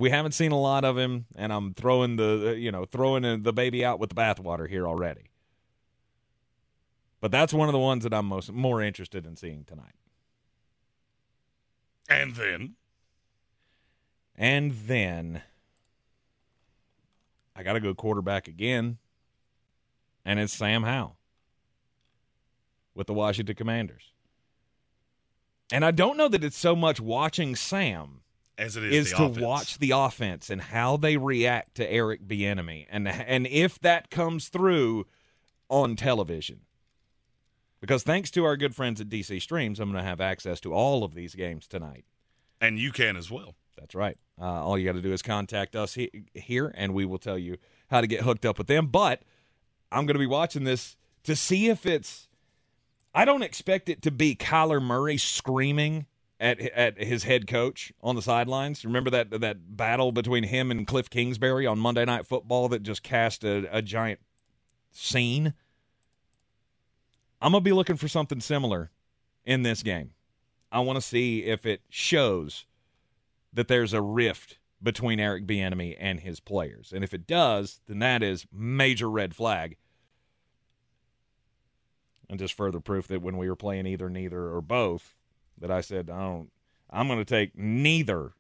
We haven't seen a lot of him, and I'm throwing the uh, you know throwing the baby out with the bathwater here already. But that's one of the ones that I'm most more interested in seeing tonight. And then, and then, I got to go quarterback again, and it's Sam Howell with the Washington Commanders. And I don't know that it's so much watching Sam as it is, is to offense. watch the offense and how they react to Eric Bieniemy, and and if that comes through on television. Because thanks to our good friends at DC Streams, I'm going to have access to all of these games tonight. And you can as well. That's right. Uh, all you got to do is contact us he- here, and we will tell you how to get hooked up with them. But I'm going to be watching this to see if it's. I don't expect it to be Kyler Murray screaming at at his head coach on the sidelines. Remember that that battle between him and Cliff Kingsbury on Monday Night Football that just cast a, a giant scene. I'm gonna be looking for something similar in this game. I want to see if it shows that there's a rift between Eric Bieniemy and his players, and if it does, then that is major red flag. And just further proof that when we were playing either, neither, or both, that I said I don't. I'm going to take neither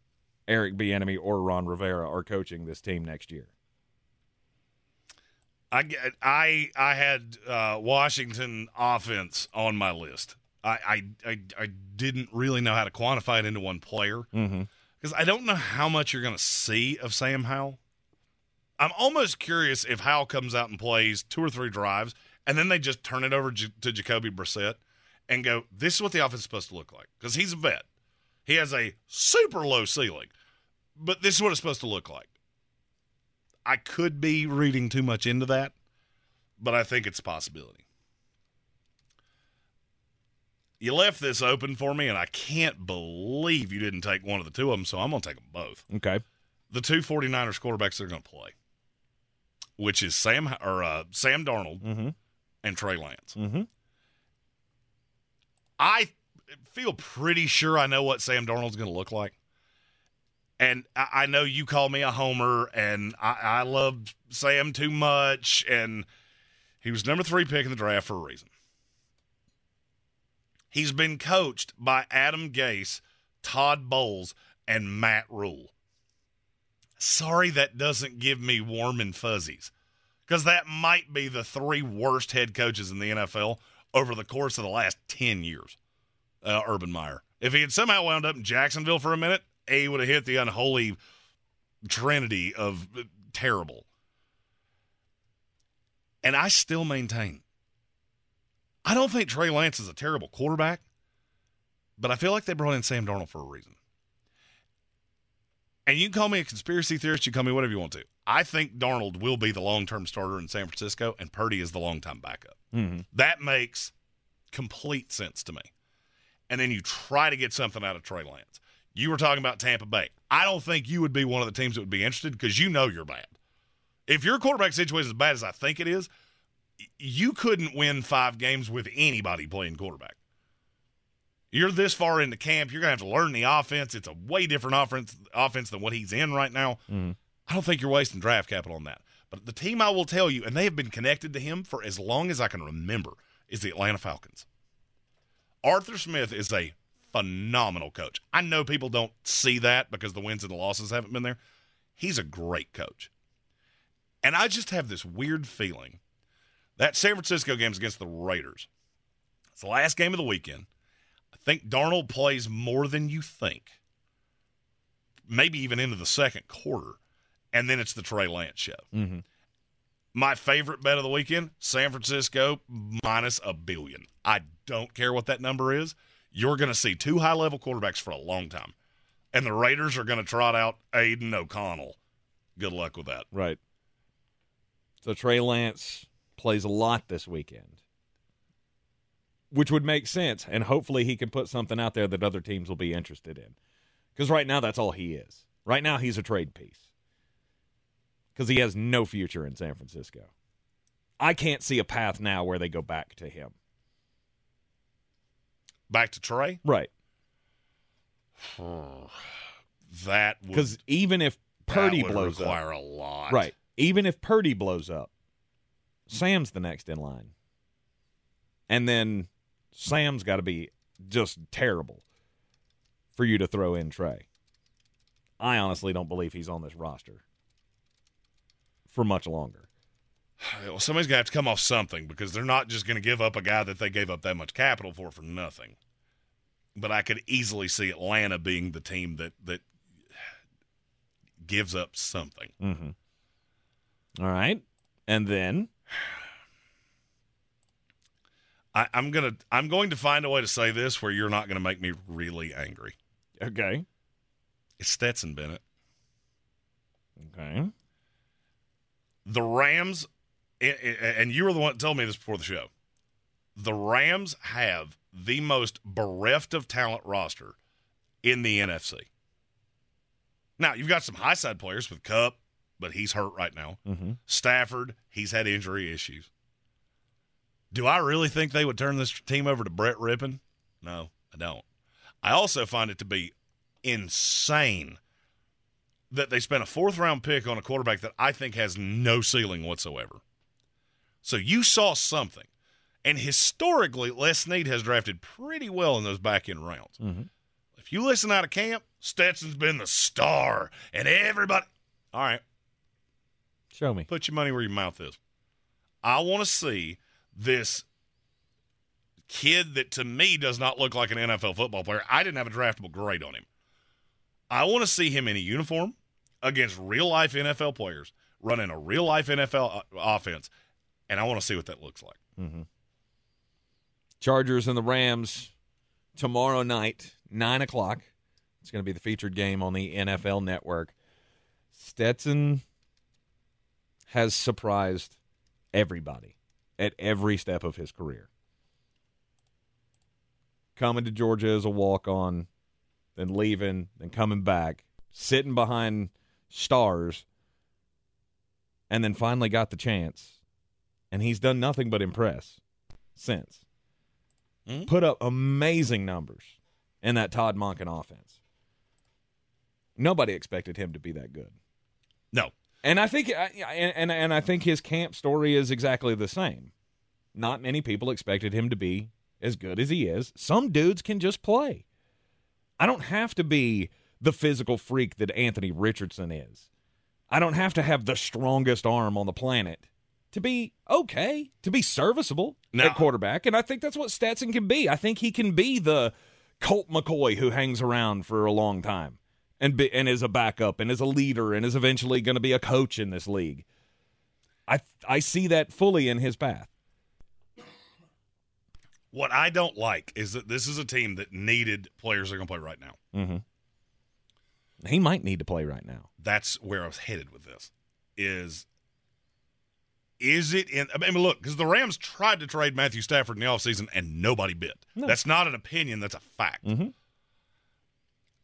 Eric Bieniemy or Ron Rivera are coaching this team next year. I I I had uh, Washington offense on my list, I, I, I, I didn't really know how to quantify it into one player Mm-hmm. because I don't know how much you're going to see of Sam Howell. I'm almost curious if Howell comes out and plays two or three drives, and then they just turn it over to Jacoby Brissett and go, "This is what the offense is supposed to look like." Because he's a vet, he has a super low ceiling, but this is what it's supposed to look like. I could be reading too much into that, but I think it's a possibility. You left this open for me, and I can't believe you didn't take one of the two of them, so I'm going to take them both. Okay. The two 49ers quarterbacks that are going to play, which is Sam or uh, Sam Darnold Mm-hmm. and Trey Lance. Mm-hmm. I feel pretty sure I know what Sam Darnold's going to look like. And I, I know you call me a homer, and I, I love Sam too much. And he was number three pick in the draft for a reason. He's been coached by Adam Gase, Todd Bowles, and Matt Rhule. Sorry that doesn't give me warm and fuzzies because that might be the three worst head coaches in the NFL over the course of the last 10 years. Uh, Urban Meyer. If he had somehow wound up in Jacksonville for a minute, A would have hit the unholy trinity of uh, terrible. And I still maintain I don't think Trey Lance is a terrible quarterback, but I feel like they brought in Sam Darnold for a reason. And you can call me a conspiracy theorist, you can call me whatever you want to. I think Darnold will be the long term starter in San Francisco, and Purdy is the long time backup. Mm-hmm. That makes complete sense to me. And then you try to get something out of Trey Lance. You were talking about Tampa Bay. I don't think you would be one of the teams that would be interested because you know you're bad. If your quarterback situation is as bad as I think it is, you couldn't win five games with anybody playing quarterback. You're this far into camp, you're going to have to learn the offense. It's a way different offense, offense than what he's in right now. Mm-hmm. I don't think you're wasting draft capital on that. But the team I will tell you, and they have been connected to him for as long as I can remember, is the Atlanta Falcons. Arthur Smith is a phenomenal coach. I know people don't see that because the wins and the losses haven't been there. He's a great coach. And I just have this weird feeling that San Francisco game's against the Raiders. It's the last game of the weekend. I think Darnold plays more than you think, maybe even into the second quarter. And then it's the Trey Lance show. Mm-hmm. My favorite bet of the weekend San Francisco minus a billion. I don't care what that number is. You're going to see two high level quarterbacks for a long time. And the Raiders are going to trot out Aidan O'Connell. Good luck with that. Right. So Trey Lance plays a lot this weekend, which would make sense. And hopefully he can put something out there that other teams will be interested in. Because right now, that's all he is. Right now, he's a trade piece because he has no future in San Francisco. I can't see a path now where they go back to him. Back to Trey? Right. that would Because even if Purdy that would blows require up, a lot. right? Even if Purdy blows up, Sam's the next in line, and then Sam's got to be just terrible for you to throw in Trey. I honestly don't believe he's on this roster for much longer. Well, somebody's going to have to come off something because they're not just going to give up a guy that they gave up that much capital for for nothing. But I could easily see Atlanta being the team that that gives up something. Mm-hmm. All right, and then I, I'm gonna I'm going to find a way to say this where you're not going to make me really angry. okay, It's Stetson Bennett. okay, The Rams, and you were the one that told me this before the show. The Rams have the most bereft of talent roster in the NFC. Now, you've got some high side players with Kupp, but he's hurt right now. mm-hmm. Stafford, he's had injury issues. Do I really think they would turn this team over to Brett Rypien? No, I don't. I also find it to be insane that they spent a fourth round pick on a quarterback that I think has no ceiling whatsoever. So you saw something. And historically, Les Snead has drafted pretty well in those back end rounds. Mm-hmm. If you listen out of camp, Stetson's been the star, and everybody. All right, show me. put your money where your mouth is. I want to see this kid that to me does not look like an NFL football player. I didn't have a draftable grade on him. I want to see him in a uniform against real life NFL players running a real life NFL uh, offense, and I want to see what that looks like. Mm-hmm. Chargers and the Rams tomorrow night, nine o'clock. It's going to be the featured game on the NFL Network. Stetson has surprised everybody at every step of his career. Coming to Georgia as a walk on, then leaving, then coming back, sitting behind stars, and then finally got the chance. And he's done nothing but impress since. Mm-hmm. Put up amazing numbers in that Todd Monken offense. Nobody expected him to be that good. No. And I think and, and and I think his camp story is exactly the same. Not many people expected him to be as good as he is. Some dudes can just play. I don't have to be the physical freak that Anthony Richardson is. I don't have to have the strongest arm on the planet to be okay, to be serviceable No. at quarterback. And I think that's what Stetson can be. I think he can be the Colt McCoy who hangs around for a long time and be, and is a backup and is a leader and is eventually going to be a coach in this league. I I see that fully in his path. What I don't like is that this is a team that needed players that are going to play right now. Mm-hmm. He might need to play right now. That's where I was headed with this. Is is it in? I mean, look, because the Rams tried to trade Matthew Stafford in the offseason and nobody bit. No. That's not an opinion. That's a fact. Mm-hmm.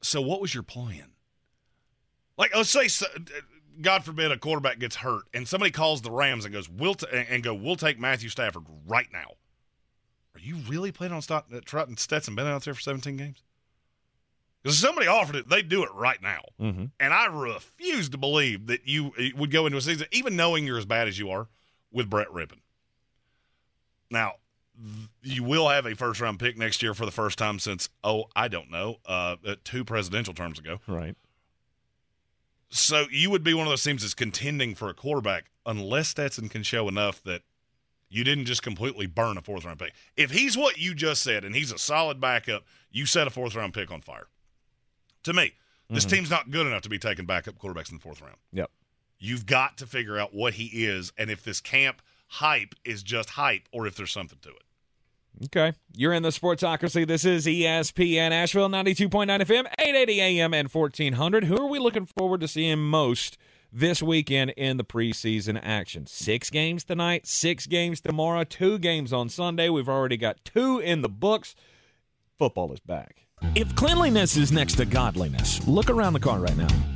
So, what was your plan? Like, let's say, God forbid, a quarterback gets hurt, and somebody calls the Rams and goes, "We'll t- and go, we'll take Matthew Stafford right now." Are you really planning on stop, uh, trotting Stetson Bennett out there for 17 games? Because if somebody offered it, they'd do it right now. Mm-hmm. And I refuse to believe that you uh, would go into a season, even knowing you're as bad as you are, with Brett Rypien. Now, you will have a first round pick next year for the first time since, oh, I don't know, uh, two presidential terms ago. Right. So you would be one of those teams that's contending for a quarterback unless Stetson can show enough that you didn't just completely burn a fourth round pick. If he's what you just said and he's a solid backup, you set a fourth round pick on fire. To me, this Mhm. team's not good enough to be taking backup quarterbacks in the fourth round. Yep. You've got to figure out what he is and if this camp hype is just hype or if there's something to it. Okay. You're in the Sportsocracy. This is ESPN Asheville, 92.9 FM, 880 AM, and 1400. Who are we looking forward to seeing most this weekend in the preseason action? Six games tonight, six games tomorrow, two games on Sunday. We've already got two in the books. Football is back. If cleanliness is next to godliness, look around the car right now.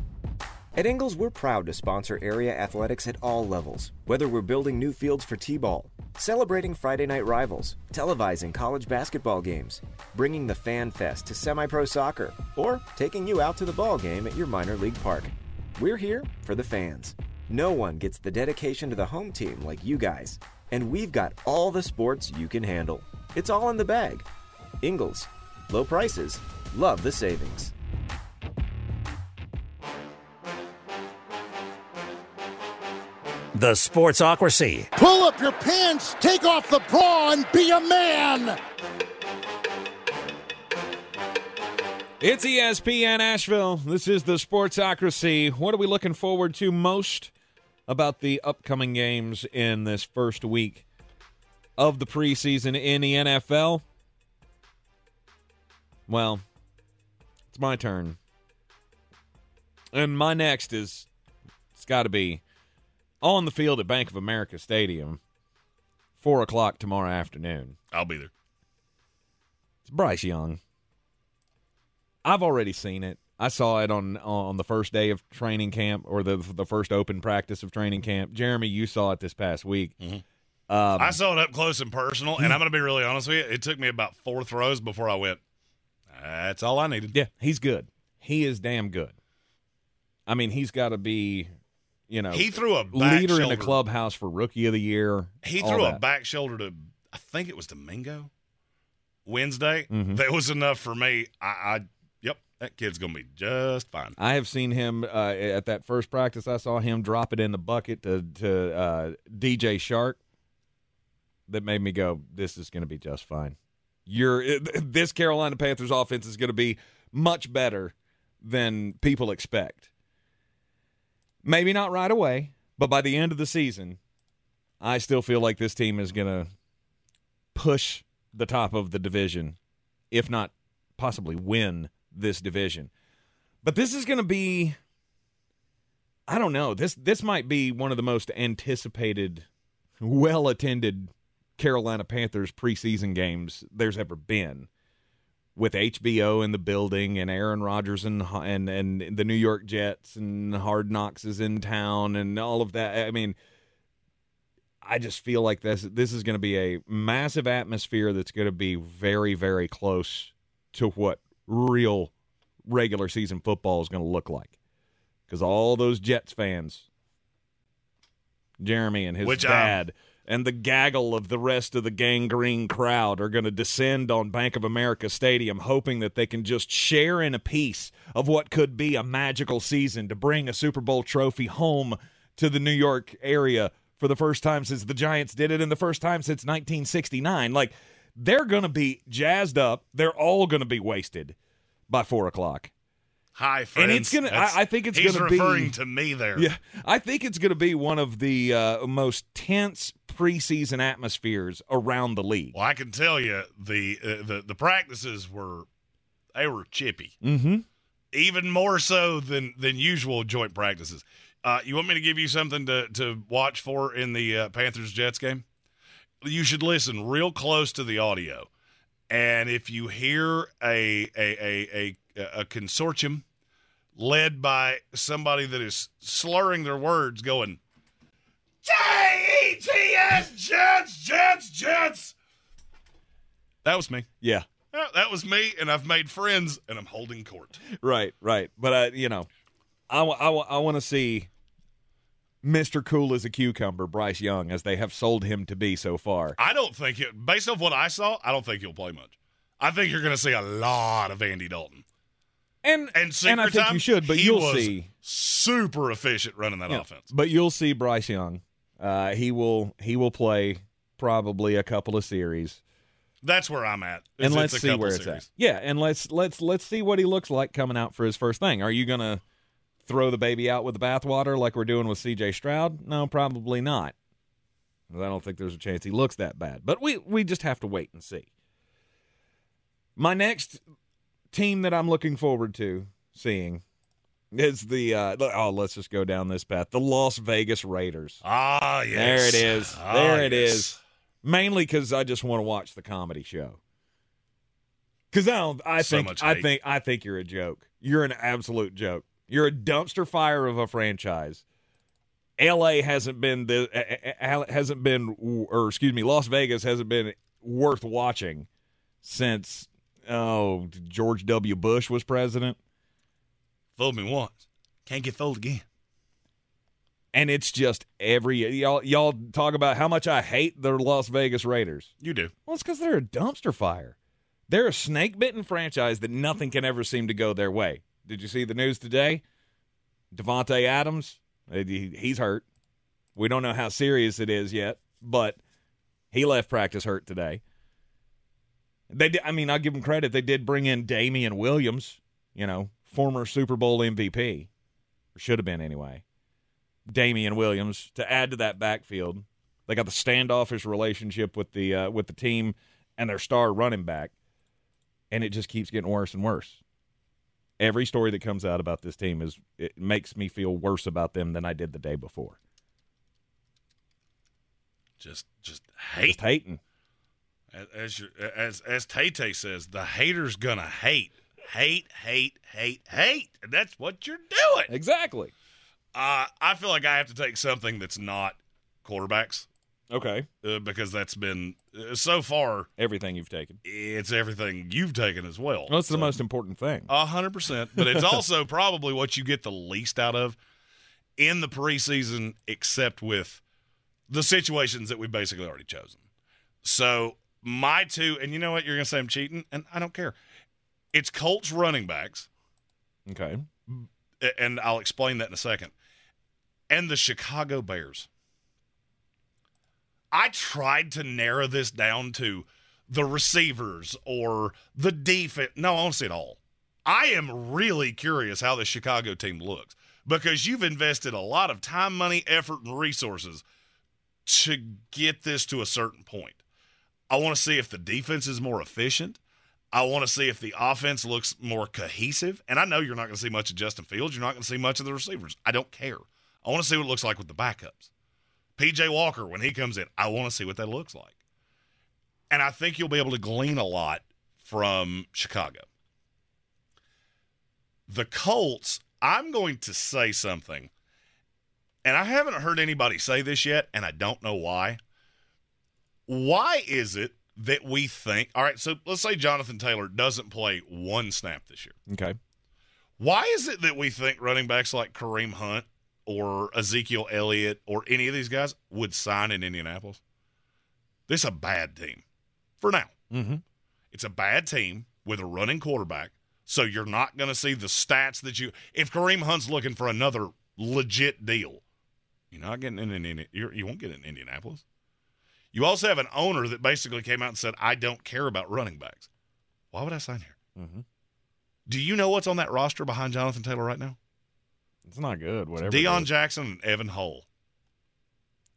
At Ingles, we're proud to sponsor area athletics at all levels. Whether we're building new fields for T ball, celebrating Friday night rivals, televising college basketball games, bringing the Fan Fest to semi pro soccer, or taking you out to the ball game at your minor league park. We're here for the fans. No one gets the dedication to the home team like you guys. And we've got all the sports you can handle. It's all in the bag. Ingles, low prices, love the savings. The Sportsocracy. Pull up your pants, take off the bra, and be a man. It's ESPN Asheville. This is the Sportsocracy. What are we looking forward to most about the upcoming games in this first week of the preseason in the NFL? Well, it's my turn. And my next is it's got to be on the field at Bank of America Stadium, 4 o'clock tomorrow afternoon. I'll be there. It's Bryce Young. I've already seen it. I saw it on on the first day of training camp or the the first open practice of training camp. Jeremy, you saw it this past week. Um, I saw it up close and personal, and I'm going to be really honest with you. It took me about four throws before I went, That's all I needed. Yeah, he's good. He is damn good. I mean, he's got to be, you know, He threw a back leader in the clubhouse for rookie of the year. He threw a back shoulder to, I think it was Domingo Wednesday. Mhm. That was enough for me. I, I, yep, that kid's gonna be just fine. I have seen him uh, at that first practice. I saw him drop it in the bucket to to uh, DJ Chark. That made me go, "This is going to be just fine." You're (laughs) this Carolina Panthers offense is going to be much better than people expect. Maybe not right away, but by the end of the season, I still feel like this team is going to push the top of the division, if not possibly win this division. But this is going to be I don't know. This this might be one of the most anticipated, well attended Carolina Panthers preseason games there's ever been. With HBO in the building and Aaron Rodgers and and and the New York Jets and Hard Knocks is in town and all of that. I mean, I just feel like this this is going to be a massive atmosphere that's going to be very very close to what real regular season football is going to look like. Because all those Jets fans, Jeremy and his Which I'm- dad, and the gaggle of the rest of the Gang Green crowd are going to descend on Bank of America Stadium, hoping that they can just share in a piece of what could be a magical season to bring a Super Bowl trophy home to the New York area for the first time since the Giants did it, and the first time since 1969. Like, they're going to be jazzed up. They're all going to be wasted by four o'clock. Hi, friends. And it's gonna. I, I think it's gonna be He's referring to me there. Yeah, I think it's gonna be one of the uh, most tense preseason atmospheres around the league. Well, I can tell you the uh, the the practices were they were chippy, Mm-hmm. even more so than than usual joint practices. Uh, you want me to give you something to to watch for in the uh, Panthers Jets game? You should listen real close to the audio, and if you hear a a a a, a consortium led by somebody that is slurring their words, going J E T S Jets Jets Jets. That was me. Yeah, that was me, and I've made friends, and I'm holding court. right, right. But uh, you know, I I, want to see Mister Cool as a cucumber, Bryce Young, as they have sold him to be so far. I don't think it, based off what I saw, I don't think he'll play much. I think you're going to see a lot of Andy Dalton. And And and I think time, you should, but you'll see. super efficient running that Yeah, offense. But you'll see Bryce Young. Uh, he will he will play probably a couple of series. That's where I'm at. and let's see where it's series. at. Yeah, and let's let's let's see what he looks like coming out for his first thing. Are you gonna throw the baby out with the bathwater like we're doing with C.J. Stroud? No, probably not. I don't think there's a chance he looks that bad. But we we just have to wait and see. My next team that I'm looking forward to seeing is the uh, oh let's just go down this path the Las Vegas Raiders. Ah, yes. There it is. Ah, there it yes. is. Mainly because I just want to watch the comedy show. Because I don't. I So think. I think. I think you're a joke. You're an absolute joke. You're a dumpster fire of a franchise. L.A. hasn't been the hasn't been, or excuse me, Las Vegas hasn't been worth watching since oh George W. Bush was president. Fooled me once. Can't get fooled again. And it's just every y'all y'all talk about how much I hate the Las Vegas Raiders. You do. Well, it's because they're a dumpster fire. They're a snake bitten franchise that nothing can ever seem to go their way. Did you see the news today? Davante Adams, uh, he's hurt. We don't know how serious it is yet, but he left practice hurt today. They, did, I mean, I'll give them credit. They did bring in Damien Williams, you know, former Super Bowl MVP, or should have been anyway. Damien Williams to add to that backfield. They got the standoffish relationship with the uh, with the team and their star running back, and it just keeps getting worse and worse. Every story that comes out about this team is it makes me feel worse about them than I did the day before. Just, just hate. Just hating. As as, your, as as Tay Tay says, the hater's gonna hate, hate, hate, hate, hate, and that's what you're doing. Exactly. Uh, I feel like I have to take something that's not quarterbacks. Okay. Uh, because that's been uh, so far everything you've taken. It's everything you've taken as well. Well, that's So- the most important thing. A hundred percent. But it's (laughs) also probably what you get the least out of in the preseason, except with the situations that we've basically already chosen. So my two, and you know what? You're gonna say I'm cheating, and I don't care. It's Colts running backs. Okay. And I'll explain that in a second. And the Chicago Bears. I tried to narrow this down to the receivers or the defense. No, I to see it all. I am really curious how the Chicago team looks because you've invested a lot of time, money, effort, and resources to get this to a certain point. I want to see if the defense is more efficient. I want to see if the offense looks more cohesive. And I know you're not going to see much of Justin Fields. You're not going to see much of the receivers. I don't care. I want to see what it looks like with the backups. PJ Walker, when he comes in, I want to see what that looks like. And I think you'll be able to glean a lot from Chicago. The Colts, I'm going to say something, and I haven't heard anybody say this yet, and I don't know why. Why is it that we think, all right, so let's say Jonathan Taylor doesn't play one snap this year. Okay. Why is it that we think running backs like Kareem Hunt or Ezekiel Elliott or any of these guys would sign in Indianapolis? This is a bad team for now. Mm-hmm. It's a bad team with a running quarterback, so you're not going to see the stats that you. If Kareem Hunt's looking for another legit deal, you're not getting in. you're, you won't get in Indianapolis. You also have an owner that basically came out and said, "I don't care about running backs." Why would I sign here? Mm-hmm. Do you know what's on that roster behind Jonathan Taylor right now? It's not good. Whatever. Deon. Jackson and Evan Hull.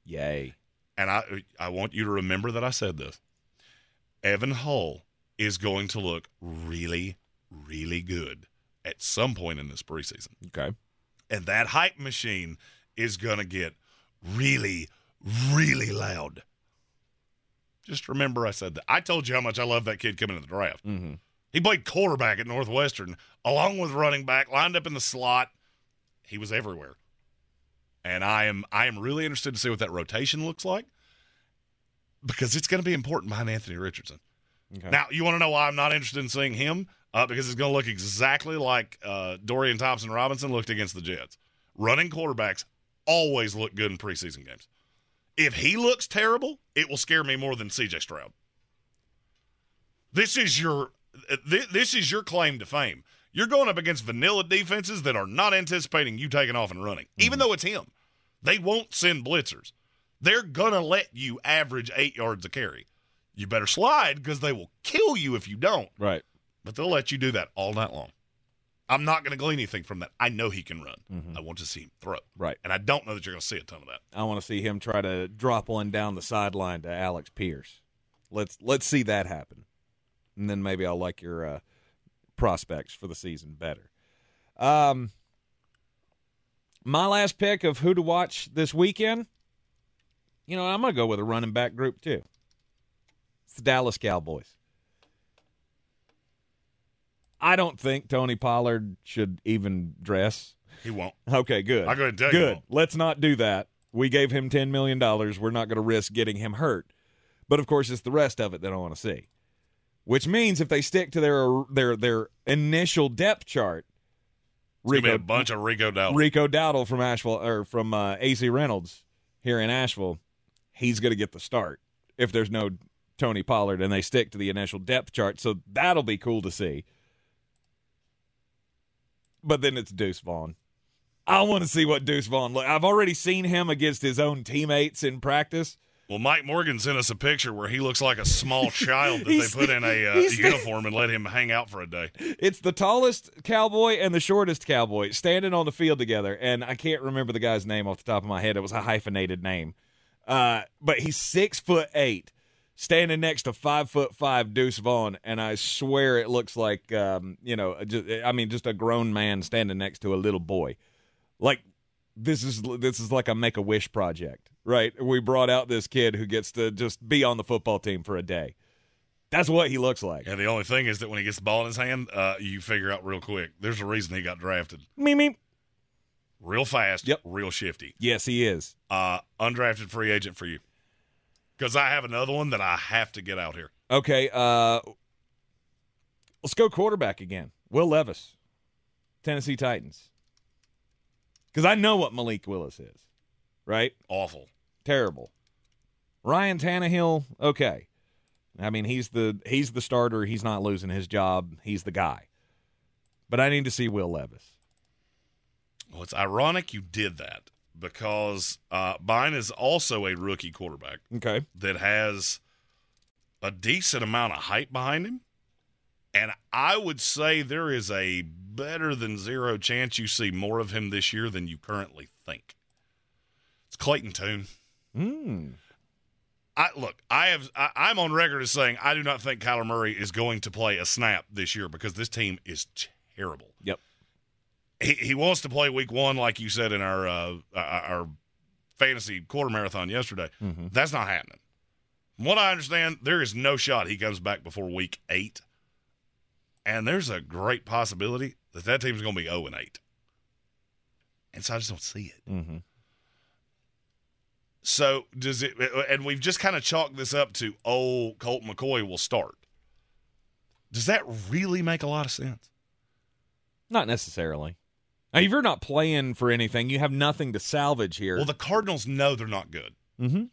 Yay. And I I want you to remember that I said this. Evan Hull is going to look really, really good at some point in this preseason. Okay. And that hype machine is going to get really, really loud. Just remember I said that. I told you how much I love that kid coming to the draft. Mm-hmm. He played quarterback at Northwestern along with running back, lined up in the slot. He was everywhere. And I am I am really interested to see what that rotation looks like because it's going to be important behind Anthony Richardson. Okay. Now, you want to know why I'm not interested in seeing him? Uh, because it's going to look exactly like uh, Dorian Thompson Robinson looked against the Jets. Running quarterbacks always look good in preseason games. If he looks terrible, it will scare me more than CJ Stroud. This is your this is your claim to fame. You're going up against vanilla defenses that are not anticipating you taking off and running, even mm-hmm. though it's him. They won't send blitzers. They're gonna let you average eight yards a carry. You better slide because they will kill you if you don't. Right. But they'll let you do that all night long. I'm not going to glean anything from that. I know he can run. Mhm. I want to see him throw. Right. And I don't know that you're going to see a ton of that. I want to see him try to drop one down the sideline to Alec Pierce. Let's let's see that happen, and then maybe I'll like your uh, prospects for the season better. Um, my last pick of who to watch this weekend. You know, I'm going to go with a running back group too. It's the Dallas Cowboys. I don't think Tony Pollard should even dress. He won't. Okay, good. I'm gonna tell you Good. Let's not do that. We gave him $10 million. We're not going to risk getting him hurt. But of course, it's the rest of it that I want to see. Which means if they stick to their their their initial depth chart, be a bunch of Rico Dowdle. Rico Dowdle from Asheville or from uh, AC Reynolds here in Asheville, he's going to get the start if there's no Tony Pollard and they stick to the initial depth chart. So that'll be cool to see. But then it's Deuce Vaughn. I want to see what Deuce Vaughn look. I've already seen him against his own teammates in practice. Well, Mike Morgan sent us a picture where he looks like a small (laughs) child that they put in a uh, uniform and let him hang out for a day. It's the tallest cowboy and the shortest cowboy standing on the field together, and I can't remember the guy's name off the top of my head. It was a hyphenated name, uh, but he's six foot eight, standing next to five foot five Deuce Vaughn, and I swear it looks like um, you know, just, I mean, just a grown man standing next to a little boy. Like this is this is like a make a wish project, right? We brought out this kid who gets to just be on the football team for a day. That's what he looks like. And the only thing is that when he gets the ball in his hand, uh, you figure out real quick. There's a reason he got drafted. Me me. Real fast. Yep. Real shifty. Yes, he is. Uh, undrafted free agent for you. Because I have another one that I have to get out here. Okay, uh, let's go quarterback again. Will Levis, Tennessee Titans. Because I know what Malik Willis is, right? Awful. Terrible. Ryan Tannehill, okay. I mean, he's the he's the starter. He's not losing his job. He's the guy. But I need to see Will Levis. Well, it's ironic you did that because uh, Bine is also a rookie quarterback. Okay. That has a decent amount of hype behind him. And I would say there is a better than zero chance you see more of him this year than you currently think. It's Clayton Tune. Hmm. I look, I have I, I'm on record as saying I do not think Kyler Murray is going to play a snap this year because this team is terrible. He he wants to play week one, like you said in our uh, our fantasy quarter marathon yesterday. Mm-hmm. That's not happening. From what I understand, there is no shot he comes back before week eight, and there's a great possibility that that team's going to be zero and eight. And so I just don't see it. Mm-hmm. So does it? And we've just kind of chalked this up to oh, Colt McCoy will start. Does that really make a lot of sense? Not necessarily. Now, if you're not playing for anything, you have nothing to salvage here. Well, the Cardinals know they're not good. Mm-hmm.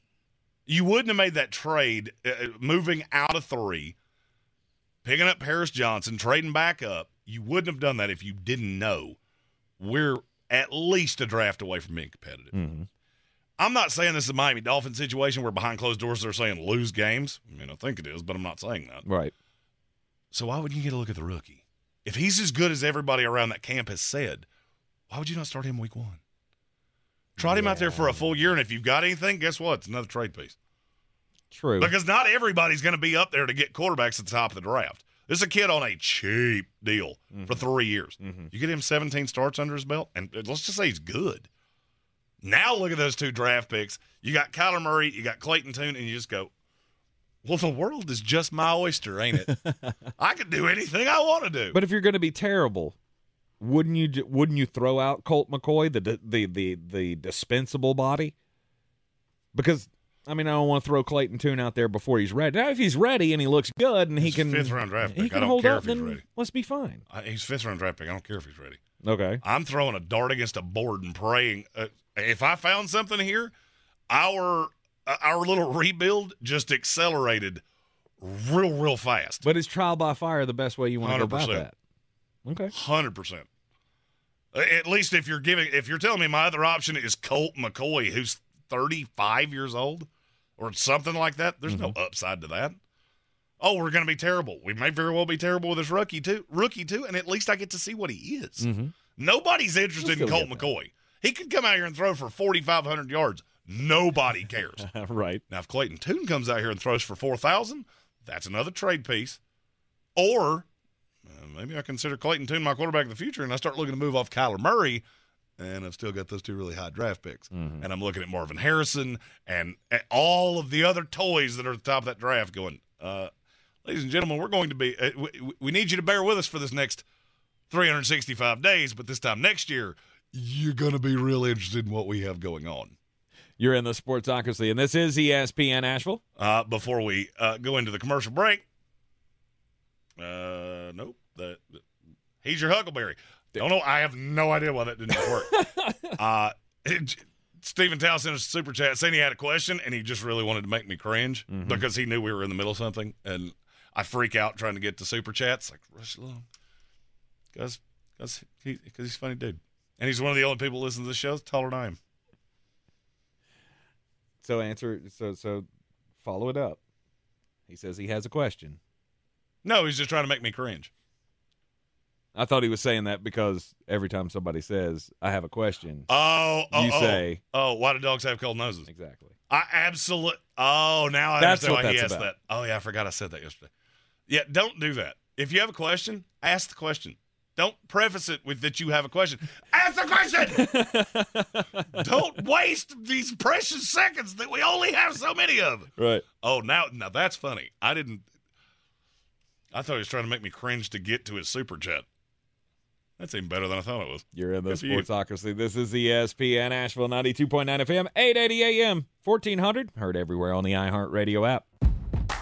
You wouldn't have made that trade, uh, moving out of three, picking up Paris Johnson, trading back up. You wouldn't have done that if you didn't know we're at least a draft away from being competitive. Mm-hmm. I'm not saying this is a Miami Dolphin situation where behind closed doors they're saying lose games. I mean, I think it is, but I'm not saying that. Right. So why wouldn't you get a look at the rookie? If he's as good as everybody around that camp has said, why would you not start him week one? Trot him out there for a full year, and if you've got anything, guess what? It's another trade piece. True. Because not everybody's going to be up there to get quarterbacks at the top of the draft. This is a kid on a cheap deal Mm-hmm. for three years. You get him 17 starts under his belt, and let's just say he's good. Now look at those two draft picks. You got Kyler Murray, you got Clayton Tune, and you just go, well, the world is just my oyster, ain't it? (laughs) I can do anything I want to do. But if you're going to be terrible, wouldn't you wouldn't you throw out Colt McCoy, the the the the dispensable body? Because I mean, I don't want to throw Clayton Tune out there before he's ready. Now, if he's ready and he looks good and he He's a can fifth round draft he pick. I can don't hold care up, if he's ready. let's be fine. I, he's fifth round draft pick. I don't care if he's ready. Okay. I'm throwing a dart against a board and praying. Uh, if I found something here, our uh, our little rebuild just accelerated real, real fast. But is trial by fire the best way you want to go about that? Okay. Hundred percent. At least if you're giving, if you're telling me my other option is Colt McCoy, who's 35 years old, or something like that, there's no upside to that. Oh, we're going to be terrible. We may very well be terrible with this rookie too, rookie too, and at least I get to see what he is. Mm-hmm. Nobody's interested in Colt McCoy. He could come out here and throw for 4,500 yards. Nobody cares. (laughs) right. Now, if Clayton Tune comes out here and throws for 4,000, that's another trade piece. Or uh, maybe I consider Clayton Tune my quarterback of the future and I start looking to move off Kyler Murray. And I've still got those two really high draft picks. Mm-hmm. And I'm looking at Marvin Harrison and, and all of the other toys that are at the top of that draft going, uh, ladies and gentlemen, we're going to be, uh, we, we need you to bear with us for this next 365 days, but this time next year, you're going to be really interested in what we have going on. You're in the Sportsocracy, and this is ESPN Asheville. Uh, before we uh, go into the commercial break, uh, nope. The, the- he's your Huckleberry. Don't know. I have no idea why that didn't work. (laughs) uh, it, Stephen Towell sent a super chat saying he had a question and he just really wanted to make me cringe because he knew we were in the middle of something and I freak out trying to get to super chats like rush along because because he, cause he's a funny dude and he's one of the only people listening to the show taller than I am. So answer. So so follow it up. He says he has a question. No, he's just trying to make me cringe. I thought he was saying that because every time somebody says I have a question, Oh, oh, you oh. say oh, why do dogs have cold noses? exactly. I absolutely. Oh, now I That's understand what why he that's asked about. that. Oh yeah, I forgot I said that yesterday. Yeah, don't do that. If you have a question, ask the question. Don't preface it with that you have a question. Ask the question. (laughs) don't waste these precious seconds that we only have so many of. Right. Oh, now now that's funny. I didn't. I thought he was trying to make me cringe to get to his super chat. That's even better than I thought it was. You're in the Good for you. Sportsocracy. This is ESPN Asheville 92.9 FM, 880 AM, 1400. Heard everywhere on the iHeartRadio app.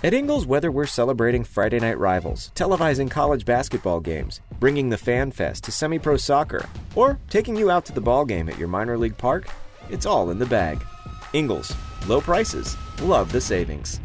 At Ingles, whether we're celebrating Friday night rivals, televising college basketball games, bringing the Fan Fest to semi pro soccer, or taking you out to the ball game at your minor league park, it's all in the bag. Ingles, low prices, love the savings.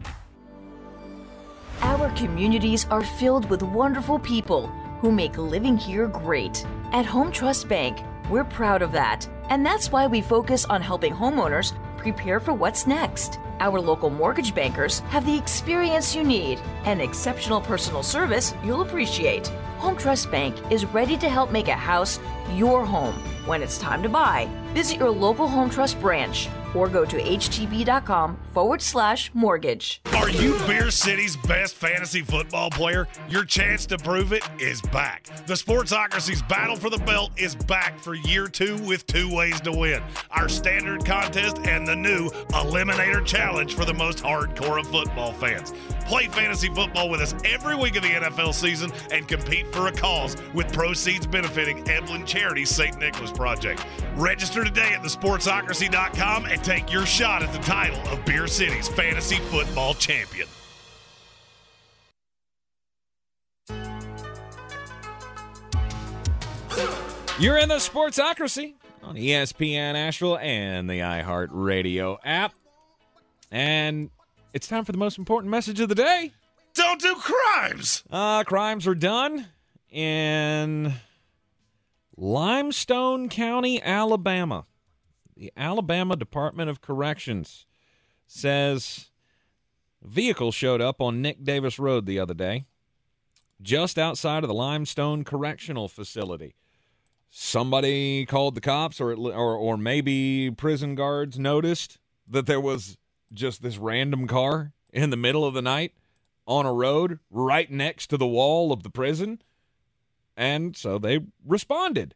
Our communities are filled with wonderful people who make living here great. At Home Trust Bank, we're proud of that. And that's why we focus on helping homeowners prepare for what's next. Our local mortgage bankers have the experience you need and exceptional personal service you'll appreciate. Home Trust Bank is ready to help make a house your home. When it's time to buy, visit your local Home Trust branch or go to htb.com forward slash mortgage. Are you Beer City's best fantasy football player? Your chance to prove it is back. The Sportsocracy's battle for the belt is back for year two with two ways to win our standard contest and the new Eliminator Challenge for the most hardcore of football fans. Play fantasy football with us every week of the NFL season and compete for a cause with proceeds benefiting Eblen Charity's St. Nicholas Project. Register today at thesportsocracy.com and take your shot at the title of Beer City's fantasy football champion. You're in the Sportsocracy on ESPN Asheville and the iHeartRadio app. And it's time for the most important message of the day. Don't do crimes. Uh, crimes are done in Limestone County, Alabama. The Alabama Department of Corrections says a vehicle showed up on Nick Davis Road the other day, just outside of the Limestone Correctional Facility. Somebody called the cops, or, or or maybe prison guards noticed that there was just this random car in the middle of the night on a road right next to the wall of the prison. And so they responded.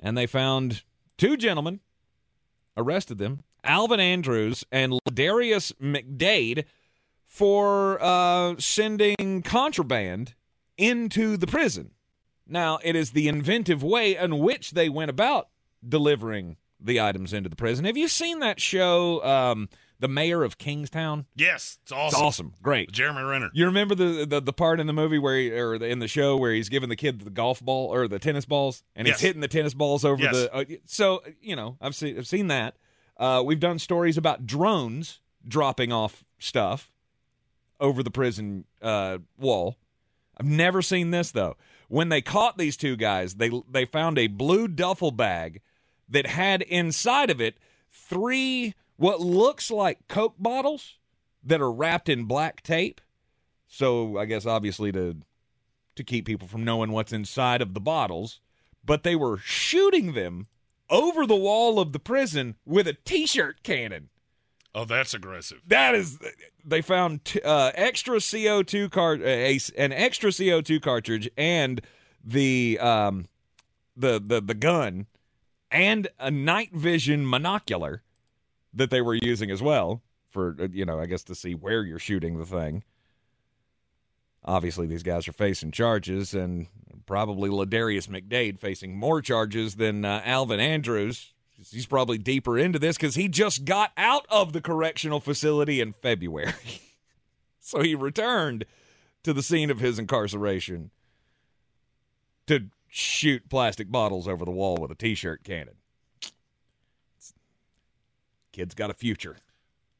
And they found two gentlemen, arrested them, Alvin Andrews and Darius McDade, for uh, sending contraband into the prison. Now, it is the inventive way in which they went about delivering the items into the prison. Have you seen that show, um, The Mayor of Kingstown? Yes, it's awesome. It's awesome. Great. Jeremy Renner. You remember the, the the part in the movie where he, or the, in the show where he's giving the kid the golf ball or the tennis balls and Yes. he's hitting the tennis balls over Yes. the uh, so you know I've seen I've seen that. Uh, we've done stories about drones dropping off stuff over the prison uh, wall. I've never seen this though. When they caught these two guys, they they found a blue duffel bag that had inside of it three what looks like Coke bottles that are wrapped in black tape. So I guess obviously to to keep people from knowing what's inside of the bottles, but they were shooting them over the wall of the prison with a t-shirt cannon. Oh, that's aggressive. That is, they found t- uh, extra CO two cart, uh, a, an extra CO two cartridge, and the um, the the the gun, and a night vision monocular that they were using as well for you know I guess to see where you're shooting the thing. Obviously, these guys are facing charges, and probably Ladarius McDade facing more charges than uh, Alvin Andrews. He's probably deeper into this because he just got out of the correctional facility in February. (laughs) so he returned to the scene of his incarceration to shoot plastic bottles over the wall with a t shirt cannon. Kid's got a future.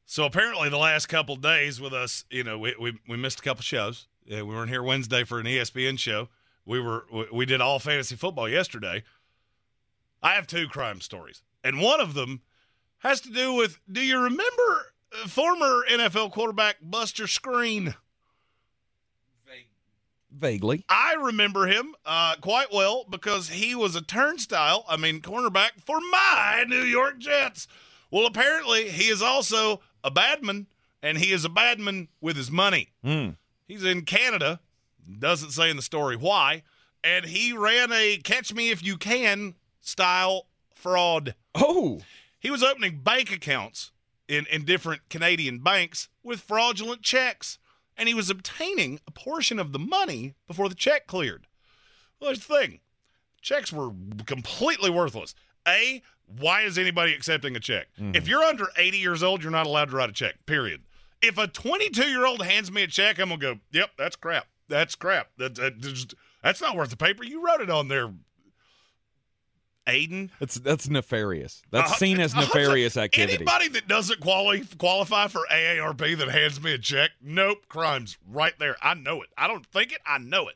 So apparently, the last couple days with us, you know, we we, we missed a couple shows. Yeah, we weren't here Wednesday for an ESPN show. We were we, we did all fantasy football yesterday. I have two crime stories, and one of them has to do with. Do you remember uh, former NFL quarterback Buster Skrine? Vaguely. I remember him uh, quite well because he was a turnstile, I mean, cornerback for my New York Jets. Well, apparently, he is also a badman, and he is a badman with his money. Hmm. He's in Canada, doesn't say in the story why, and he ran a catch me if you can style fraud. Oh. He was opening bank accounts in, in different Canadian banks with fraudulent checks, and he was obtaining a portion of the money before the check cleared. Well, there's the thing checks were completely worthless. A, why is anybody accepting a check? Mm-hmm. If you're under 80 years old, you're not allowed to write a check, period. If a 22 year old hands me a check, I'm going to go, yep, that's crap. That's crap. That, that- that's not worth the paper. You wrote it on there, Aiden. That's that's nefarious. That's Uh, seen as nefarious activity. Anybody that doesn't quali- qualify for AARP that hands me a check, nope, crimes right there. I know it. I don't think it. I know it.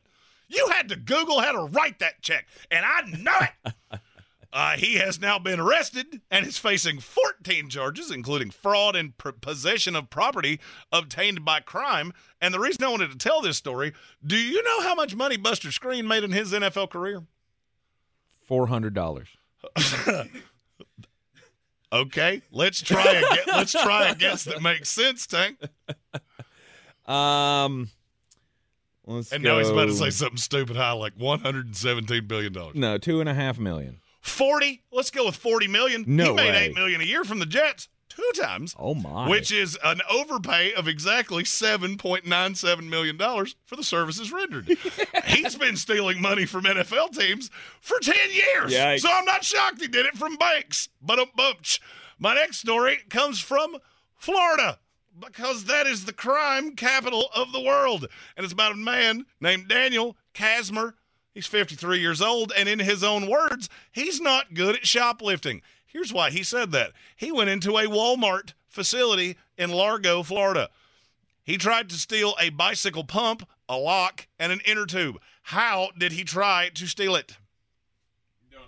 You had to Google how to write that check, and I know it. (laughs) uh, he has now been arrested and is facing 14 charges, including fraud and pr- possession of property obtained by crime. And the reason I wanted to tell this story: Do you know how much money Buster Skrine made in his NFL career? Four hundred dollars. (laughs) Okay, let's try a let's try a guess that makes sense, Tank. Um, let's And now he's about to say something stupid high, like one hundred and seventeen billion dollars. no two and a half million. Forty. Let's go with forty million. No he made way. eight million a year from the Jets two times, Oh my! which is an overpay of exactly seven point nine seven million dollars for the services rendered. (laughs) he's been stealing money from NFL teams for ten years, Yikes. so I'm not shocked he did it from banks. But a bunch. My next story comes from Florida. Because that is the crime capital of the world. And it's about a man named Daniel Casmer. He's 53 years old, and in his own words, he's not good at shoplifting. Here's why he said that. He went into a Walmart facility in Largo, Florida. He tried to steal a bicycle pump, a lock, and an inner tube. How did he try to steal it? Don't know.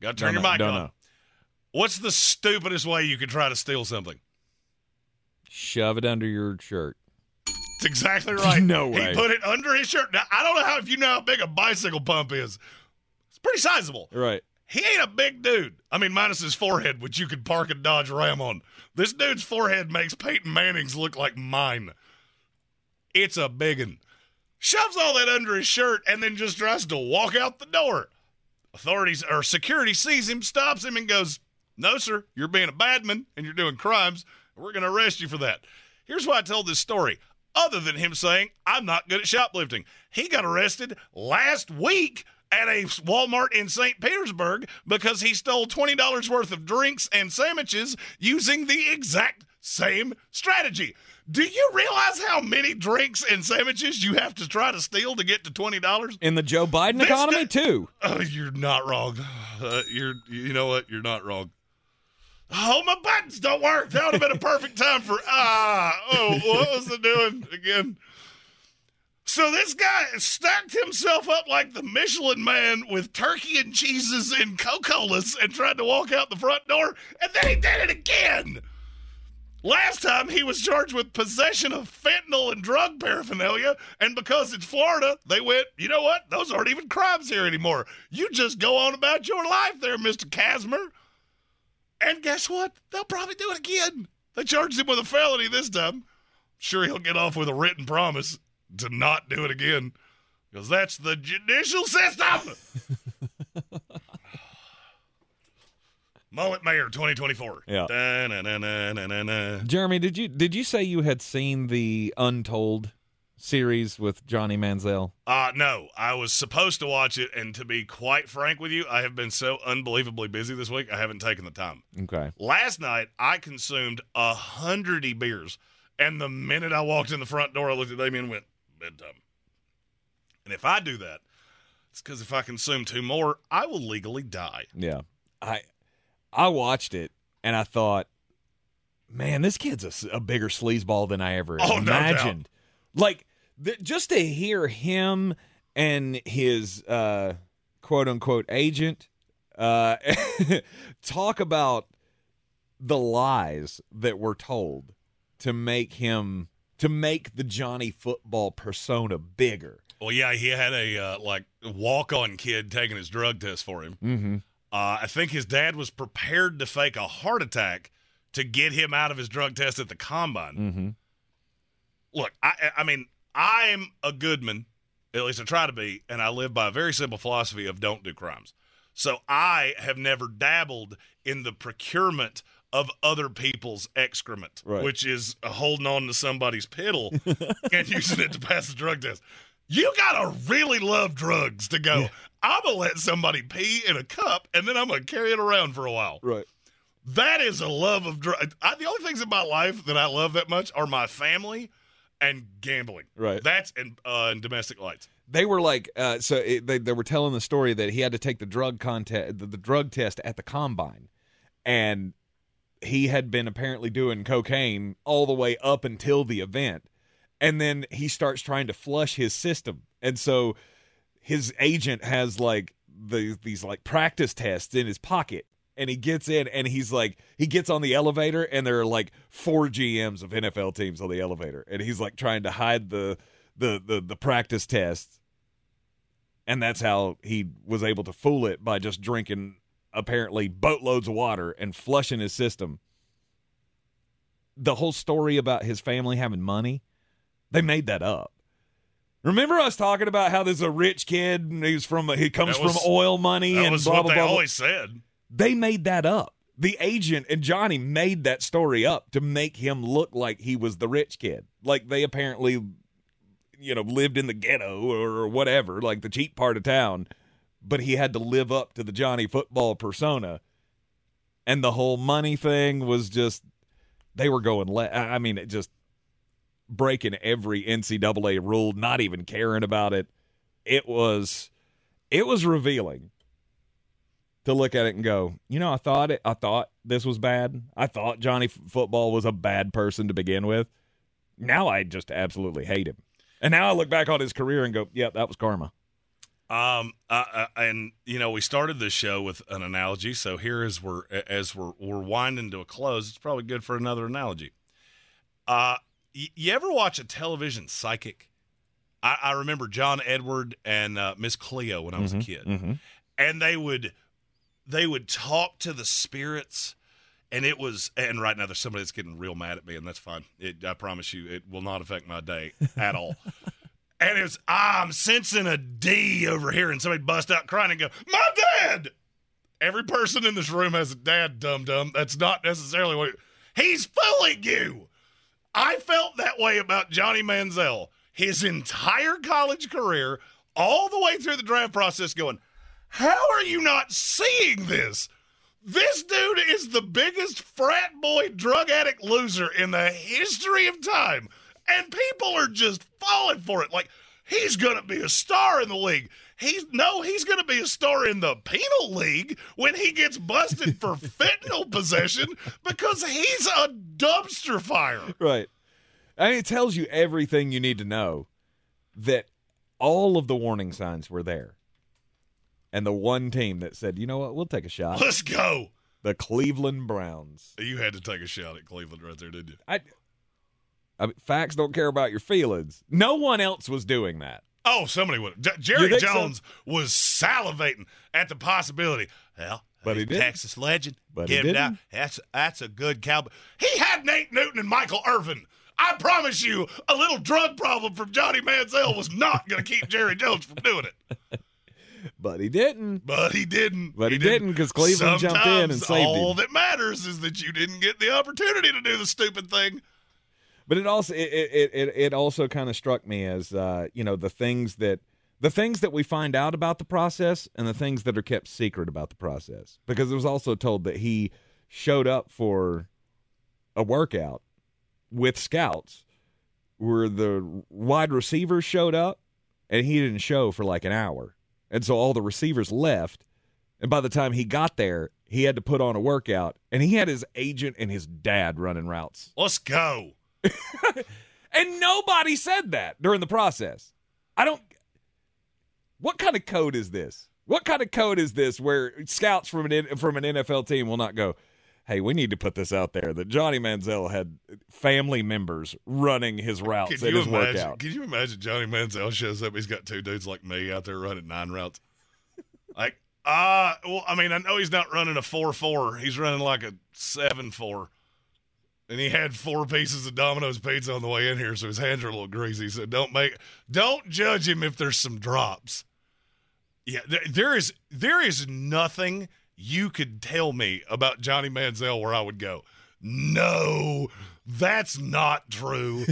Got to turn Don't your know, mic don't on. know. What's the stupidest way you could try to steal something? Shove it under your shirt. That's exactly (laughs) right. No way. He put it under his shirt. Now, I don't know how if you know how big a bicycle pump is. It's pretty sizable. Right. He ain't a big dude. I mean, minus his forehead, which you could park a Dodge Ram on. This dude's forehead makes Peyton Manning's look like mine. It's a big one. Shoves all that under his shirt and then just tries to walk out the door. Authorities or security sees him, stops him, and goes, No, sir, you're being a badman and you're doing crimes. We're going to arrest you for that. Here's why I told this story. Other than him saying, I'm not good at shoplifting, he got arrested last week at a Walmart in St. Petersburg because he stole $20 worth of drinks and sandwiches using the exact same strategy. Do you realize how many drinks and sandwiches you have to try to steal to get to $20? In the Joe Biden This economy guy- too. Oh, you're not wrong. Uh, you're, you know what? You're not wrong. Oh, my buttons don't work. That would have been a perfect time for ah. Oh, what was I doing again? So this guy stacked himself up like the Michelin Man with turkey and cheeses and Coca-Colas and tried to walk out the front door, and then he did it again. Last time he was charged with possession of fentanyl and drug paraphernalia, and because it's Florida, they went, you know what? Those aren't even crimes here anymore. You just go on about your life there, Mr. Casmer. And guess what? They'll probably do it again. They charged him with a felony this time. Sure, he'll get off with a written promise to not do it again, because that's the judicial system. (laughs) Mullet Mayor 2024. Yeah. Da-na-na-na-na-na. Jeremy, did you did you say you had seen the Untold series with Johnny Manziel? Uh, no, I was supposed to watch it, and to be quite frank with you, I have been so unbelievably busy this week, I haven't taken the time. Okay. Last night, I consumed a hundred beers, and the minute I walked in the front door, I looked at Damien and went, And if I do that, it's because if I consume two more, I will legally die. Yeah. I I watched it and I thought, man, this kid's a bigger sleazeball than I ever Oh, no imagined. Like th- just to hear him and his uh, quote unquote agent uh, (laughs) talk about the lies that were told to make him to make the Johnny football persona bigger. Well, yeah, he had a uh, like walk-on kid taking his drug test for him. Mm-hmm. Uh, I think his dad was prepared to fake a heart attack to get him out of his drug test at the combine. Mm-hmm. Look, I, I mean, I'm a goodman, at least I try to be, and I live by a very simple philosophy of don't do crimes. So I have never dabbled in the procurement of other people's excrement, Right. which is holding on to somebody's piddle (laughs) and using it to pass the drug test. You gotta really love drugs to go. I'm gonna let somebody pee in a cup and then I'm gonna carry it around for a while. Right. That is a love of drugs. The only things in my life that I love that much are my family and gambling. Right. That's and uh, and domestic lights. They were like, uh, so it, they they were telling the story that he had to take the drug contest, the, the drug test at the combine, and he had been apparently doing cocaine all the way up until the event, and then he starts trying to flush his system, and so his agent has like the these like practice tests in his pocket. And he gets in and he's like, he gets on the elevator and there are like four GMs of NFL teams on the elevator. And he's like trying to hide the, the the the practice tests and that's how he was able to fool it by just drinking apparently boatloads of water and flushing his system the whole story about his family having money they made that up remember us talking about how there's a rich kid and he's from he comes was- from oil money That and was blah what blah they blah, blah. always said. they made that up the agent and Johnny made that story up to make him look like he was the rich kid. Like they apparently, you know, lived in the ghetto or whatever, like the cheap part of town, but he had to live up to the Johnny football persona. And the whole money thing was just, they were going, le- I mean, it just breaking every NCAA rule, not even caring about it. It was, it was revealing to look at it and go, you know, I thought it, I thought this was bad. I thought Johnny F- Football was a bad person to begin with. Now I just absolutely hate him. And now I look back on his career and go, yeah, that was karma. Um, uh, uh, and you know, we started this show with an analogy, so here as we're as we're we're winding to a close, it's probably good for another analogy. Uh, y- you ever watch a television psychic? I, I remember John Edward and uh, Miss Cleo when I was a kid, Mhm. and they would they would talk to the spirits and it was and right now there's somebody that's getting real mad at me and that's fine it, i promise you it will not affect my day at all (laughs) and it's was i'm sensing a d over here and somebody bust out crying and go my dad every person in this room has a dad dum dum that's not necessarily what he's fooling you i felt that way about johnny manziel his entire college career all the way through the draft process going how are you not seeing this? This dude is the biggest frat boy drug addict loser in the history of time. And people are just falling for it. Like, he's going to be a star in the league. He's no, he's going to be a star in the penal league when he gets busted for (laughs) fentanyl possession because he's a dumpster fire. Right. I mean, it tells you everything you need to know that all of the warning signs were there. And the one team that said, you know what, we'll take a shot. Let's go. The Cleveland Browns. You had to take a shot at Cleveland right there, didn't you? I, I mean, facts don't care about your feelings. No one else was doing that. Oh, somebody would. J- Jerry think so? Jones was salivating at the possibility. Well, But he he's a didn't. Texas legend. But he Get down. didn't. That's that's a good cowboy. He had Nate Newton and Michael Irvin. I promise you, a little drug problem from Johnny Manziel was not going to keep Jerry Jones from doing it. (laughs) But he didn't. But he didn't. But he didn't because Cleveland jumped in and saved all him. All that matters is that you didn't get the opportunity to do the stupid thing. But it also it it it, also kind of struck me as uh, you know the things that the things that we find out about the process and the things that are kept secret about the process. Because it was also told that he showed up for a workout with scouts where the wide receivers showed up and he didn't show for like an hour. And so all the receivers left. And by the time he got there he had to put on a workout and he had his agent and his dad running routes. Let's go. (laughs) and nobody said that during the process. I don't. What kind of code is this? What kind of code is this where scouts from an from an NFL team will not go, "Hey, we need to put this out there that Johnny Manziel had family members running his routes Could at you his imagine? workout." Can you imagine Johnny Manziel shows up? He's got two dudes like me out there running nine routes. Like, uh, well, I mean, I know he's not running a four four. He's running like a seven four. And he had four pieces of Domino's pizza on the way in here, so his hands are a little greasy. So don't make, don't judge him if there's some drops. Yeah, there, is there is nothing you could tell me about Johnny Manziel where I would go, no, that's not true.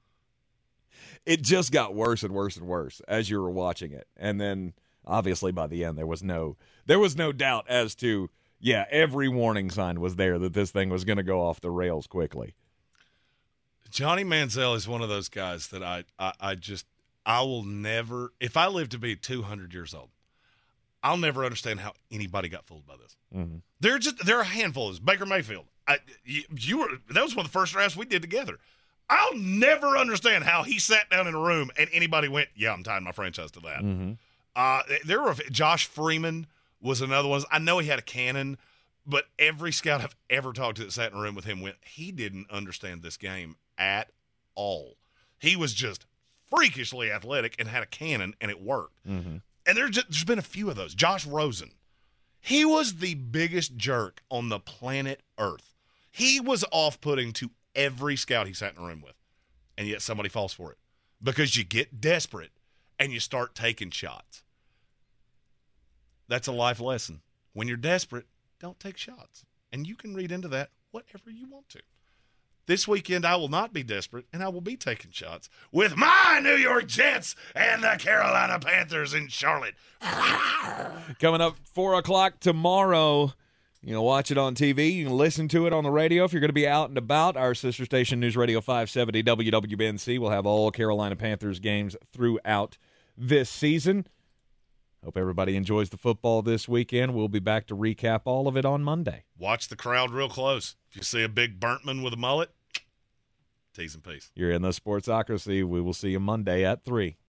(laughs) it just got worse and worse and worse as you were watching it. And then obviously by the end there was no there was no doubt as to yeah, every warning sign was there that this thing was going to go off the rails quickly. Johnny Manziel is one of those guys that I, I, I just I will never if I live to be 200 years old, I'll never understand how anybody got fooled by this. Mm-hmm. There just there are a handful of Baker Mayfield. I, you, you were that was one of the first drafts we did together. I'll never understand how he sat down in a room and anybody went, "Yeah, I'm tying my franchise to that." Mm-hmm. Uh, there were Josh Freeman was another one. I know he had a cannon, but every scout I've ever talked to that sat in a room with him went, he didn't understand this game at all. He was just freakishly athletic and had a cannon, and it worked. Mm-hmm. And there's just, there's been a few of those. Josh Rosen, he was the biggest jerk on the planet Earth. He was off-putting to every scout he sat in a room with, and yet somebody falls for it because you get desperate and you start taking shots. That's a life lesson. When you're desperate, don't take shots. And you can read into that whatever you want to. This weekend, I will not be desperate, and I will be taking shots with my New York Jets and the Carolina Panthers in Charlotte. (laughs) Coming up four o'clock tomorrow. You can watch it on TV. You can listen to it on the radio if you're going to be out and about. Our sister station, News Radio 570 WWNC, will have all Carolina Panthers games throughout this season. Hope everybody enjoys the football this weekend. We'll be back to recap all of it on Monday. Watch the crowd real close. If you see a big Burntman with a mullet, (tsk) tease and peace. You're in the Sportsocracy. We will see you Monday at 3.